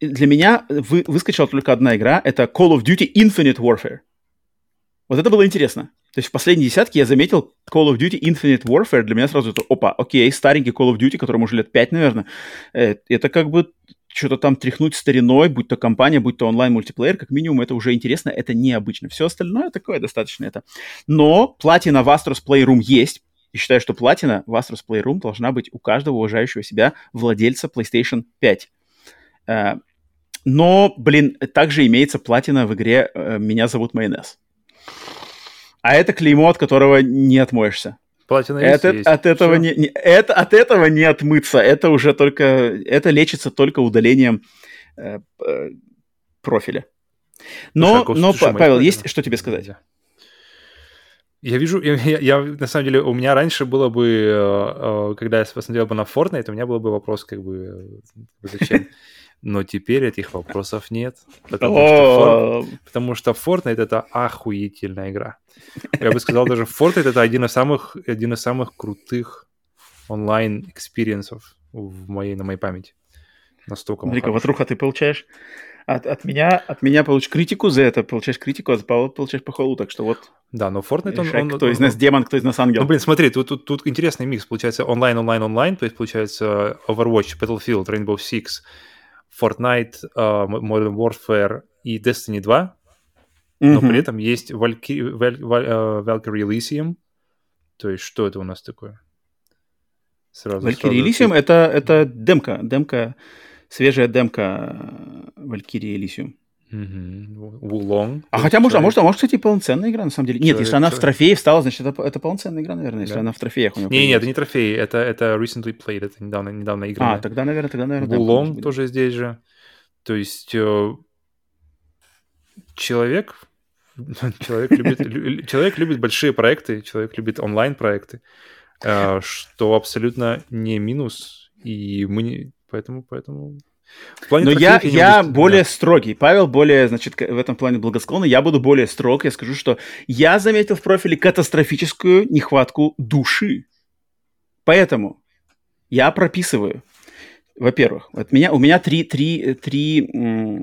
для меня вы, выскочила только одна игра, это Call of Duty Infinite Warfare. Вот это было интересно. То есть в последней десятке я заметил Call of Duty Infinite Warfare. Для меня сразу это, опа, окей, старенький Call of Duty, которому уже лет 5, наверное. Э, это как бы что-то там тряхнуть стариной, будь то компания, будь то онлайн-мультиплеер, как минимум это уже интересно, это необычно. Все остальное такое достаточно это. Но платина в Astros Playroom есть, и считаю, что платина в Astros Playroom должна быть у каждого уважающего себя владельца PlayStation 5. Э, но, блин, также имеется платина в игре э, «Меня зовут Майонез». А это клеймо, от которого не отмоешься. Платина это, есть. От этого не, не, это, от этого не отмыться. Это уже только... Это лечится только удалением э, э, профиля. Но, слушай, но слушай, Павел, есть что тебе сказать? Я вижу, я, я, я, на самом деле, у меня раньше было бы, э, э, когда я посмотрел бы на Fortnite, у меня был бы вопрос, как бы, зачем но теперь этих вопросов нет. Потому, что, потому что Fortnite это охуительная игра. Я бы сказал, даже Fortnite это один из самых, один из самых крутых онлайн- experience ов в моей, на моей памяти. Настолько Смотри-ка, Ватруха, ты получаешь от, от меня, от меня получишь критику за это, получаешь критику, а от Павла получаешь похвалу, так что вот. Да, но Fortnite, он, он... Кто из нас демон, кто из нас ангел. Ну, блин, смотри, тут, тут, тут интересный микс, получается онлайн, онлайн, онлайн, то есть получается Overwatch, Battlefield, Rainbow Six, Fortnite, uh, Modern Warfare и Destiny 2, mm-hmm. но при этом есть Valkyrie, Val, Val, uh, Valkyrie Elysium. То есть что это у нас такое? Сразу, Valkyrie Elysium это, это демка, демка, свежая демка Valkyrie Elysium. Вулонг. А хотя, может, а может, а может, кстати, полноценная игра, на самом деле. Нет, человек, если она человек. в трофее встала, значит, это, это полноценная игра, наверное, если да. она в трофеях у нее Не, нет, это не трофей, это, это recently played, это недавно, недавно игра. А, тогда, наверное, тогда, наверное, Вулонг да, тоже здесь же. То есть э, человек, человек любит, человек любит большие проекты, человек любит онлайн-проекты, э, что абсолютно не минус, и мы не, поэтому, поэтому но я, я более да. строгий. Павел более, значит, в этом плане благосклонный. Я буду более строг. Я скажу, что я заметил в профиле катастрофическую нехватку души. Поэтому я прописываю, во-первых, от меня, у меня три, три, три,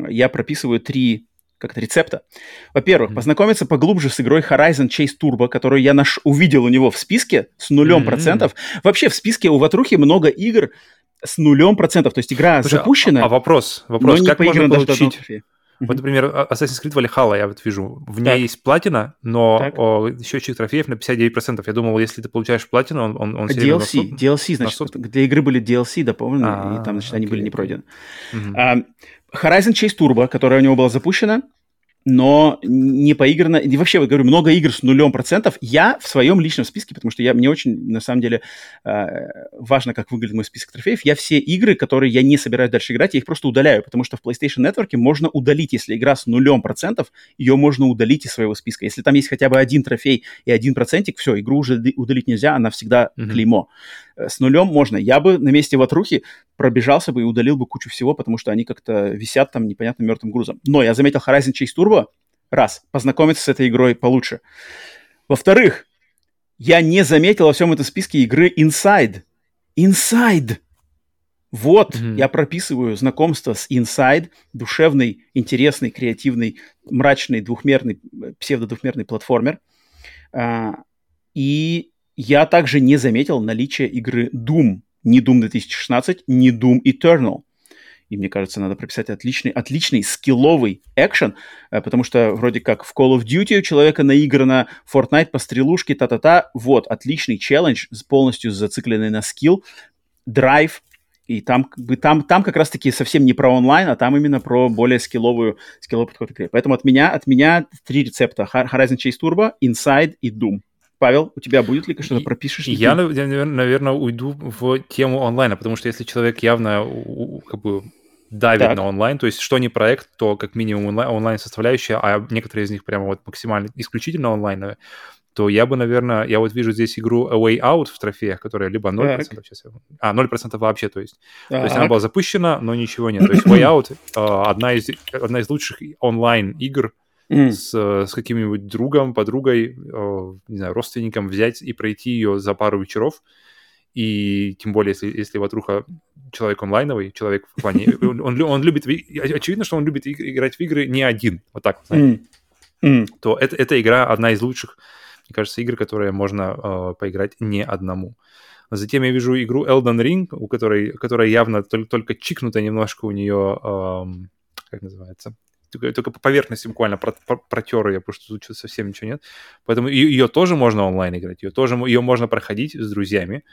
я прописываю три как-то рецепта. Во-первых, mm-hmm. познакомиться поглубже с игрой Horizon Chase Turbo, которую я наш... увидел у него в списке с нулем mm-hmm. процентов. Вообще в списке у Ватрухи много игр, с нулем процентов. То есть игра Слушай, запущена. А, а вопрос, вопрос, как можно получить? Вот, например, Assassin's Creed Valhalla, я вот вижу, в ней так. есть платина, но о, счетчик трофеев на 59%. Я думал, если ты получаешь платину, он, он, он DLC, на DLC, значит, на для игры были DLC дополнены, А-а-а, и там, значит, они были не пройдены. Угу. А, Horizon Chase Turbo, которая у него была запущена, но не поиграно. И вообще, я говорю, много игр с нулем процентов. Я в своем личном списке, потому что я, мне очень, на самом деле, э, важно, как выглядит мой список трофеев. Я все игры, которые я не собираюсь дальше играть, я их просто удаляю, потому что в PlayStation Network можно удалить, если игра с нулем процентов, ее можно удалить из своего списка. Если там есть хотя бы один трофей и один процентик, все, игру уже удалить нельзя, она всегда mm-hmm. клеймо. Э, с нулем можно. Я бы на месте ватрухи пробежался бы и удалил бы кучу всего, потому что они как-то висят там непонятным мертвым грузом. Но я заметил Horizon Chase Turbo, раз, познакомиться с этой игрой получше. Во-вторых, я не заметил во всем этом списке игры Inside. Inside! Вот, mm-hmm. я прописываю знакомство с Inside, душевный, интересный, креативный, мрачный, двухмерный, э, псевдо-двухмерный платформер. А, и я также не заметил наличие игры Doom. Ни Doom 2016, ни Doom Eternal. и мне кажется, надо прописать отличный, отличный скилловый экшен, э, потому что вроде как в Call of Duty у человека наиграно Fortnite по стрелушке, та-та-та. Вот, отличный челлендж, полностью зацикленный на скилл, драйв, и там, там, там как раз-таки совсем не про онлайн, а там именно про более скилловую, скилловый подход к игре. Поэтому от меня, от меня три рецепта. Horizon Chase Turbo, Inside и Doom. Павел, у тебя будет ли что-то пропишешь? Я, я, наверное, уйду в тему онлайна, потому что если человек явно как бы давит так. на онлайн, то есть что не проект, то как минимум онлайн-составляющая, а некоторые из них прямо вот максимально исключительно онлайновые, то я бы, наверное, я вот вижу здесь игру A Way Out в трофеях, которая либо 0%, так. сейчас я... а, 0% вообще, то есть. Так. То есть она была запущена, но ничего нет. То есть Way Out uh, одна, из, одна из лучших онлайн-игр, mm. с, с каким-нибудь другом, подругой, э, не знаю, родственником взять и пройти ее за пару вечеров. И тем более, если, если ватруха человек онлайновый, человек в плане... Он, он, он любит... Очевидно, что он любит играть в игры не один, вот так, знаете. Mm. Mm. То это, эта игра одна из лучших, мне кажется, игр, которые можно э, поиграть не одному. Затем я вижу игру Elden Ring, у которой, которая явно только, только чикнута немножко у нее, эм, как называется, только, только по поверхности буквально протер ее, потому что тут совсем ничего нет. Поэтому ее, тоже можно онлайн играть, ее тоже ее можно проходить с друзьями,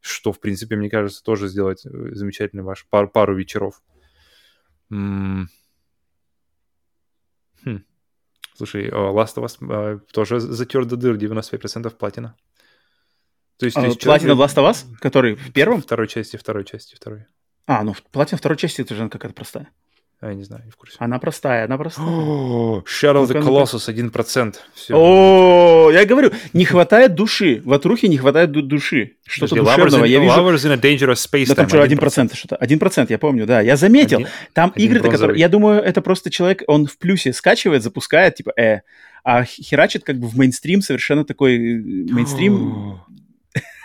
что, в принципе, мне кажется, тоже сделать э, замечательный ваш пар, пару вечеров. М-м- хм. Слушай, Last of Us э, тоже затер до дыр, 95% платина. То есть, а, то есть платина человек... Last of Us, который в первом? Второй части, второй части, второй. А, ну платина второй части это же какая-то простая. А, я не знаю, не в курсе. Она простая, она простая. Shadow of the Colossus 1%. Все. О, я говорю, не хватает души. В Атрухе не хватает души. Что-то душевного. Я вижу... Lovers in a dangerous space. Да там что, 1%, что-то. 1%, я помню, да. Я заметил. Там игры-то, которые... Я думаю, это просто человек, он в плюсе скачивает, запускает, типа, э, а херачит как бы в мейнстрим совершенно такой э,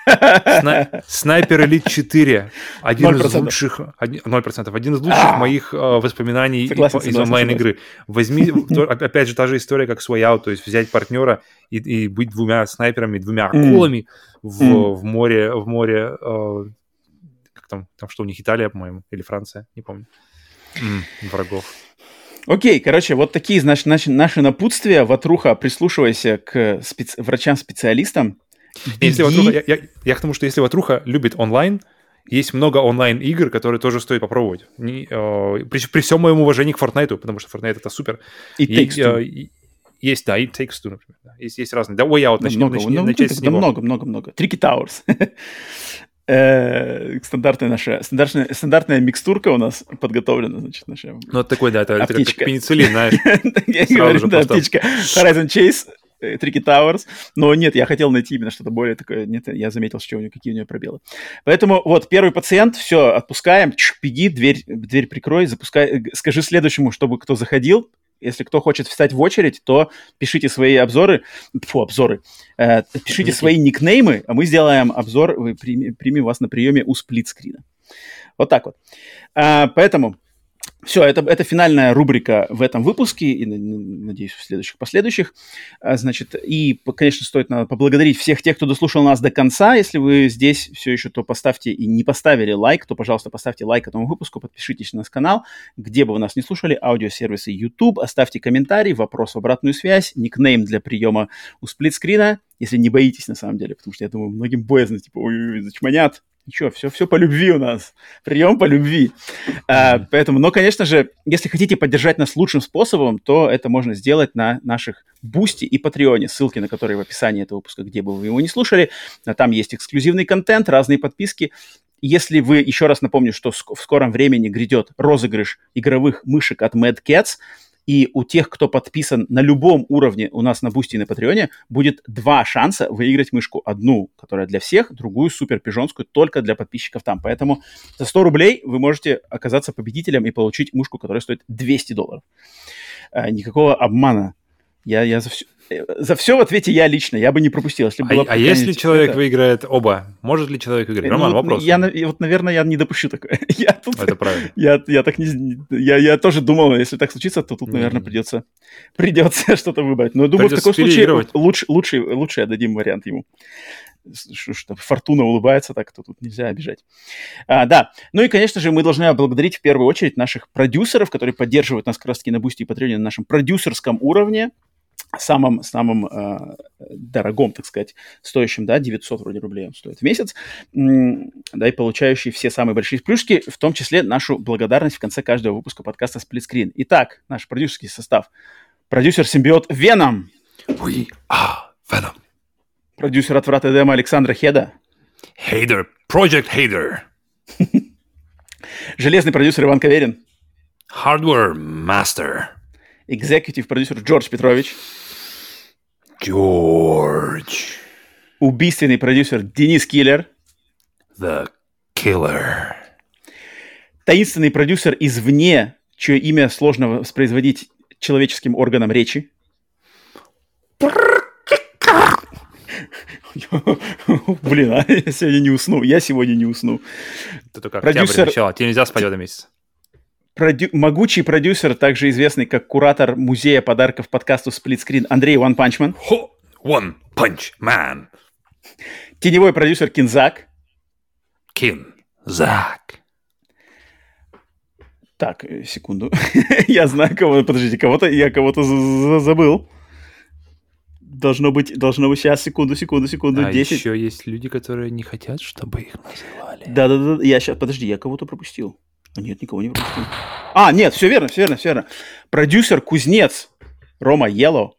мейнстрим Снайпер Элит 4. Один 0%. из лучших... 0%. Один из лучших моих э, воспоминаний из онлайн-игры. Возьми, опять же, та же история, как Sway Out, то есть взять партнера и, и быть двумя снайперами, двумя акулами в, mm. в море, в море, э, как там, там что у них, Италия, по-моему, или Франция, не помню, mm, врагов. Окей, короче, вот такие, значит, наши, наши напутствия. Ватруха, прислушивайся к специ... врачам-специалистам, если ватруха, я, я, я к тому, что если ватруха любит онлайн, есть много онлайн-игр, которые тоже стоит попробовать. Не, э, при, при всем моем уважении к Fortnite, потому что Fortnite это супер. И Takes Two. Э, есть, да, и Takes Two, например. Да. Есть, есть разные. Да, Way Out, начнем, много, начнем, ну, начать с него. много, много, много. Tricky Towers. Э, стандартная наша, стандартная, стандартная микстурка у нас подготовлена, значит, наша Ну, это такой, да, это, это как пенициллин, знаешь. Я говорю, да, птичка. Horizon Chase, Трики Towers, но нет, я хотел найти именно что-то более такое, нет, я заметил, что у него, какие у него пробелы. Поэтому вот, первый пациент, все, отпускаем, чш, беги, дверь, дверь прикрой, запускай, э, скажи следующему, чтобы кто заходил, если кто хочет встать в очередь, то пишите свои обзоры, фу, обзоры, э, пишите свои никнеймы, а мы сделаем обзор, примем вас на приеме у сплитскрина. Вот так вот. А, поэтому все, это, это финальная рубрика в этом выпуске и, надеюсь, в следующих, последующих. А, значит, и, конечно, стоит надо поблагодарить всех тех, кто дослушал нас до конца. Если вы здесь все еще, то поставьте и не поставили лайк, то, пожалуйста, поставьте лайк этому выпуску, подпишитесь на наш канал, где бы вы нас не слушали, аудиосервисы YouTube, оставьте комментарий, вопрос в обратную связь, никнейм для приема у сплитскрина, если не боитесь, на самом деле, потому что я думаю, многим боязно, типа, ой, зачманят, Ничего, все, все по любви у нас. Прием по любви. А, поэтому, но, конечно же, если хотите поддержать нас лучшим способом, то это можно сделать на наших Boosty и Patreon е, ссылки на которые в описании этого выпуска, где бы вы его не слушали. А там есть эксклюзивный контент, разные подписки. Если вы, еще раз напомню, что в скором времени грядет розыгрыш игровых мышек от Mad Catz, и у тех, кто подписан на любом уровне у нас на Boosty и на Patreon е, будет два шанса выиграть мышку. Одну, которая для всех, другую супер пижонскую, только для подписчиков там. Поэтому за 100 рублей вы можете оказаться победителем и получить мышку, которая стоит 200 долларов. А, никакого обмана. Я, я за все, за все в ответе я лично, я бы не пропустил. Если а, а если человек это... выиграет оба, может ли человек выиграть? Роман, ну, вопрос. Я, вот, наверное, я не допущу такое. я тут, это правильно. Я, я, так не, я, я тоже думал, если так случится, то тут, наверное, придется, придется что-то выбрать. Но я думаю, придется в таком случае лучше, лучше, лучше отдадим вариант ему. что, фортуна улыбается, так то тут нельзя обижать. А, да, ну и, конечно же, мы должны облагодарить в первую очередь наших продюсеров, которые поддерживают нас как раз-таки на Boosty и Patreon на нашем продюсерском уровне самым, самым э, дорогом, так сказать, стоящим, да, 900 вроде рублей он стоит в месяц, да, и получающий все самые большие плюшки, в том числе нашу благодарность в конце каждого выпуска подкаста Splitscreen. Итак, наш продюсерский состав. Продюсер-симбиот Веном. We are Venom. Продюсер отврат Эдема Александра Хеда. Хейдер. Project Хейдер. Железный продюсер Иван Каверин. Hardware Master. Экзекутив продюсер Джордж Петрович. Джордж. Убийственный продюсер Денис Киллер. The Killer. Таинственный продюсер извне, чье имя сложно воспроизводить человеческим органом речи. Блин, а я сегодня не усну. Я сегодня не усну. Ты только Продюсер... начала. Тебе нельзя спать в этом месяце. Продю... Могучий продюсер, также известный как куратор музея подарков подкасту Split Screen Андрей One Punch Man. One Punch Man. Теневой продюсер Кинзак. Кинзак. Так, э, секунду. я знаю кого. Подождите, кого-то я кого-то забыл. Должно быть, должно быть сейчас, секунду, секунду, секунду, а 10. еще есть люди, которые не хотят, чтобы их называли. Да-да-да, я сейчас, подожди, я кого-то пропустил. Нет, никого не пропустил. А, нет, все верно, все верно, все верно. Продюсер, кузнец, Рома Yellow.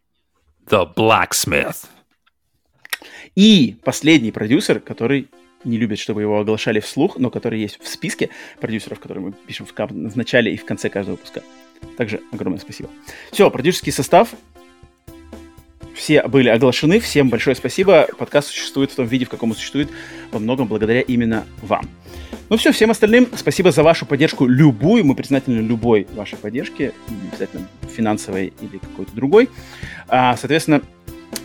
The Blacksmith. И последний продюсер, который не любит, чтобы его оглашали вслух, но который есть в списке продюсеров, которые мы пишем в, в начале и в конце каждого выпуска. Также огромное спасибо. Все, продюсерский состав все были оглашены. Всем большое спасибо. Подкаст существует в том виде, в каком он существует, во многом благодаря именно вам. Ну все, всем остальным спасибо за вашу поддержку любую. Мы признательны любой вашей поддержке, обязательно финансовой или какой-то другой. А, соответственно,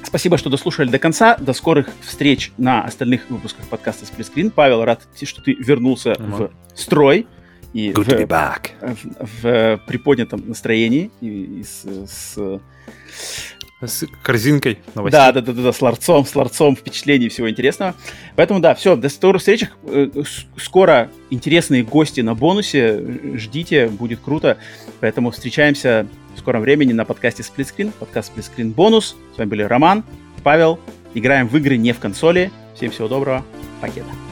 спасибо, что дослушали до конца. До скорых встреч на остальных выпусках подкаста Сплитскрин. Павел, рад, что ты вернулся uh-huh. в строй и Good в, to be back. В, в, в приподнятом настроении и, и с, с с корзинкой новостей. Да, да, да, да, да, с ларцом, с ларцом впечатлений всего интересного. Поэтому, да, все, до скорых встреч. Э, скоро интересные гости на бонусе. Ждите, будет круто. Поэтому встречаемся в скором времени на подкасте Сплитскрин. Подкаст Сплитскрин бонус. С вами были Роман, Павел. Играем в игры не в консоли. Всем всего доброго. Пакета.